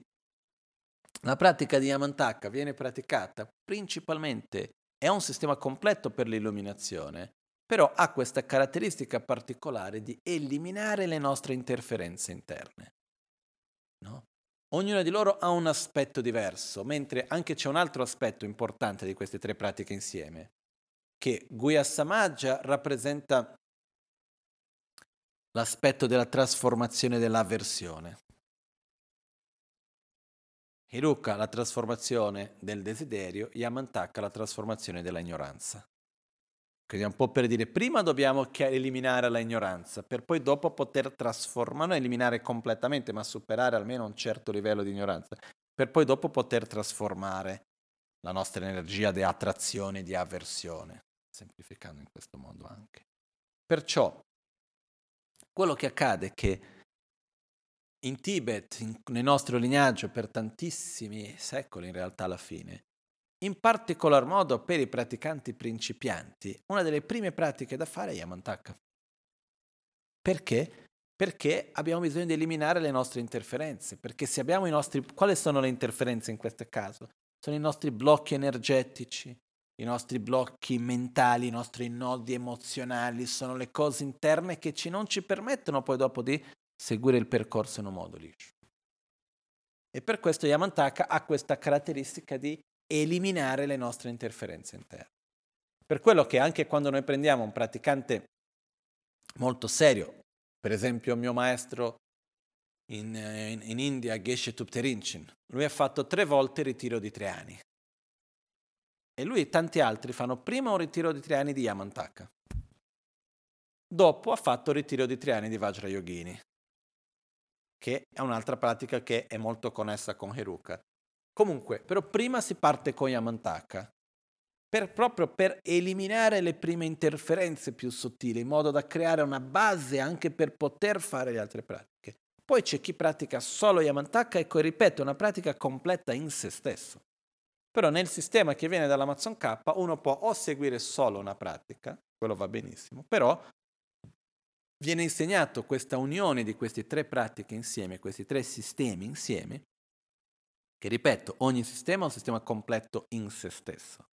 la pratica di Yamantaka viene praticata principalmente, è un sistema completo per l'illuminazione, però ha questa caratteristica particolare di eliminare le nostre interferenze interne. No? Ognuna di loro ha un aspetto diverso, mentre anche c'è un altro aspetto importante di queste tre pratiche insieme, che Guya Samaja rappresenta l'aspetto della trasformazione dell'avversione. Hiruka la trasformazione del desiderio, Yamantaka la trasformazione dell'ignoranza. Quindi un po' per dire, prima dobbiamo eliminare la ignoranza, per poi dopo poter trasformare, non eliminare completamente, ma superare almeno un certo livello di ignoranza, per poi dopo poter trasformare la nostra energia di attrazione di avversione, semplificando in questo modo anche. Perciò, quello che accade è che in Tibet, in, nel nostro lignaggio, per tantissimi secoli in realtà alla fine, in particolar modo per i praticanti principianti, una delle prime pratiche da fare è Yamantaka. Perché? Perché abbiamo bisogno di eliminare le nostre interferenze, perché se abbiamo i nostri... Quali sono le interferenze in questo caso? Sono i nostri blocchi energetici, i nostri blocchi mentali, i nostri nodi emozionali, sono le cose interne che ci non ci permettono poi dopo di seguire il percorso in un modo liscio. E per questo Yamantaka ha questa caratteristica di eliminare le nostre interferenze interne. Per quello che anche quando noi prendiamo un praticante molto serio, per esempio mio maestro in, in, in India, Geshe Tupterinchin, lui ha fatto tre volte il ritiro di tre anni. E lui e tanti altri fanno prima un ritiro di tre anni di Yamantaka. Dopo ha fatto il ritiro di tre anni di Vajra Yogini, che è un'altra pratica che è molto connessa con Heruka. Comunque, però prima si parte con Yamantaka, per, proprio per eliminare le prime interferenze più sottili, in modo da creare una base anche per poter fare le altre pratiche. Poi c'è chi pratica solo Yamantaka e, ripeto, è una pratica completa in se stesso. Però nel sistema che viene dall'Amazon K uno può o seguire solo una pratica, quello va benissimo, però viene insegnato questa unione di queste tre pratiche insieme, questi tre sistemi insieme, che ripeto, ogni sistema è un sistema completo in se stesso.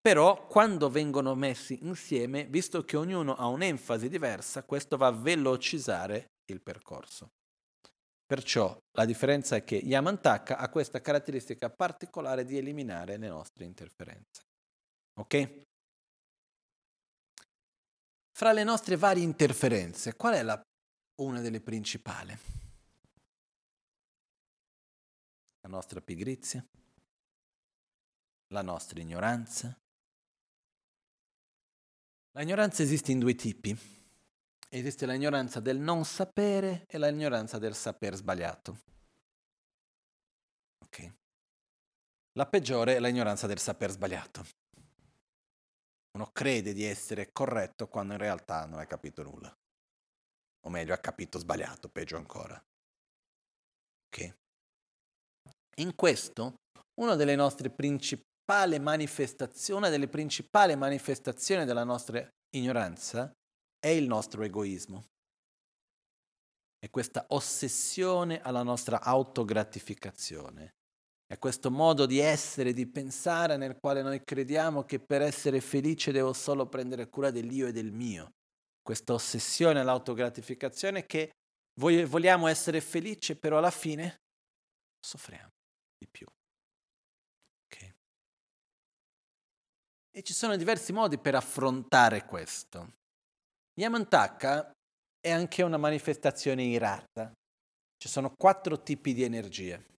Però quando vengono messi insieme, visto che ognuno ha un'enfasi diversa, questo va a velocizzare il percorso. Perciò la differenza è che Yamantaka ha questa caratteristica particolare di eliminare le nostre interferenze. Ok? Fra le nostre varie interferenze, qual è la, una delle principali? La nostra pigrizia? La nostra ignoranza? L'ignoranza esiste in due tipi. Esiste l'ignoranza del non sapere e l'ignoranza del saper sbagliato. Ok. La peggiore è l'ignoranza del saper sbagliato. Uno crede di essere corretto quando in realtà non ha capito nulla. O meglio, ha capito sbagliato, peggio ancora. Ok? In questo, una delle nostre principali manifestazioni, delle principali manifestazioni della nostra ignoranza è il nostro egoismo. È questa ossessione alla nostra autogratificazione. È questo modo di essere, di pensare nel quale noi crediamo che per essere felice devo solo prendere cura dell'io e del mio. Questa ossessione all'autogratificazione che vogliamo essere felici, però alla fine soffriamo di più. Okay. E ci sono diversi modi per affrontare questo. Yamantaka è anche una manifestazione irata. Ci sono quattro tipi di energie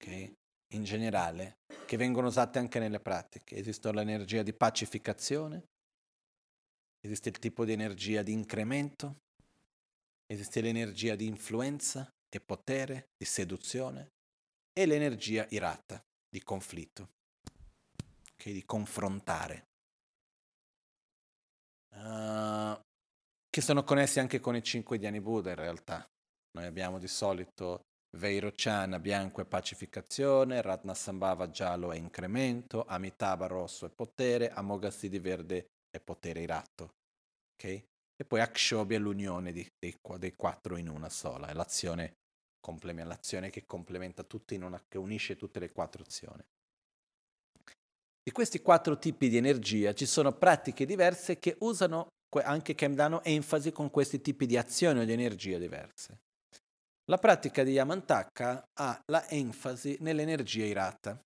okay, in generale, che vengono usate anche nelle pratiche. Esiste l'energia di pacificazione, esiste il tipo di energia di incremento, esiste l'energia di influenza e potere, di seduzione, e l'energia irata, di conflitto, okay, di confrontare. Uh, che sono connessi anche con i cinque Dhyani Buddha in realtà. Noi abbiamo di solito Veirochana bianco è pacificazione, Ratnasambhava giallo è incremento, Amitabha rosso è potere, Amoghasiddhi verde è potere irato. Okay? E poi Akshobhya è l'unione di, dei, dei, quattro in una sola, è l'azione, l'azione che complementa tutte in una, che unisce tutte le quattro azioni. Di questi quattro tipi di energia ci sono pratiche diverse che usano, anche che danno enfasi con questi tipi di azioni o di energia diverse. La pratica di Yamantaka ha la enfasi nell'energia irata.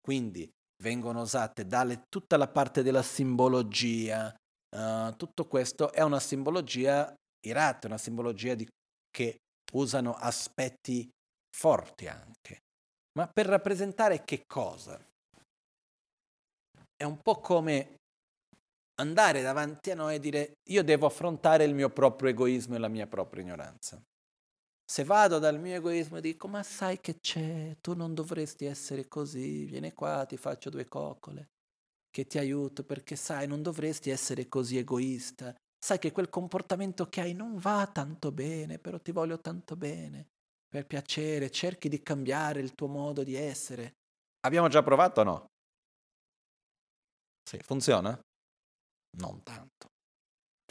Quindi vengono usate dalle, tutta la parte della simbologia, uh, tutto questo è una simbologia irata, una simbologia di, che usano aspetti forti anche. Ma per rappresentare che cosa? È un po' come andare davanti a noi e dire io devo affrontare il mio proprio egoismo e la mia propria ignoranza. Se vado dal mio egoismo e dico, ma sai che c'è, tu non dovresti essere così, vieni qua, ti faccio due coccole, che ti aiuto perché sai, non dovresti essere così egoista, sai che quel comportamento che hai non va tanto bene, però ti voglio tanto bene, per piacere, cerchi di cambiare il tuo modo di essere. Abbiamo già provato o no? Sì, funziona? Non tanto.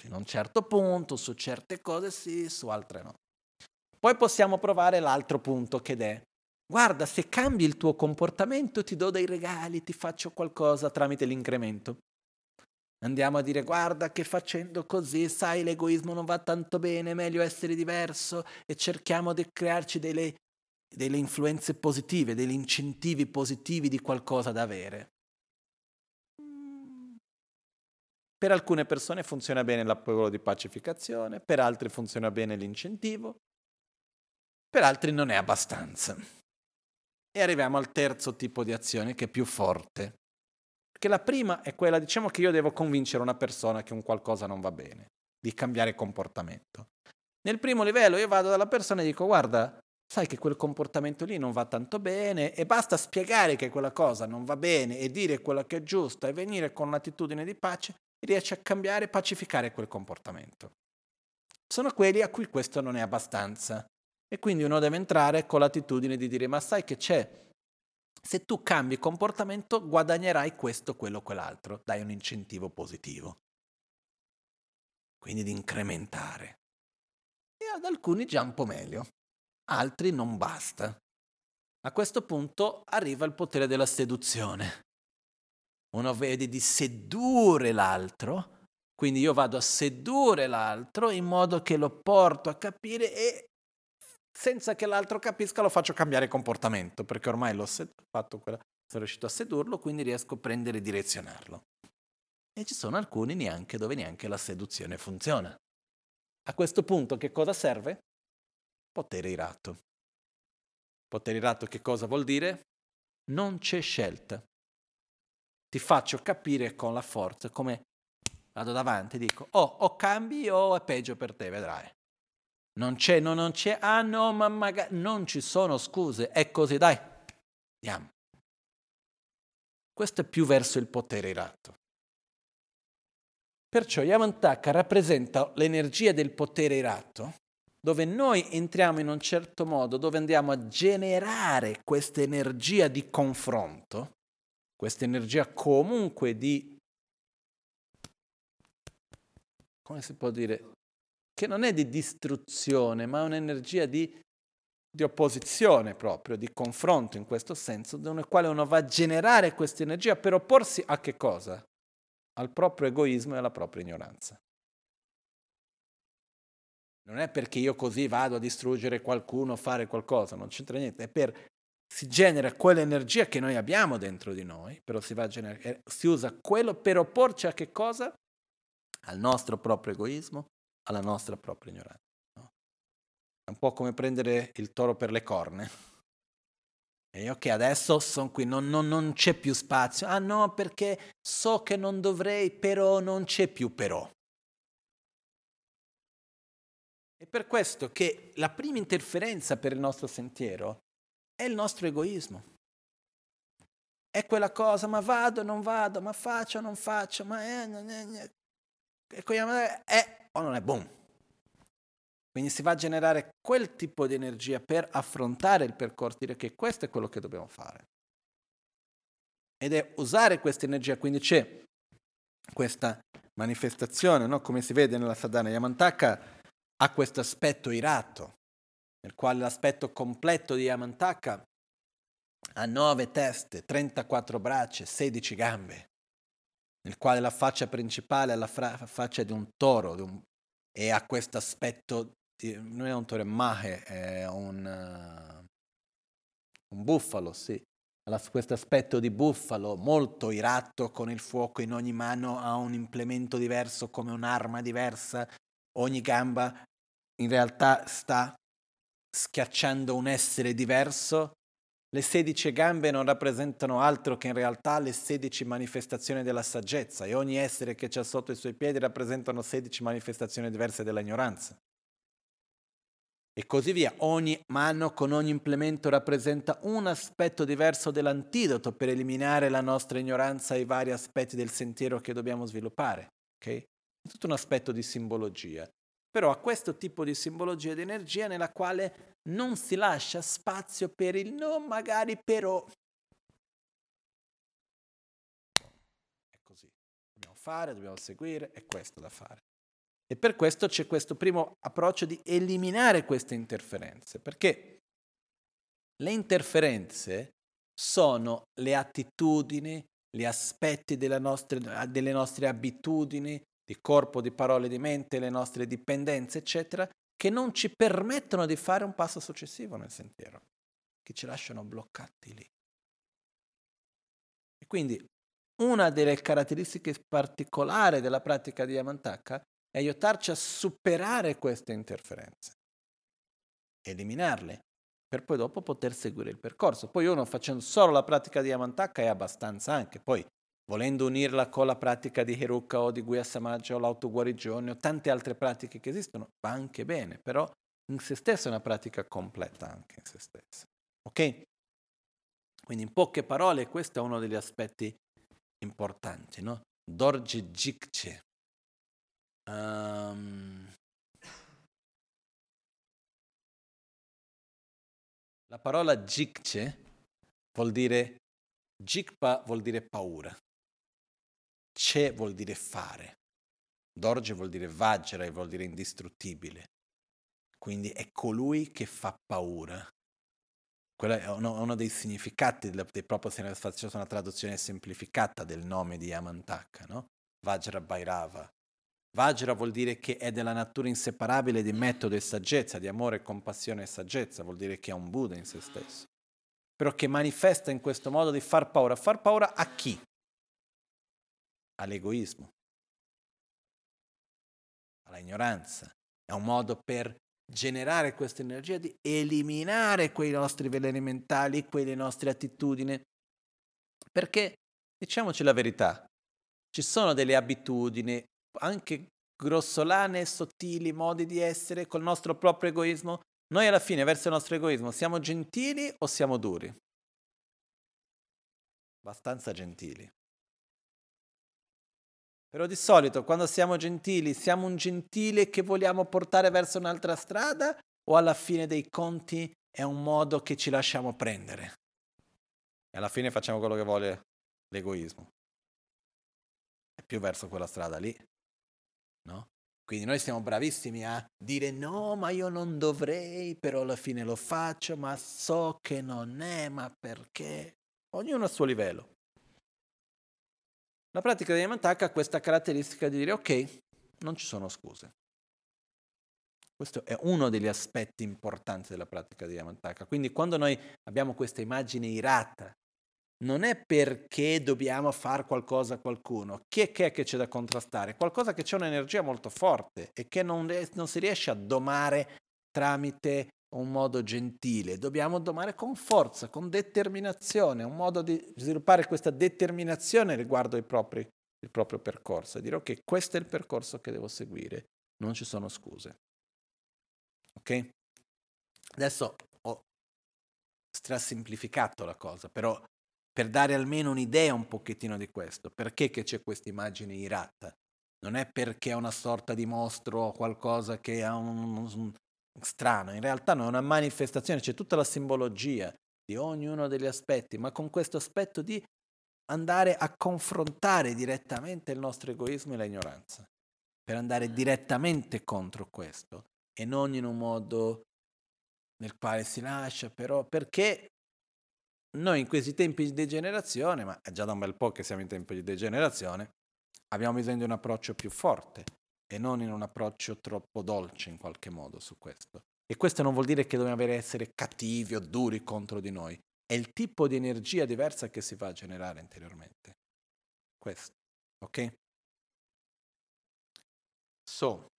Fino a un certo punto, su certe cose sì, su altre no. Poi possiamo provare l'altro punto che è, guarda, se cambi il tuo comportamento ti do dei regali, ti faccio qualcosa tramite l'incremento. Andiamo a dire, guarda che facendo così, sai, l'egoismo non va tanto bene, è meglio essere diverso e cerchiamo di crearci delle, delle influenze positive, degli incentivi positivi di qualcosa da avere. Per alcune persone funziona bene l'appello di pacificazione, per altri funziona bene l'incentivo, per altri non è abbastanza. E arriviamo al terzo tipo di azione che è più forte. Perché la prima è quella, diciamo che io devo convincere una persona che un qualcosa non va bene, di cambiare comportamento. Nel primo livello io vado dalla persona e dico guarda, sai che quel comportamento lì non va tanto bene e basta spiegare che quella cosa non va bene e dire quella che è giusta e venire con un'attitudine di pace, riesci a cambiare e pacificare quel comportamento. Sono quelli a cui questo non è abbastanza. E quindi uno deve entrare con l'attitudine di dire ma sai che c'è? Se tu cambi comportamento guadagnerai questo, quello, quell'altro, dai un incentivo positivo. Quindi di incrementare. E ad alcuni già un po' meglio, altri non basta. A questo punto arriva il potere della seduzione. Uno vede di sedurre l'altro, quindi io vado a sedurre l'altro in modo che lo porto a capire e senza che l'altro capisca lo faccio cambiare comportamento, perché ormai l'ho fatto quella, sono riuscito a sedurlo, quindi riesco a prendere e direzionarlo. E ci sono alcuni neanche dove neanche la seduzione funziona. A questo punto che cosa serve? Potere irato. Potere irato che cosa vuol dire? Non c'è scelta. Ti faccio capire con la forza come vado davanti e dico oh, o cambi o è peggio per te, vedrai. Non c'è, no, non c'è, ah no, ma magari non ci sono scuse, è così, dai, andiamo. Questo è più verso il potere irato. Perciò Yamantaka rappresenta l'energia del potere irato, dove noi entriamo in un certo modo, dove andiamo a generare questa energia di confronto, questa energia comunque di, come si può dire, che non è di distruzione, ma un'energia di, di opposizione proprio, di confronto in questo senso, nel quale uno va a generare questa energia per opporsi a che cosa? al proprio egoismo e alla propria ignoranza. Non è perché io così vado a distruggere qualcuno, fare qualcosa, non c'entra niente, è per si genera quell'energia che noi abbiamo dentro di noi, però si, va a generare, eh, si usa quello per opporci a che cosa? Al nostro proprio egoismo, alla nostra propria ignoranza. No? È un po' come prendere il toro per le corna. E che adesso sono qui, non, non, non c'è più spazio. Ah no, perché so che non dovrei, però non c'è più però. È per questo che la prima interferenza per il nostro sentiero è il nostro egoismo. È quella cosa, ma vado, non vado, ma faccio, non faccio, ma è, è, è, è, è o non è, boom. Quindi si va a generare quel tipo di energia per affrontare il percorso, dire che questo è quello che dobbiamo fare. Ed è usare questa energia, quindi c'è questa manifestazione, no? come si vede nella sadhana Yamantaka, ha questo aspetto irato, nel quale l'aspetto completo di Yamantaka ha nove teste, 34 braccia, 16 gambe, nel quale la faccia principale è la fra- faccia di un toro di un, e ha questo aspetto non è un toro, mahe, è un, uh, un buffalo, sì. Ha questo aspetto di buffalo molto irato con il fuoco in ogni mano, ha un implemento diverso come un'arma diversa, ogni gamba in realtà sta schiacciando un essere diverso. Le 16 gambe non rappresentano altro che in realtà le 16 manifestazioni della saggezza e ogni essere che c'è sotto i suoi piedi rappresentano 16 manifestazioni diverse dell'ignoranza e così via. Ogni mano con ogni implemento rappresenta un aspetto diverso dell'antidoto per eliminare la nostra ignoranza ai vari aspetti del sentiero che dobbiamo sviluppare. Okay? È tutto un aspetto di simbologia. Però a questo tipo di simbologia di energia nella quale non si lascia spazio per il no, magari però. È così. Dobbiamo fare, dobbiamo seguire, è questo da fare. E per questo c'è questo primo approccio di eliminare queste interferenze, perché le interferenze sono le attitudini, gli aspetti nostre, delle nostre abitudini, di corpo, di parole, di mente, le nostre dipendenze, eccetera, che non ci permettono di fare un passo successivo nel sentiero, che ci lasciano bloccati lì. E quindi una delle caratteristiche particolari della pratica di Yamantaka e aiutarci a superare queste interferenze, eliminarle, per poi dopo poter seguire il percorso. Poi uno facendo solo la pratica di Yamantaka è abbastanza anche, poi volendo unirla con la pratica di Heruka o di Guya Samaja o l'autoguarigione o tante altre pratiche che esistono, va anche bene, però in se stessa è una pratica completa anche in se stessa. Ok? Quindi in poche parole questo è uno degli aspetti importanti, no? Dorje Jikche, Um, la parola jikche vuol dire, jikpa vuol dire paura, che vuol dire fare, dorje vuol dire vajra e vuol dire indistruttibile. Quindi è colui che fa paura. Quello è uno, uno dei significati del, del proprio se una traduzione semplificata del nome di Yamantaka, no? Vajra Bhairava, Vajra vuol dire che è della natura inseparabile di metodo e saggezza, di amore, compassione e saggezza, vuol dire che è un Buddha in se stesso, però che manifesta in questo modo di far paura. Far paura a chi? All'egoismo, alla ignoranza. È un modo per generare questa energia di eliminare quei nostri veleni mentali, quelle nostre attitudini. Perché, diciamoci la verità, ci sono delle abitudini, anche grossolane, sottili modi di essere col nostro proprio egoismo. Noi alla fine, verso il nostro egoismo, siamo gentili o siamo duri? Abbastanza gentili. Però di solito quando siamo gentili, siamo un gentile che vogliamo portare verso un'altra strada o alla fine dei conti è un modo che ci lasciamo prendere? E alla fine facciamo quello che vuole l'egoismo. È più verso quella strada lì. No? Quindi noi siamo bravissimi a dire no, ma io non dovrei, però alla fine lo faccio, ma so che non è, ma perché? Ognuno a suo livello. La pratica di Yamantaka ha questa caratteristica di dire ok, non ci sono scuse. Questo è uno degli aspetti importanti della pratica di Yamantaka. Quindi quando noi abbiamo questa immagine irata, non è perché dobbiamo fare qualcosa a qualcuno. Chi è che, è che c'è da contrastare? Qualcosa che c'è un'energia molto forte e che non, non si riesce a domare tramite un modo gentile, dobbiamo domare con forza, con determinazione, un modo di sviluppare questa determinazione riguardo propri, il proprio percorso dire ok, questo è il percorso che devo seguire, non ci sono scuse. Ok? Adesso ho strasimplificato la cosa, però per dare almeno un'idea un pochettino di questo, perché c'è questa immagine irata? Non è perché è una sorta di mostro o qualcosa che ha un, un, strano, in realtà non è una manifestazione, c'è tutta la simbologia di ognuno degli aspetti, ma con questo aspetto di andare a confrontare direttamente il nostro egoismo e l'ignoranza, per andare direttamente contro questo e non in un modo nel quale si lascia però, perché noi in questi tempi di degenerazione, ma è già da un bel po' che siamo in tempi di degenerazione, abbiamo bisogno di un approccio più forte, e non in un approccio troppo dolce in qualche modo su questo. E questo non vuol dire che dobbiamo essere cattivi o duri contro di noi, è il tipo di energia diversa che si va a generare interiormente. Questo, ok? So,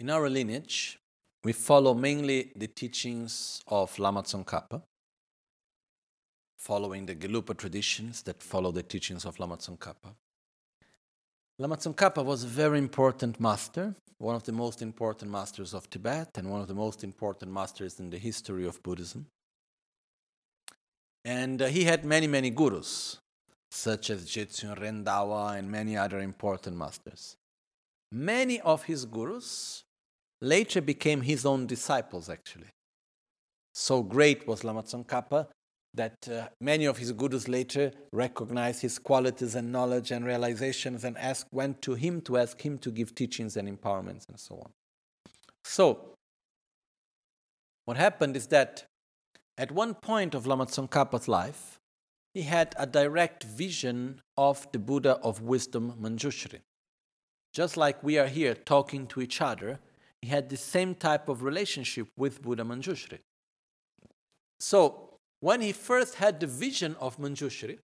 In our lineage, we follow mainly the teachings of Lama Tsongkhapa, following the Gelupa traditions that follow the teachings of Lama Tsongkhapa. Lama Tsongkhapa was a very important master, one of the most important masters of Tibet, and one of the most important masters in the history of Buddhism. And uh, he had many, many gurus, such as Jetsun Rendawa and many other important masters. Many of his gurus later became his own disciples, actually. So great was Lama Tsongkhapa that uh, many of his gurus later recognized his qualities and knowledge and realizations and asked, went to him to ask him to give teachings and empowerments and so on. So, what happened is that at one point of Lama Tsongkhapa's life, he had a direct vision of the Buddha of wisdom Manjushri. Just like we are here talking to each other, he had the same type of relationship with Buddha Manjushri. So, when he first had the vision of Manjushri,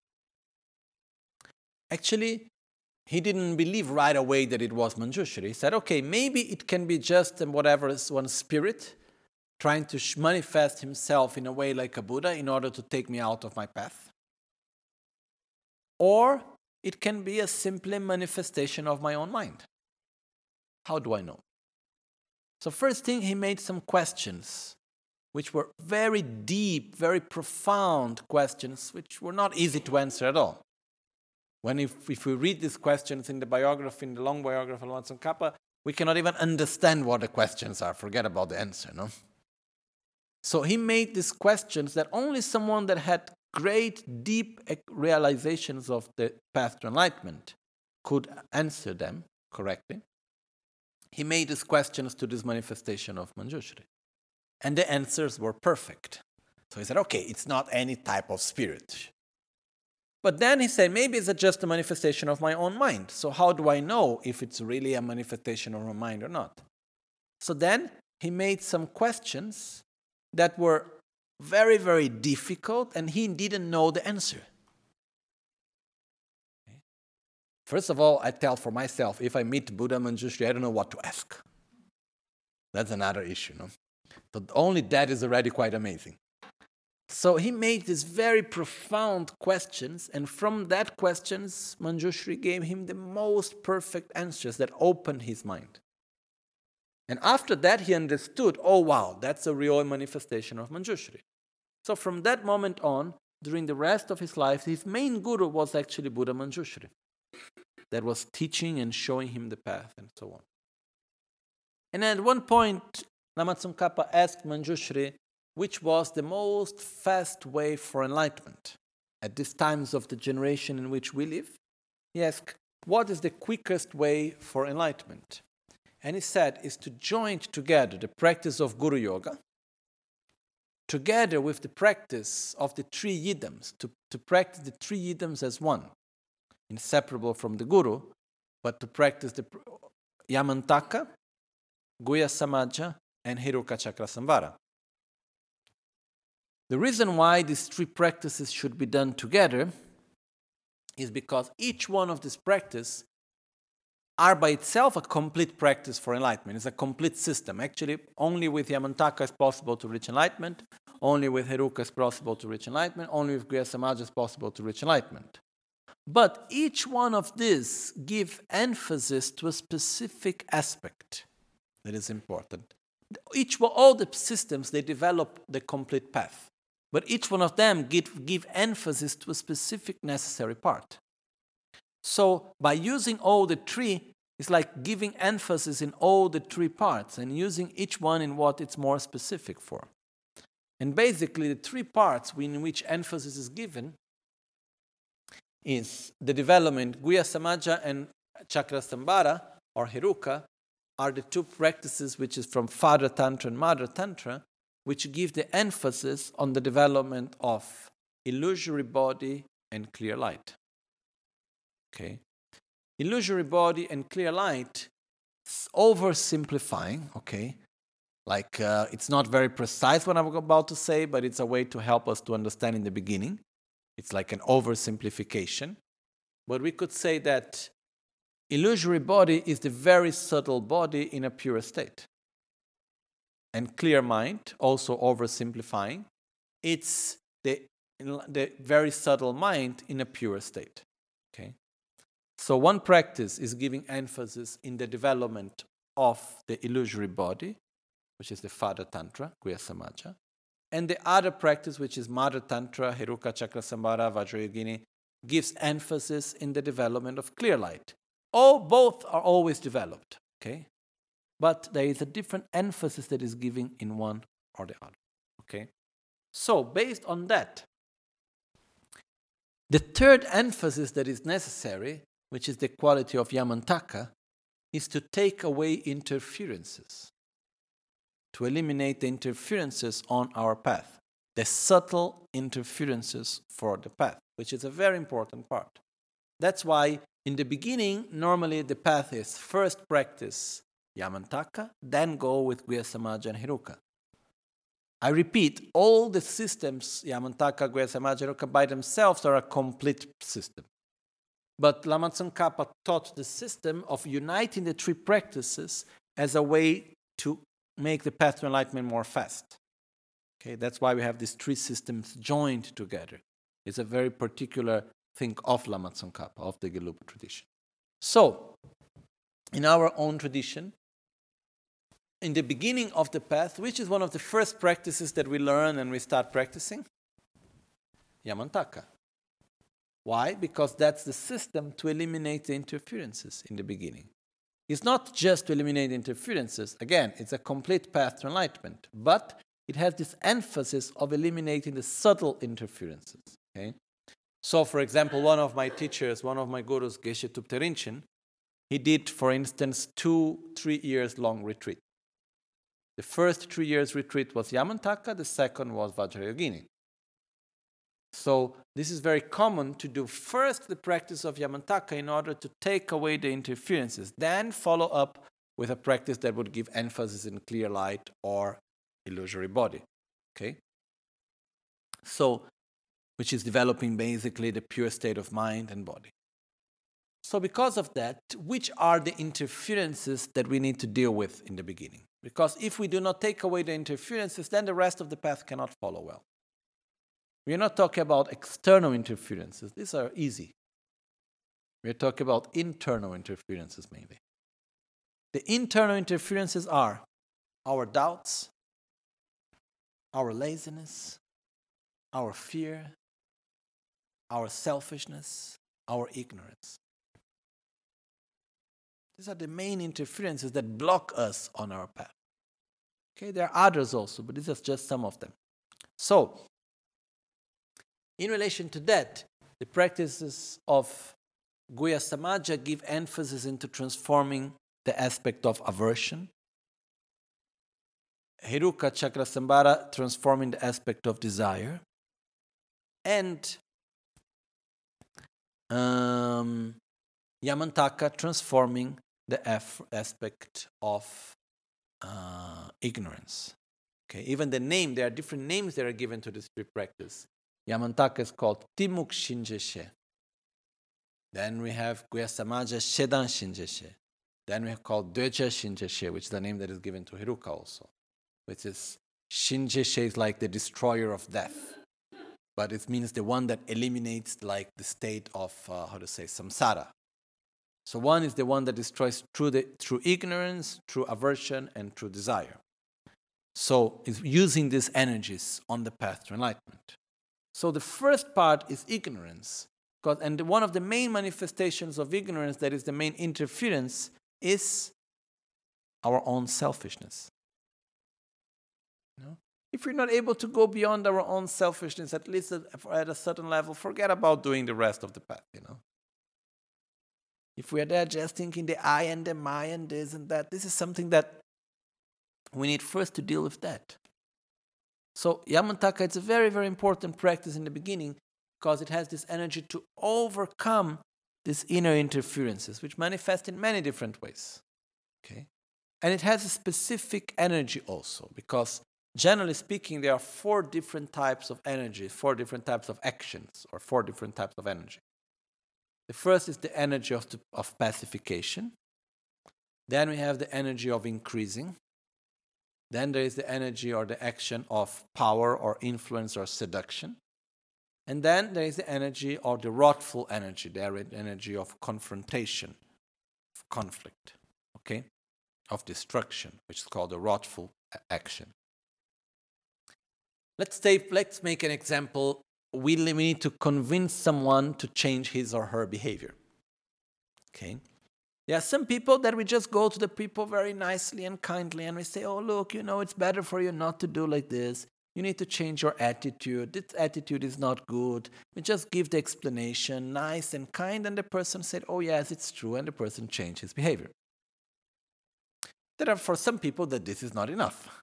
actually, he didn't believe right away that it was Manjushri. He said, okay, maybe it can be just whatever is one spirit trying to manifest himself in a way like a Buddha in order to take me out of my path. Or it can be a simple manifestation of my own mind. How do I know? So, first thing, he made some questions, which were very deep, very profound questions, which were not easy to answer at all. When if, if we read these questions in the biography, in the long biography of Watson Kappa, we cannot even understand what the questions are. Forget about the answer, no? So he made these questions that only someone that had great, deep realizations of the path to enlightenment could answer them correctly he made his questions to this manifestation of Manjushri. And the answers were perfect. So he said, okay, it's not any type of spirit. But then he said, maybe it's just a manifestation of my own mind. So how do I know if it's really a manifestation of my mind or not? So then he made some questions that were very, very difficult, and he didn't know the answer. First of all, I tell for myself if I meet Buddha Manjushri, I don't know what to ask. That's another issue, no? But only that is already quite amazing. So he made these very profound questions, and from that questions, Manjushri gave him the most perfect answers that opened his mind. And after that, he understood, oh wow, that's a real manifestation of Manjushri. So from that moment on, during the rest of his life, his main guru was actually Buddha Manjushri, that was teaching and showing him the path and so on. And at one point, Lama Tsongkhapa asked Manjushri which was the most fast way for enlightenment. At these times of the generation in which we live, he asked, What is the quickest way for enlightenment? And he said, is to join together the practice of Guru Yoga, together with the practice of the three yidams, to, to practice the three yidams as one, inseparable from the Guru, but to practice the Yamantaka, Guhya Samaja, and Heruka Chakra Samvara. The reason why these three practices should be done together is because each one of these practices are by itself a complete practice for enlightenment. It's a complete system. Actually, only with Yamantaka is possible to reach enlightenment. Only with Heruka is possible to reach enlightenment. Only with Guhya Samaja is possible to reach enlightenment. But each one of these give emphasis to a specific aspect that is important. Each all the systems they develop the complete path, but each one of them give, give emphasis to a specific necessary part. So by using all the three, it's like giving emphasis in all the three parts and using each one in what it's more specific for. And basically, the three parts in which emphasis is given is the development Guhya Samaja and Chakra Samvara or Heruka are the two practices which is from Father Tantra and Mother Tantra, which give the emphasis on the development of illusory body and clear light. Okay. Illusory body and clear light oversimplifying, okay? Like uh, it's not very precise what I'm about to say, but it's a way to help us to understand in the beginning. It's like an oversimplification. But we could say that illusory body is the very subtle body in a pure state. And clear mind, also oversimplifying, it's the, the very subtle mind in a pure state. Okay? So, one practice is giving emphasis in the development of the illusory body, which is the Father Tantra, Guhya Samaja, and the other practice, which is Mother Tantra, Heruka Chakra Samvara, Vajrayogini, gives emphasis in the development of clear light. All both are always developed, okay? But there is a different emphasis that is given in one or the other. Okay? So based on that, the third emphasis that is necessary which is the quality of Yamantaka, is to take away interferences, to eliminate the interferences on our path, the subtle interferences for the path, which is a very important part. That's why in the beginning, normally the path is first practice Yamantaka, then go with Guhya Samaja and Hiruka. I repeat, all the systems, Yamantaka, Guhya Samaja, Heruka, by themselves are a complete system. But Lama Tsongkhapa taught the system of uniting the three practices as a way to make the path to enlightenment more fast. Okay, that's why we have these three systems joined together. It's a very particular thing of Lama Tsongkhapa, of the Gelugpa tradition. So, in our own tradition, in the beginning of the path, which is one of the first practices that we learn and we start practicing, Yamantaka. Why? Because that's the system to eliminate the interferences in the beginning. It's not just to eliminate interferences. Again, it's a complete path to enlightenment, but it has this emphasis of eliminating the subtle interferences. Okay? So, for example, one of my teachers, one of my gurus, Geshe Thupten Rinchen, he did, for instance, two, three years long retreat. The first three years retreat was Yamantaka, the second was Vajrayogini. So this is very common to do first the practice of Yamantaka in order to take away the interferences, then follow up with a practice that would give emphasis in clear light or illusory body. Okay? So, which is developing basically the pure state of mind and body. So, because of that, which are the interferences that we need to deal with in the beginning? Because if we do not take away the interferences, then the rest of the path cannot follow well. We are not talking about external interferences, these are easy. We are talking about internal interferences mainly. The internal interferences are our doubts, our laziness, our fear, our selfishness, our ignorance. These are the main interferences that block us on our path. Okay, there are others also, but these are just some of them. So, in relation to that, the practices of Guhya Samaja give emphasis into transforming the aspect of aversion. Heruka Chakrasambhara transforming the aspect of desire. And um, Yamantaka transforming the aspect of uh, ignorance. Okay, even the name, there are different names that are given to this street practice. Yamantaka is called Timuk Shinjeshe. Then we have Guhyasamaja Shedan Shinjeshe. Then we have called Dwecha Shinjeshe, which is the name that is given to Hiruka also, which is Shinjeshe is like the destroyer of death. But it means the one that eliminates like the state of, uh, how to say, samsara, so one is the one that destroys through, the, through ignorance, through aversion, and through desire. So it's using these energies on the path to enlightenment. So the first part is ignorance. And one of the main manifestations of ignorance, that is the main interference, is our own selfishness. If we're not able to go beyond our own selfishness, at least at a certain level, forget about doing the rest of the path, you know. If we are there just thinking the I and the my and this and that, this is something that we need first to deal with that. So Yamantaka, it's a very, very important practice in the beginning because it has this energy to overcome these inner interferences, which manifest in many different ways. Okay? And it has a specific energy also, because generally speaking, there are four different types of energy, four different types of actions, or four different types of energy. The first is the energy of, the, of pacification. Then we have the energy of increasing. Then there is the energy or the action of power or influence or seduction. And then there is the energy or the wrathful energy, the energy of confrontation, of conflict, okay, of destruction, which is called the wrathful action. Let's take, let's make an example we need to convince someone to change his or her behavior. Okay? There are some people that we just go to the people very nicely and kindly and we say, oh, look, you know, it's better for you not to do like this. You need to change your attitude. This attitude is not good. We just give the explanation, nice and kind, and the person said, oh, yes, it's true, and the person changed his behavior. There are for some people that this is not enough.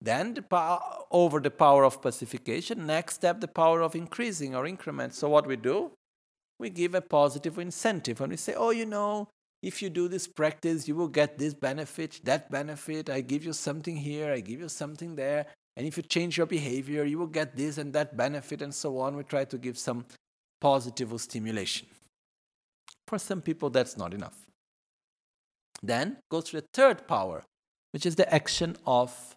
Then the power, over the power of pacification, next step, the power of increasing or increment. So what we do? We give a positive incentive and we say, oh, you know, if you do this practice, you will get this benefit, that benefit. I give you something here, I give you something there. And if you change your behavior, you will get this and that benefit, and so on. We try to give some positive stimulation. For some people, that's not enough. Then goes to the third power, which is the action of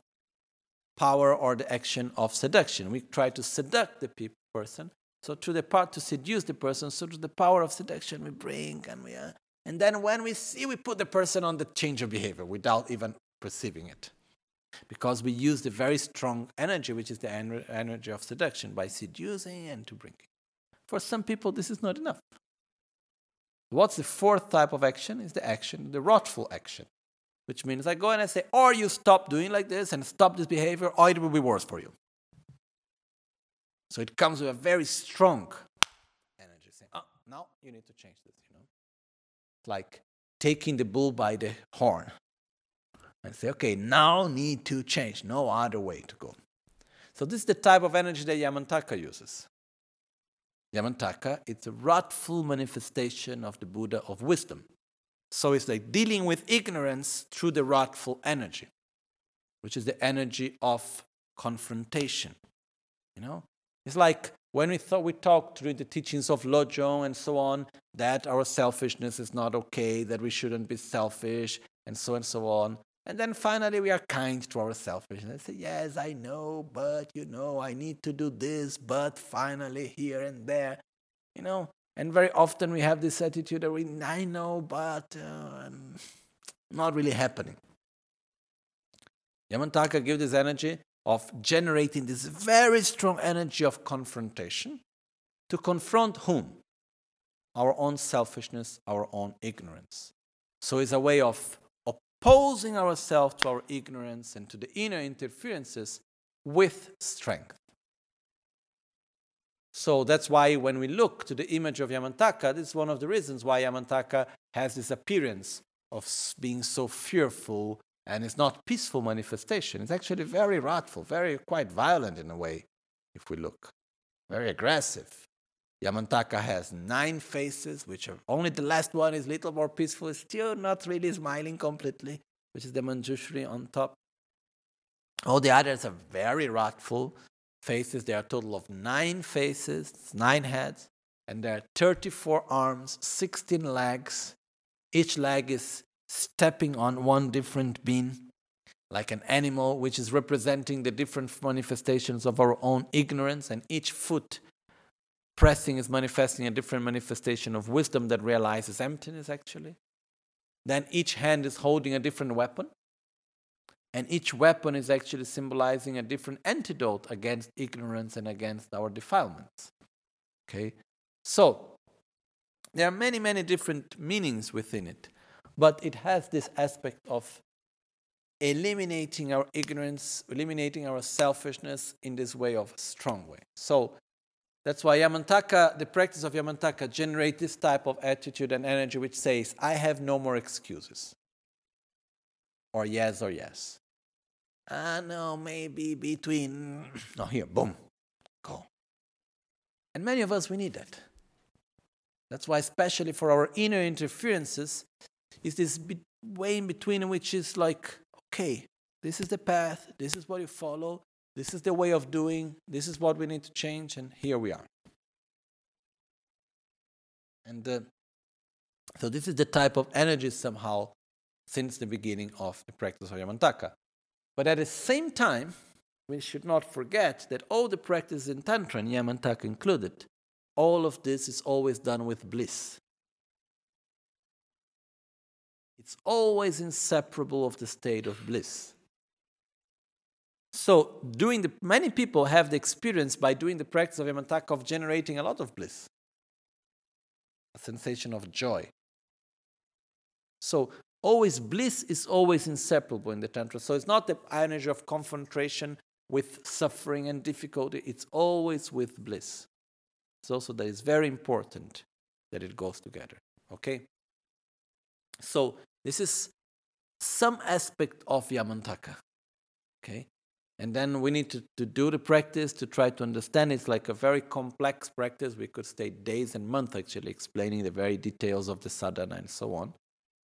power or the action of seduction. We try to seduct the pe- person. So through the part to seduce the person, so through the power of seduction we bring and we, uh, and then when we see, we put the person on the change of behavior without even perceiving it, because we use the very strong energy, which is the en- energy of seduction, by seducing and to bring. For some people, this is not enough. What's the fourth type of action? Is the action, the wrathful action which means I go and I say, or you stop doing like this and stop this behavior, or it will be worse for you. So it comes with a very strong energy saying, oh, ah, now you need to change this, you know. It's like taking the bull by the horn and say, okay, now need to change, no other way to go. So this is the type of energy that Yamantaka uses. Yamantaka, it's a wrathful manifestation of the Buddha of wisdom. So it's like dealing with ignorance through the wrathful energy, which is the energy of confrontation. You know, it's like when we thought we talked through the teachings of Lojong and so on that our selfishness is not okay, that we shouldn't be selfish, and so and so on. And then finally we are kind to our selfishness. Say, yes, I know, but you know, I need to do this, but finally here and there, you know. And very often we have this attitude that we, I know, but uh, not really happening. Yamantaka gives this energy of generating this very strong energy of confrontation to confront whom? Our own selfishness, our own ignorance. So it's a way of opposing ourselves to our ignorance and to the inner interferences with strength. So that's why when we look to the image of Yamantaka, this is one of the reasons why Yamantaka has this appearance of being so fearful and it's not peaceful manifestation. It's actually very wrathful, very quite violent in a way, if we look. Very aggressive. Yamantaka has nine faces, which are only the last one is little more peaceful, still not really smiling completely, which is the Manjushri on top. All the others are very wrathful faces. There are a total of nine faces, nine heads, and there are 34 arms, 16 legs. Each leg is stepping on one different being, like an animal, which is representing the different manifestations of our own ignorance, and each foot pressing is manifesting a different manifestation of wisdom that realizes emptiness, actually. Then each hand is holding a different weapon. And each weapon is actually symbolizing a different antidote against ignorance and against our defilements. Okay? So, there are many, many different meanings within it, but it has this aspect of eliminating our ignorance, eliminating our selfishness in this way of a strong way. So, that's why Yamantaka, the practice of Yamantaka, generates this type of attitude and energy which says, I have no more excuses. Or yes or yes. Ah, no, maybe between. *clears throat* No, here, boom, go. And many of us, we need that. That's why, especially for our inner interferences, is this way in between which is like, okay, this is the path, this is what you follow, this is the way of doing. This is what we need to change, and here we are. And uh, so, this is the type of energy somehow since the beginning of the practice of Yamantaka. But at the same time, we should not forget that all the practices in Tantra, and Yamantaka included, all of this is always done with bliss. It's always inseparable of the state of bliss. So, doing the many people have the experience by doing the practice of Yamantaka of generating a lot of bliss, a sensation of joy. So, always bliss is always inseparable in the Tantra. So, it's not the energy of confrontation with suffering and difficulty, it's always with bliss. It's also that it's very important that it goes together. Okay? So, this is some aspect of Yamantaka. Okay? And then we need to, to do the practice to try to understand. It's like a very complex practice. We could stay days and months actually explaining the very details of the sadhana and so on.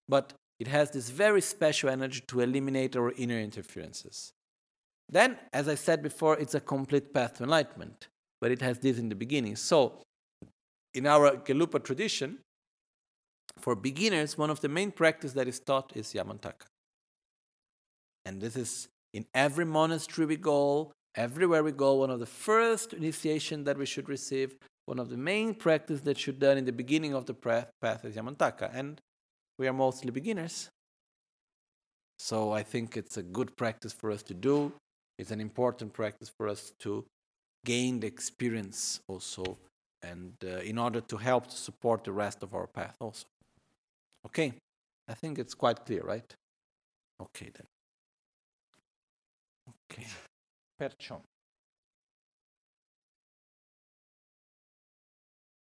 But it has this very special energy to eliminate our inner interferences. Then, as I said before, it's a complete path to enlightenment, but it has this in the beginning. So, in our Gelupa tradition, for beginners, one of the main practice that is taught is Yamantaka. And this is in every monastery we go, everywhere we go, one of the first initiation that we should receive, one of the main practice that should done in the beginning of the path is Yamantaka. And we are mostly beginners. So I think it's a good practice for us to do. It's an important practice for us to gain the experience also and uh, in order to help to support the rest of our path also. Okay, I think it's quite clear, right? Okay then. Ok, perciò.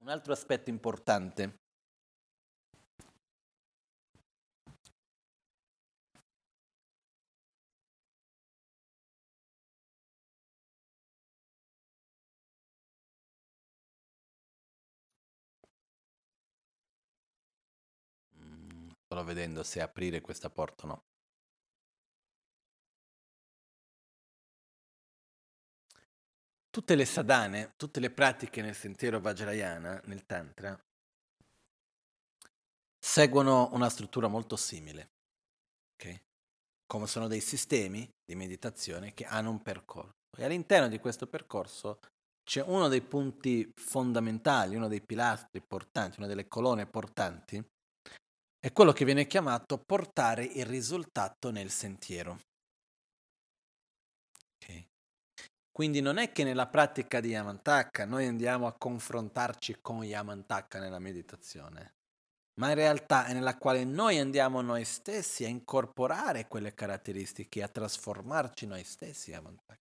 Un altro aspetto importante solo vedendo se aprire questa porta o no. Tutte le sadhane, tutte le pratiche nel sentiero Vajrayana, nel Tantra, seguono una struttura molto simile, okay? come sono dei sistemi di meditazione che hanno un percorso. E all'interno di questo percorso c'è uno dei punti fondamentali, uno dei pilastri portanti, una delle colonne portanti, è quello che viene chiamato portare il risultato nel sentiero. Okay. Quindi non è che nella pratica di Yamantaka noi andiamo a confrontarci con Yamantaka nella meditazione, ma in realtà è nella quale noi andiamo noi stessi a incorporare quelle caratteristiche, a trasformarci noi stessi Yamantaka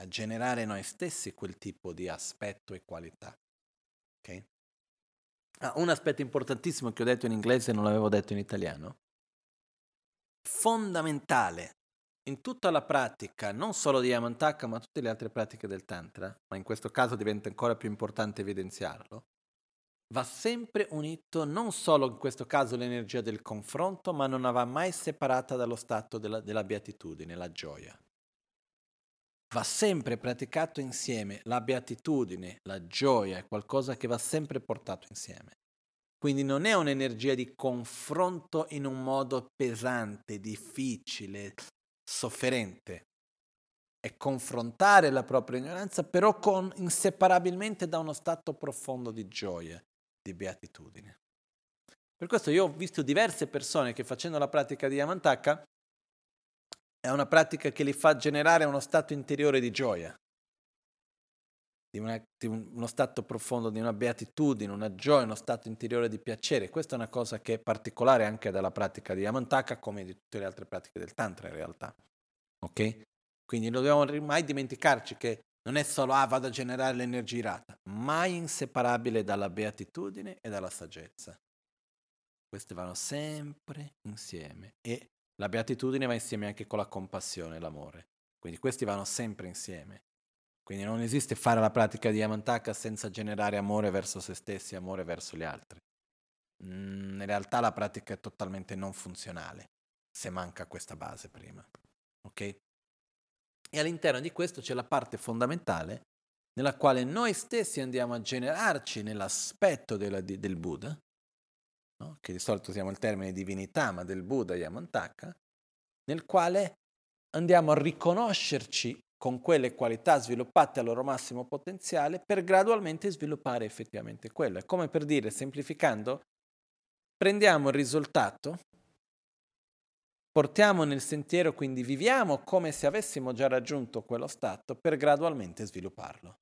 a generare noi stessi quel tipo di aspetto e qualità. Ah, un aspetto importantissimo che ho detto in inglese e non l'avevo detto in italiano. Fondamentale in tutta la pratica, non solo di Yamantaka, ma tutte le altre pratiche del Tantra, ma in questo caso diventa ancora più importante evidenziarlo, va sempre unito non solo in questo caso l'energia del confronto, ma non va mai separata dallo stato della, della beatitudine, la gioia va sempre praticato insieme. La beatitudine, la gioia è qualcosa che va sempre portato insieme. Quindi non è un'energia di confronto in un modo pesante, difficile, sofferente. È confrontare la propria ignoranza, però con, inseparabilmente da uno stato profondo di gioia, di beatitudine. Per questo io ho visto diverse persone che facendo la pratica di Yamantaka è una pratica che li fa generare uno stato interiore di gioia, di, una, di uno stato profondo, di una beatitudine, una gioia, uno stato interiore di piacere. Questa è una cosa che è particolare anche dalla pratica di Yamantaka come di tutte le altre pratiche del Tantra in realtà. Ok? Quindi non dobbiamo mai dimenticarci che non è solo ah, vado a generare l'energia irata, mai inseparabile dalla beatitudine e dalla saggezza. Queste vanno sempre insieme e la beatitudine va insieme anche con la compassione e l'amore. Quindi questi vanno sempre insieme. Quindi non esiste fare la pratica di Yamantaka senza generare amore verso se stessi amore verso gli altri. Mm, in realtà la pratica è totalmente non funzionale se manca questa base prima. Ok? E all'interno di questo c'è la parte fondamentale nella quale noi stessi andiamo a generarci nell'aspetto della, del Buddha no? che di solito usiamo il termine divinità, ma del Buddha Yamantaka, nel quale andiamo a riconoscerci con quelle qualità sviluppate al loro massimo potenziale per gradualmente sviluppare effettivamente quello. È come per dire, semplificando, prendiamo il risultato, portiamo nel sentiero, quindi viviamo come se avessimo già raggiunto quello stato per gradualmente svilupparlo.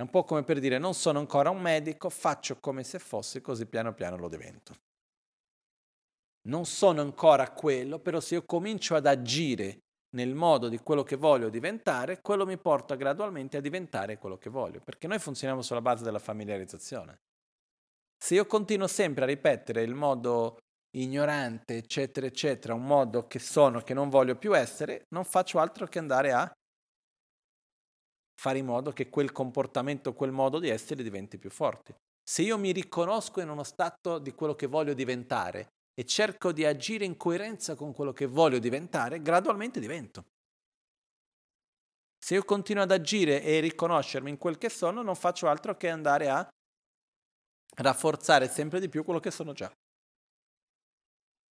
È un po' come per dire non sono ancora un medico, faccio come se fossi così piano piano lo divento. Non sono ancora quello, però se io comincio ad agire nel modo di quello che voglio diventare, quello mi porta gradualmente a diventare quello che voglio, perché noi funzioniamo sulla base della familiarizzazione. Se io continuo sempre a ripetere il modo ignorante, eccetera, eccetera, un modo che sono, che non voglio più essere, non faccio altro che andare a fare in modo che quel comportamento, quel modo di essere diventi più forte. Se io mi riconosco in uno stato di quello che voglio diventare e cerco di agire in coerenza con quello che voglio diventare, gradualmente divento. Se io continuo ad agire e riconoscermi in quel che sono, non faccio altro che andare a rafforzare sempre di più quello che sono già.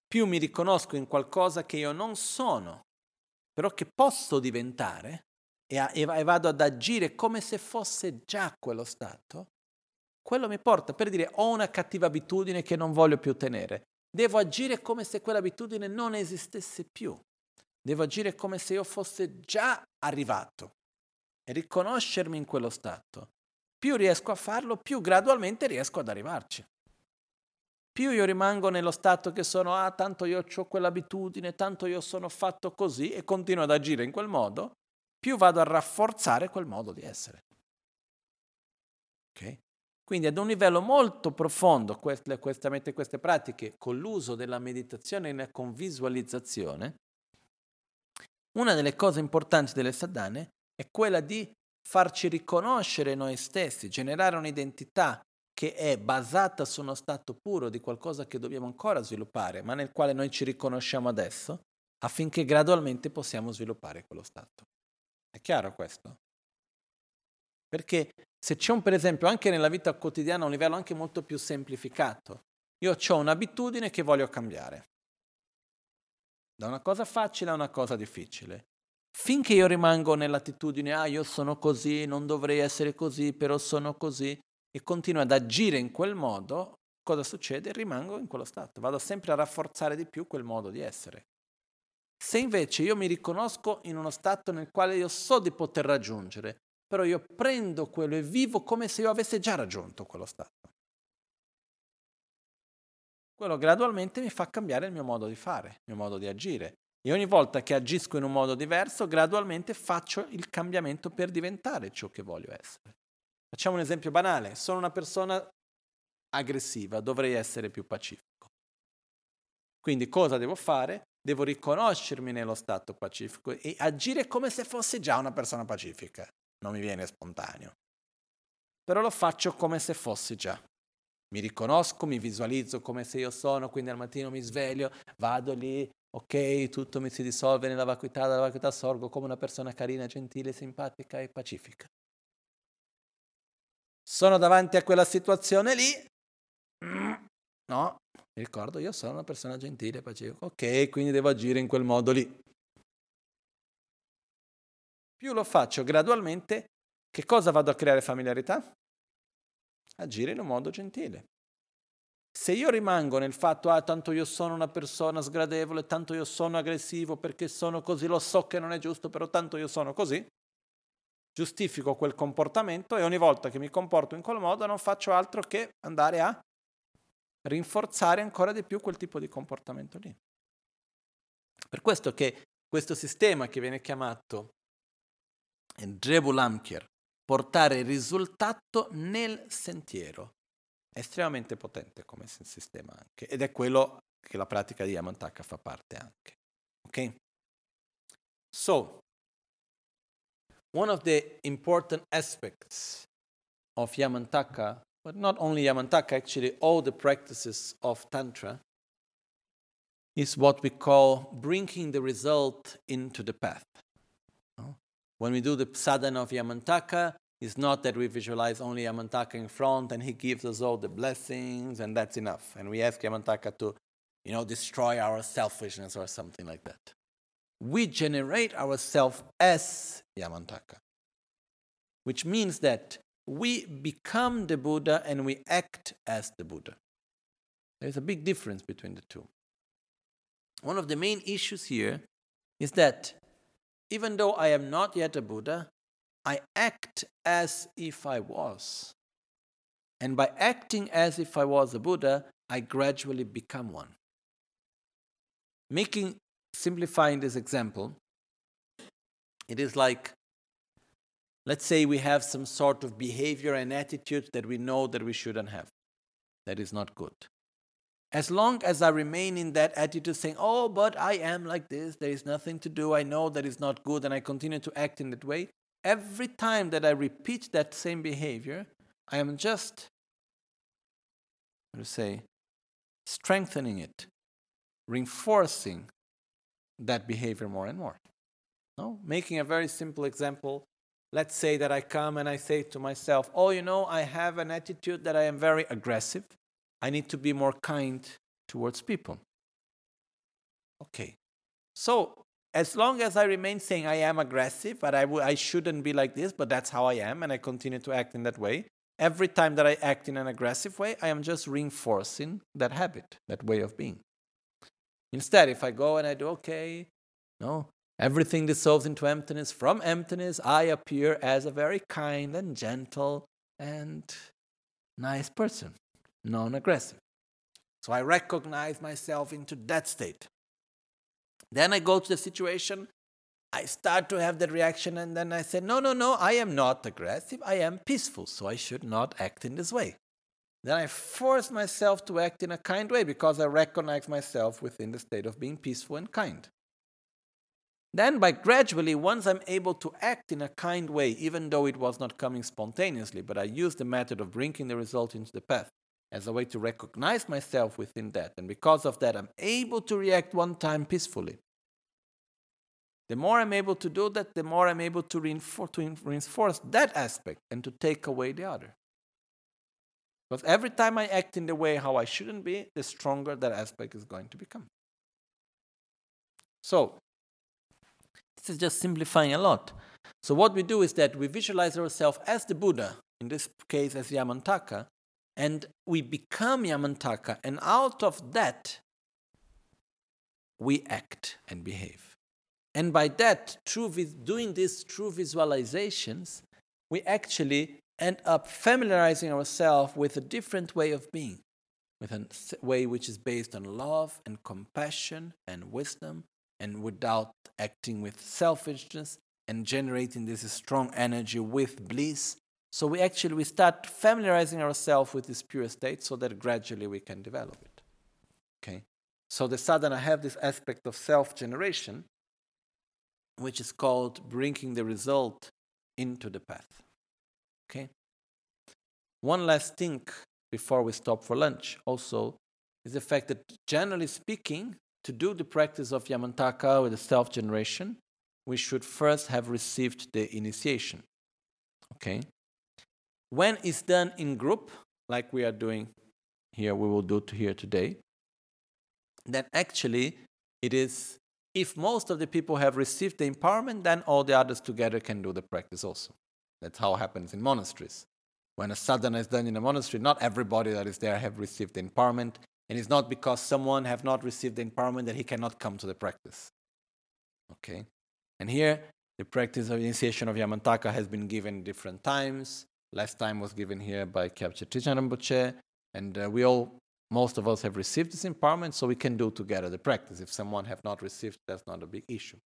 Più mi riconosco in qualcosa che io non sono, però che posso diventare, e, a, e vado ad agire come se fosse già quello stato, quello mi porta per dire ho una cattiva abitudine che non voglio più tenere. Devo agire come se quell'abitudine non esistesse più. Devo agire come se io fosse già arrivato e riconoscermi in quello stato. Più riesco a farlo, più gradualmente riesco ad arrivarci. Più io rimango nello stato che sono, ah, tanto io ho quell'abitudine, tanto io sono fatto così e continuo ad agire in quel modo, più vado a rafforzare quel modo di essere. Okay? Quindi ad un livello molto profondo queste, queste, queste pratiche con l'uso della meditazione e con visualizzazione, una delle cose importanti delle sadhane è quella di farci riconoscere noi stessi, generare un'identità che è basata su uno stato puro di qualcosa che dobbiamo ancora sviluppare, ma nel quale noi ci riconosciamo adesso, affinché gradualmente possiamo sviluppare quello stato. È chiaro questo? Perché se c'è un, per esempio, anche nella vita quotidiana a un livello anche molto più semplificato, io ho un'abitudine che voglio cambiare. Da una cosa facile a una cosa difficile. Finché io rimango nell'attitudine, ah, io sono così, non dovrei essere così, però sono così, e continuo ad agire in quel modo, cosa succede? Rimango in quello stato, vado sempre a rafforzare di più quel modo di essere. Se invece io mi riconosco in uno stato nel quale io so di poter raggiungere, però io prendo quello e vivo come se io avessi già raggiunto quello stato. Quello gradualmente mi fa cambiare il mio modo di fare, il mio modo di agire. E ogni volta che agisco in un modo diverso, gradualmente faccio il cambiamento per diventare ciò che voglio essere. Facciamo un esempio banale. Sono una persona aggressiva, dovrei essere più pacifico. Quindi cosa devo fare? Devo riconoscermi nello stato pacifico e agire come se fossi già una persona pacifica non mi viene spontaneo. Però lo faccio come se fossi già. Mi riconosco, mi visualizzo come se io sono, quindi al mattino mi sveglio, vado lì, ok, tutto mi si dissolve nella vacuità, dalla vacuità sorgo come una persona carina, gentile, simpatica e pacifica. Sono davanti a quella situazione lì, no, mi ricordo, io sono una persona gentile, pacifica, ok, quindi devo agire in quel modo lì. Più lo faccio gradualmente, che cosa vado a creare familiarità? Agire in un modo gentile. Se io rimango nel fatto, ah, tanto io sono una persona sgradevole, tanto io sono aggressivo perché sono così, lo so che non è giusto, però tanto io sono così, giustifico quel comportamento e ogni volta che mi comporto in quel modo non faccio altro che andare a rinforzare ancora di più quel tipo di comportamento lì. Per questo che questo sistema che viene chiamato Drebulamkir, portare risultato nel sentiero. È estremamente potente come sistema anche ed è quello che la pratica di Yamantaka fa parte anche. Ok? So, one of the important aspects of Yamantaka, but not only Yamantaka, actually all the practices of Tantra, is what we call bringing the result into the path. When we do the sadhana of Yamantaka, it's not that we visualize only Yamantaka in front and he gives us all the blessings and that's enough. And we ask Yamantaka to, you know, destroy our selfishness or something like that. We generate ourselves as Yamantaka, which means that we become the Buddha and we act as the Buddha. There's a big difference between the two. One of the main issues here is that even though I am not yet a Buddha, I act as if I was. And by acting as if I was a Buddha, I gradually become one. Making, simplifying this example, it is like, let's say we have some sort of behavior and attitude that we know that we shouldn't have. That is not good. As long as I remain in that attitude saying, oh, but I am like this, there is nothing to do, I know that is not good, and I continue to act in that way, every time that I repeat that same behavior, I am just, how to say, strengthening it, reinforcing that behavior more and more. No? Making a very simple example, let's say that I come and I say to myself, oh, you know, I have an attitude that I am very aggressive. I need to be more kind towards people. Okay. So, as long as I remain saying I am aggressive, but I w- I shouldn't be like this, but that's how I am, and I continue to act in that way, every time that I act in an aggressive way, I am just reinforcing that habit, that way of being. Instead, if I go and I do, okay, no, everything dissolves into emptiness, from emptiness, I appear as a very kind and gentle and nice person non aggressive. So I recognize myself into that state. Then I go to the situation, I start to have that reaction, and then I say, No, no, no, I am not aggressive, I am peaceful, so I should not act in this way. Then I force myself to act in a kind way because I recognize myself within the state of being peaceful and kind. Then, by gradually, once I'm able to act in a kind way, even though it was not coming spontaneously, but I use the method of bringing the result into the path as a way to recognize myself within that. And because of that, I'm able to react one time peacefully. The more I'm able to do that, the more I'm able to reinforce, to reinforce that aspect and to take away the other. Because every time I act in the way how I shouldn't be, the stronger that aspect is going to become. So, this is just simplifying a lot. So, what we do is that we visualize ourselves as the Buddha, in this case as Yamantaka, and we become Yamantaka, and out of that, we act and behave. And by that, through doing these true visualizations, we actually end up familiarizing ourselves with a different way of being, with a way which is based on love and compassion and wisdom and without acting with selfishness and generating this strong energy with bliss. So we actually we start familiarizing ourselves with this pure state so that gradually we can develop it. Okay? So the sadhana have this aspect of self-generation, which is called bringing the result into the path. Okay? One last thing before we stop for lunch also is the fact that generally speaking, to do the practice of Yamantaka with the self generation, we should first have received the initiation. Okay? When it's done in group, like we are doing here, we will do to here today, then actually it is if most of the people have received the empowerment, then all the others together can do the practice also. That's how it happens in monasteries. When a sadhana is done in a monastery, not everybody that is there have received the empowerment, and it's not because someone have not received the empowerment that he cannot come to the practice. Okay? And here, the practice of initiation of Yamantaka has been given different times. Last time was given here by Kyabche Trijang Rinpoche, and uh, we all, most of us have received this empowerment, so we can do together the practice. If someone have not received, that's not a big issue.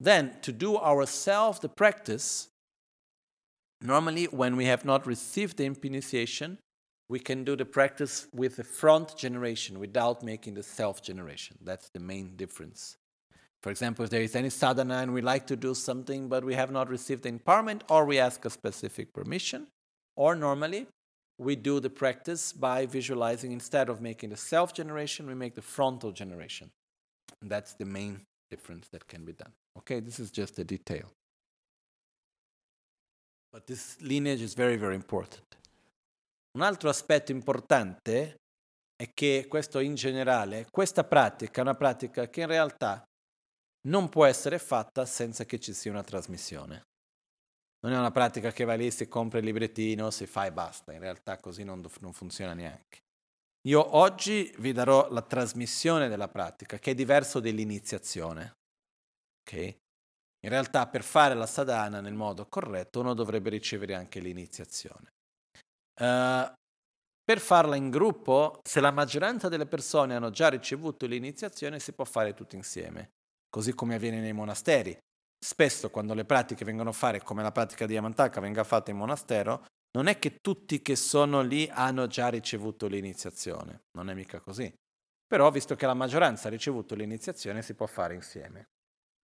Then, to do ourselves the practice, normally when we have not received the initiation, we can do the practice with the front generation without making the self generation. That's the main difference. For example, if there is any sadhana and we like to do something but we have not received the empowerment, or we ask a specific permission, or normally we do the practice by visualizing instead of making the self generation, we make the frontal generation. And that's the main difference that can be done. Okay, this is just a detail. But this lineage is very, very important. Un altro aspetto importante è che questo in generale, questa pratica è una pratica che in realtà non può essere fatta senza che ci sia una trasmissione. Non è una pratica che vai lì, si compra il librettino, si fa e basta. In realtà così non, non funziona neanche. Io oggi vi darò la trasmissione della pratica, che è diverso dell'iniziazione. Ok? In realtà per fare la sadhana nel modo corretto uno dovrebbe ricevere anche l'iniziazione. Uh, per farla in gruppo, se la maggioranza delle persone hanno già ricevuto l'iniziazione, si può fare tutti insieme, così come avviene nei monasteri. Spesso quando le pratiche vengono fatte, come la pratica di Yamantaka venga fatta in monastero, non è che tutti che sono lì hanno già ricevuto l'iniziazione, non è mica così. Però visto che la maggioranza ha ricevuto l'iniziazione, si può fare insieme.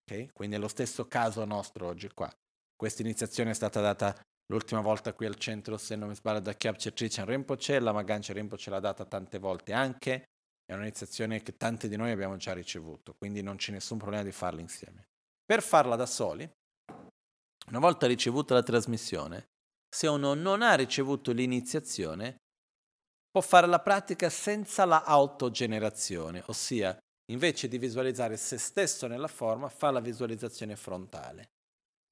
Okay? Quindi è lo stesso caso nostro oggi qua. Questa iniziazione è stata data L'ultima volta qui al centro, se non mi sbaglio, da Kyabche Trichan Rinpoche, la Magancia Rinpoche l'ha data tante volte anche, è un'iniziazione che tanti di noi abbiamo già ricevuto, quindi non c'è nessun problema di farla insieme. Per farla da soli, una volta ricevuta la trasmissione, se uno non ha ricevuto l'iniziazione, può fare la pratica senza la autogenerazione, ossia invece di visualizzare se stesso nella forma, fa la visualizzazione frontale.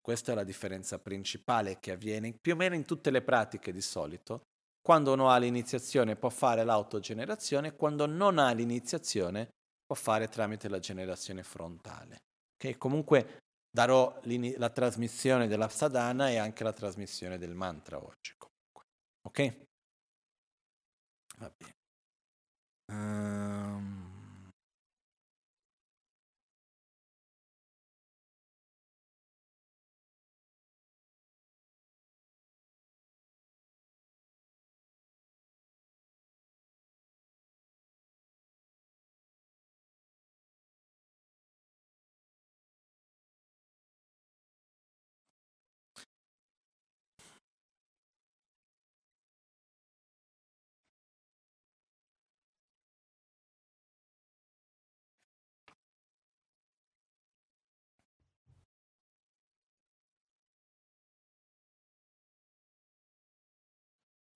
Questa è la differenza principale che avviene più o meno in tutte le pratiche di solito. Quando uno ha l'iniziazione può fare l'autogenerazione, quando non ha l'iniziazione può fare tramite la generazione frontale. Okay? Comunque darò la trasmissione della sadhana e anche la trasmissione del mantra oggi. Comunque. Ok? Va bene. Um...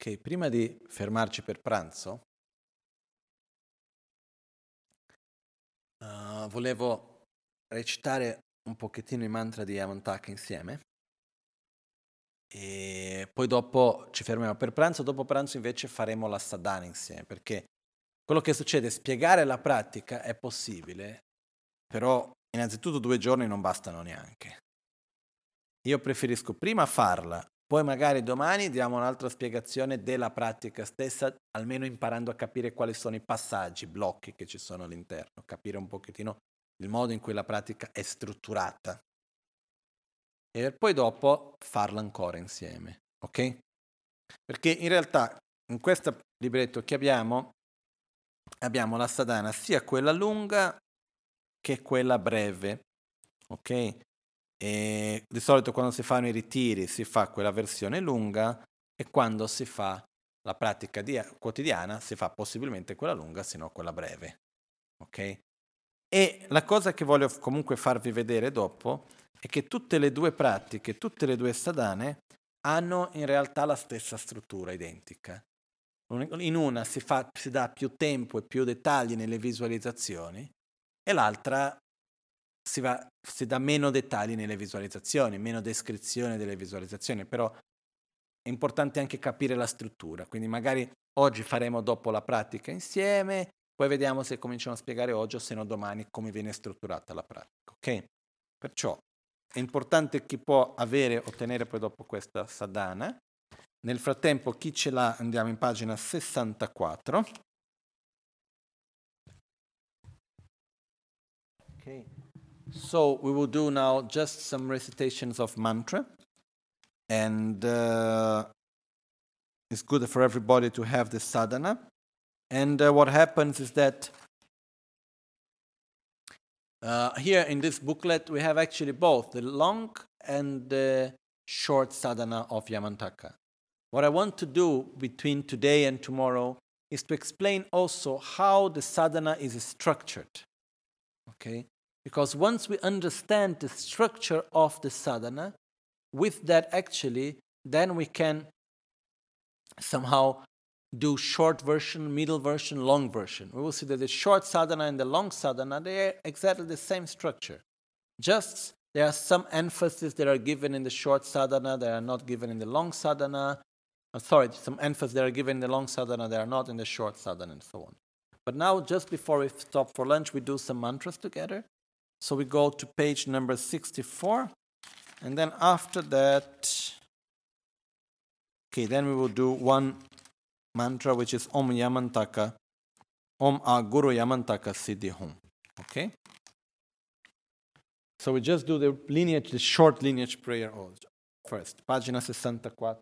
Ok, prima di fermarci per pranzo, uh, volevo recitare un pochettino i mantra di Yamantaka insieme e poi dopo ci fermiamo per pranzo, dopo pranzo invece faremo la sadhana insieme, perché quello che succede è spiegare la pratica è possibile, però innanzitutto due giorni non bastano neanche. Io preferisco prima farla, poi magari domani diamo un'altra spiegazione della pratica stessa, almeno imparando a capire quali sono i passaggi, i blocchi che ci sono all'interno, capire un pochettino il modo in cui la pratica è strutturata. E poi dopo farla ancora insieme, ok? Perché in realtà in questo libretto che abbiamo, abbiamo la sadhana sia quella lunga che quella breve, ok? E di solito quando si fanno i ritiri si fa quella versione lunga e quando si fa la pratica di, quotidiana si fa possibilmente quella lunga, se no quella breve. Ok? E la cosa che voglio comunque farvi vedere dopo è che tutte le due pratiche, tutte le due sadane hanno in realtà la stessa struttura identica. In una si, fa, si dà più tempo e più dettagli nelle visualizzazioni e l'altra si, va, si dà meno dettagli nelle visualizzazioni, meno descrizione delle visualizzazioni, però è importante anche capire la struttura, quindi magari oggi faremo dopo la pratica insieme, poi vediamo se cominciamo a spiegare oggi o se no domani come viene strutturata la pratica, ok? Perciò è importante chi può avere, ottenere poi dopo questa sadhana. Nel frattempo chi ce l'ha andiamo in pagina 64. Okay. So we will do now just some recitations of mantra, and uh, it's good for everybody to have the sadhana. And uh, what happens is that uh, here in this booklet we have actually both the long and the short sadhana of Yamantaka. What I want to do between today and tomorrow is to explain also how the sadhana is structured. Okay? Because once we understand the structure of the sadhana, with that actually, then we can somehow do short version, middle version, long version. We will see that the short sadhana and the long sadhana, they are exactly the same structure. Just there are some emphasis that are given in the short sadhana that are not given in the long sadhana. Uh, sorry, some emphasis that are given in the long sadhana that are not in the short sadhana and so on. But now, just before we stop for lunch, we do some mantras together. So we go to page number 64. And then after that, okay, then we will do one mantra which is Om Yamantaka, Om A Guru Yamantaka Siddhi Hum. Okay? So we just do the lineage, the short lineage prayer also. first. Pagina 64.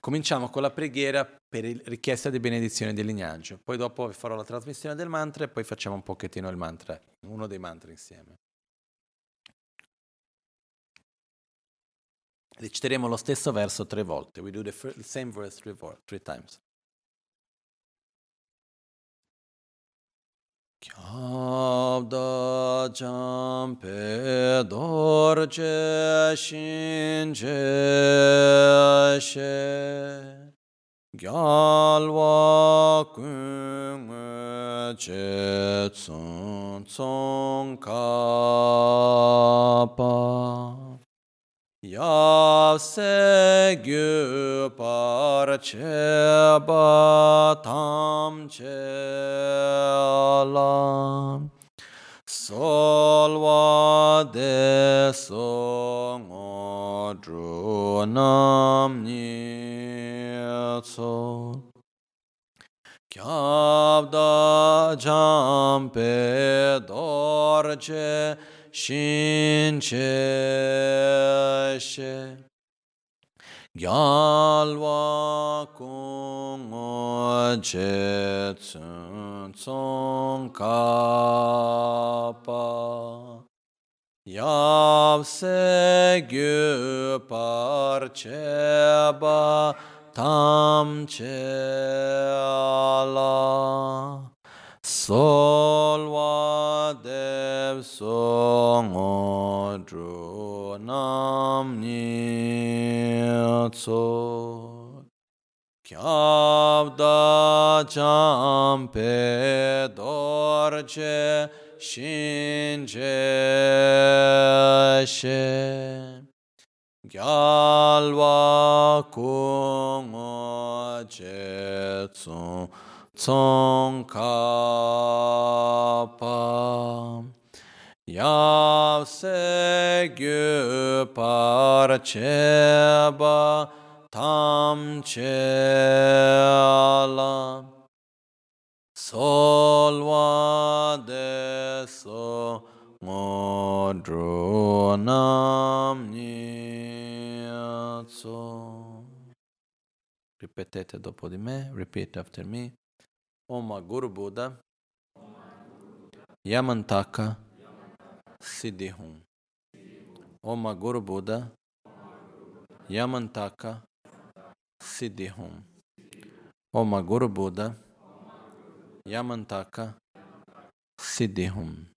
Cominciamo con la preghiera per richiesta di benedizione del lignaggio, poi dopo farò la trasmissione del mantra e poi facciamo un pochettino il mantra, uno dei mantra insieme. Reciteremo lo stesso verso tre volte. We do the, first, the same verse three, three times. Kyabda jampe dorje shinje she gyalwa kungwe che tsung tsung kapa Yase gyu par che ba tam che lam solwa de so ngo dru nam ni so kyab da jam pe dor che shin che she gyalwa kung o che tsun tsong ka pa yab se gyu par che ba tam che la sol wa dev so ngo dru nam ni tso. Kyab da cham pe dor che shin che she. Gyalwa kung che tsung tsong ka pa yav se gyu par che ba tam che la. Sol wa de so ngo dro nam ni so ripetete dopo di me repeat after me Oma Guru Buddha Yamantaka Siddhihum. Oma Guru Buddha Yamantaka Siddhihum. Oma Guru Buddha Yamantaka Siddhihum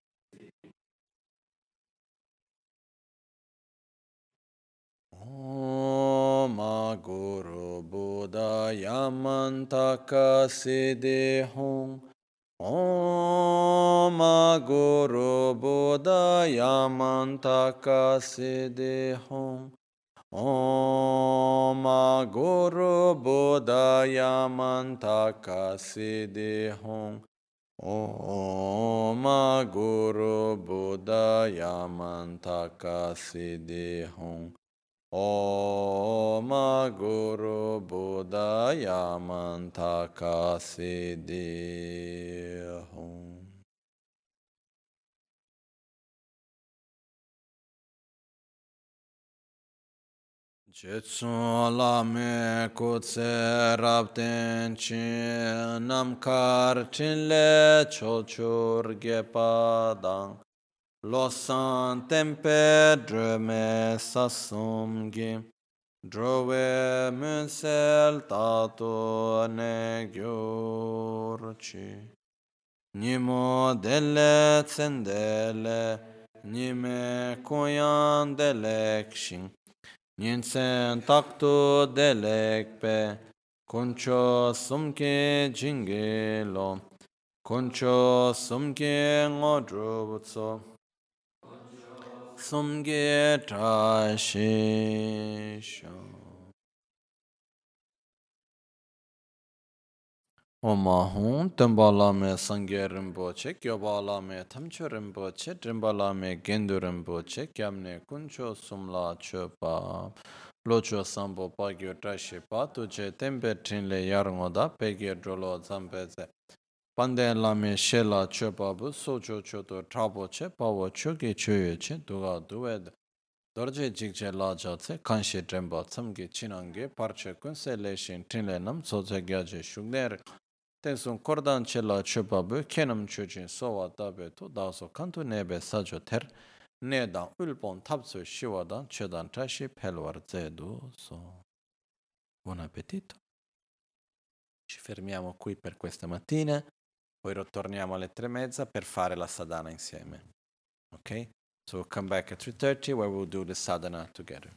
Oma Guru Buddha Yamantaka Siddhihum Om Guru Buddha Yamantaka Siddhihum Om Guru Buddha Yamantaka Siddhihum Om Guru Buddha Yamantaka Siddhihum Om Guru Buddha Yamantaka Siddhihum Jetsu lame kutse rabten chin namkar chinle chochur gepadang losan tempe dreme sasumgi drove munsel tato ne gyorchi nimo delle tsendele nime koyan delekshin Nyensen taktu delekpe kuncho sumke jingelo kuncho sumke ngodrubutso sumge tra she Omahun Dambala me Sangye Rinpoche, Gyabala me Thamcho Rinpoche, Drimbala me Gendu Rinpoche, Gyamne Kuncho Sumla Chopa, Locho Sambo Pagyo Tashi Pa, Tuche Tempe Trinle Yarngoda, Pegye Drolo Zambeze, 반데 라메 셰라 쳬바부 소조초도 타보체 바워초게 쳬여체 도가 도웨 더제 직제 라자체 칸시 젬바 참게 친한게 파르체군 셀레신 틴레남 소제게제 슈그네 텐손 코르단 쳬라 쳬바부 케남 쳬진 소와다베 또 다소 칸토 네베 사조테르 네다 울본 탑스 시와다 쳬단 타시 펠워제도 소 Buon appetito. Ci fermiamo qui per questa mattina. Poi ritorniamo alle tre e mezza per fare la sadhana insieme. Ok? So we'll come back at 3.30 where we'll do the sadhana together.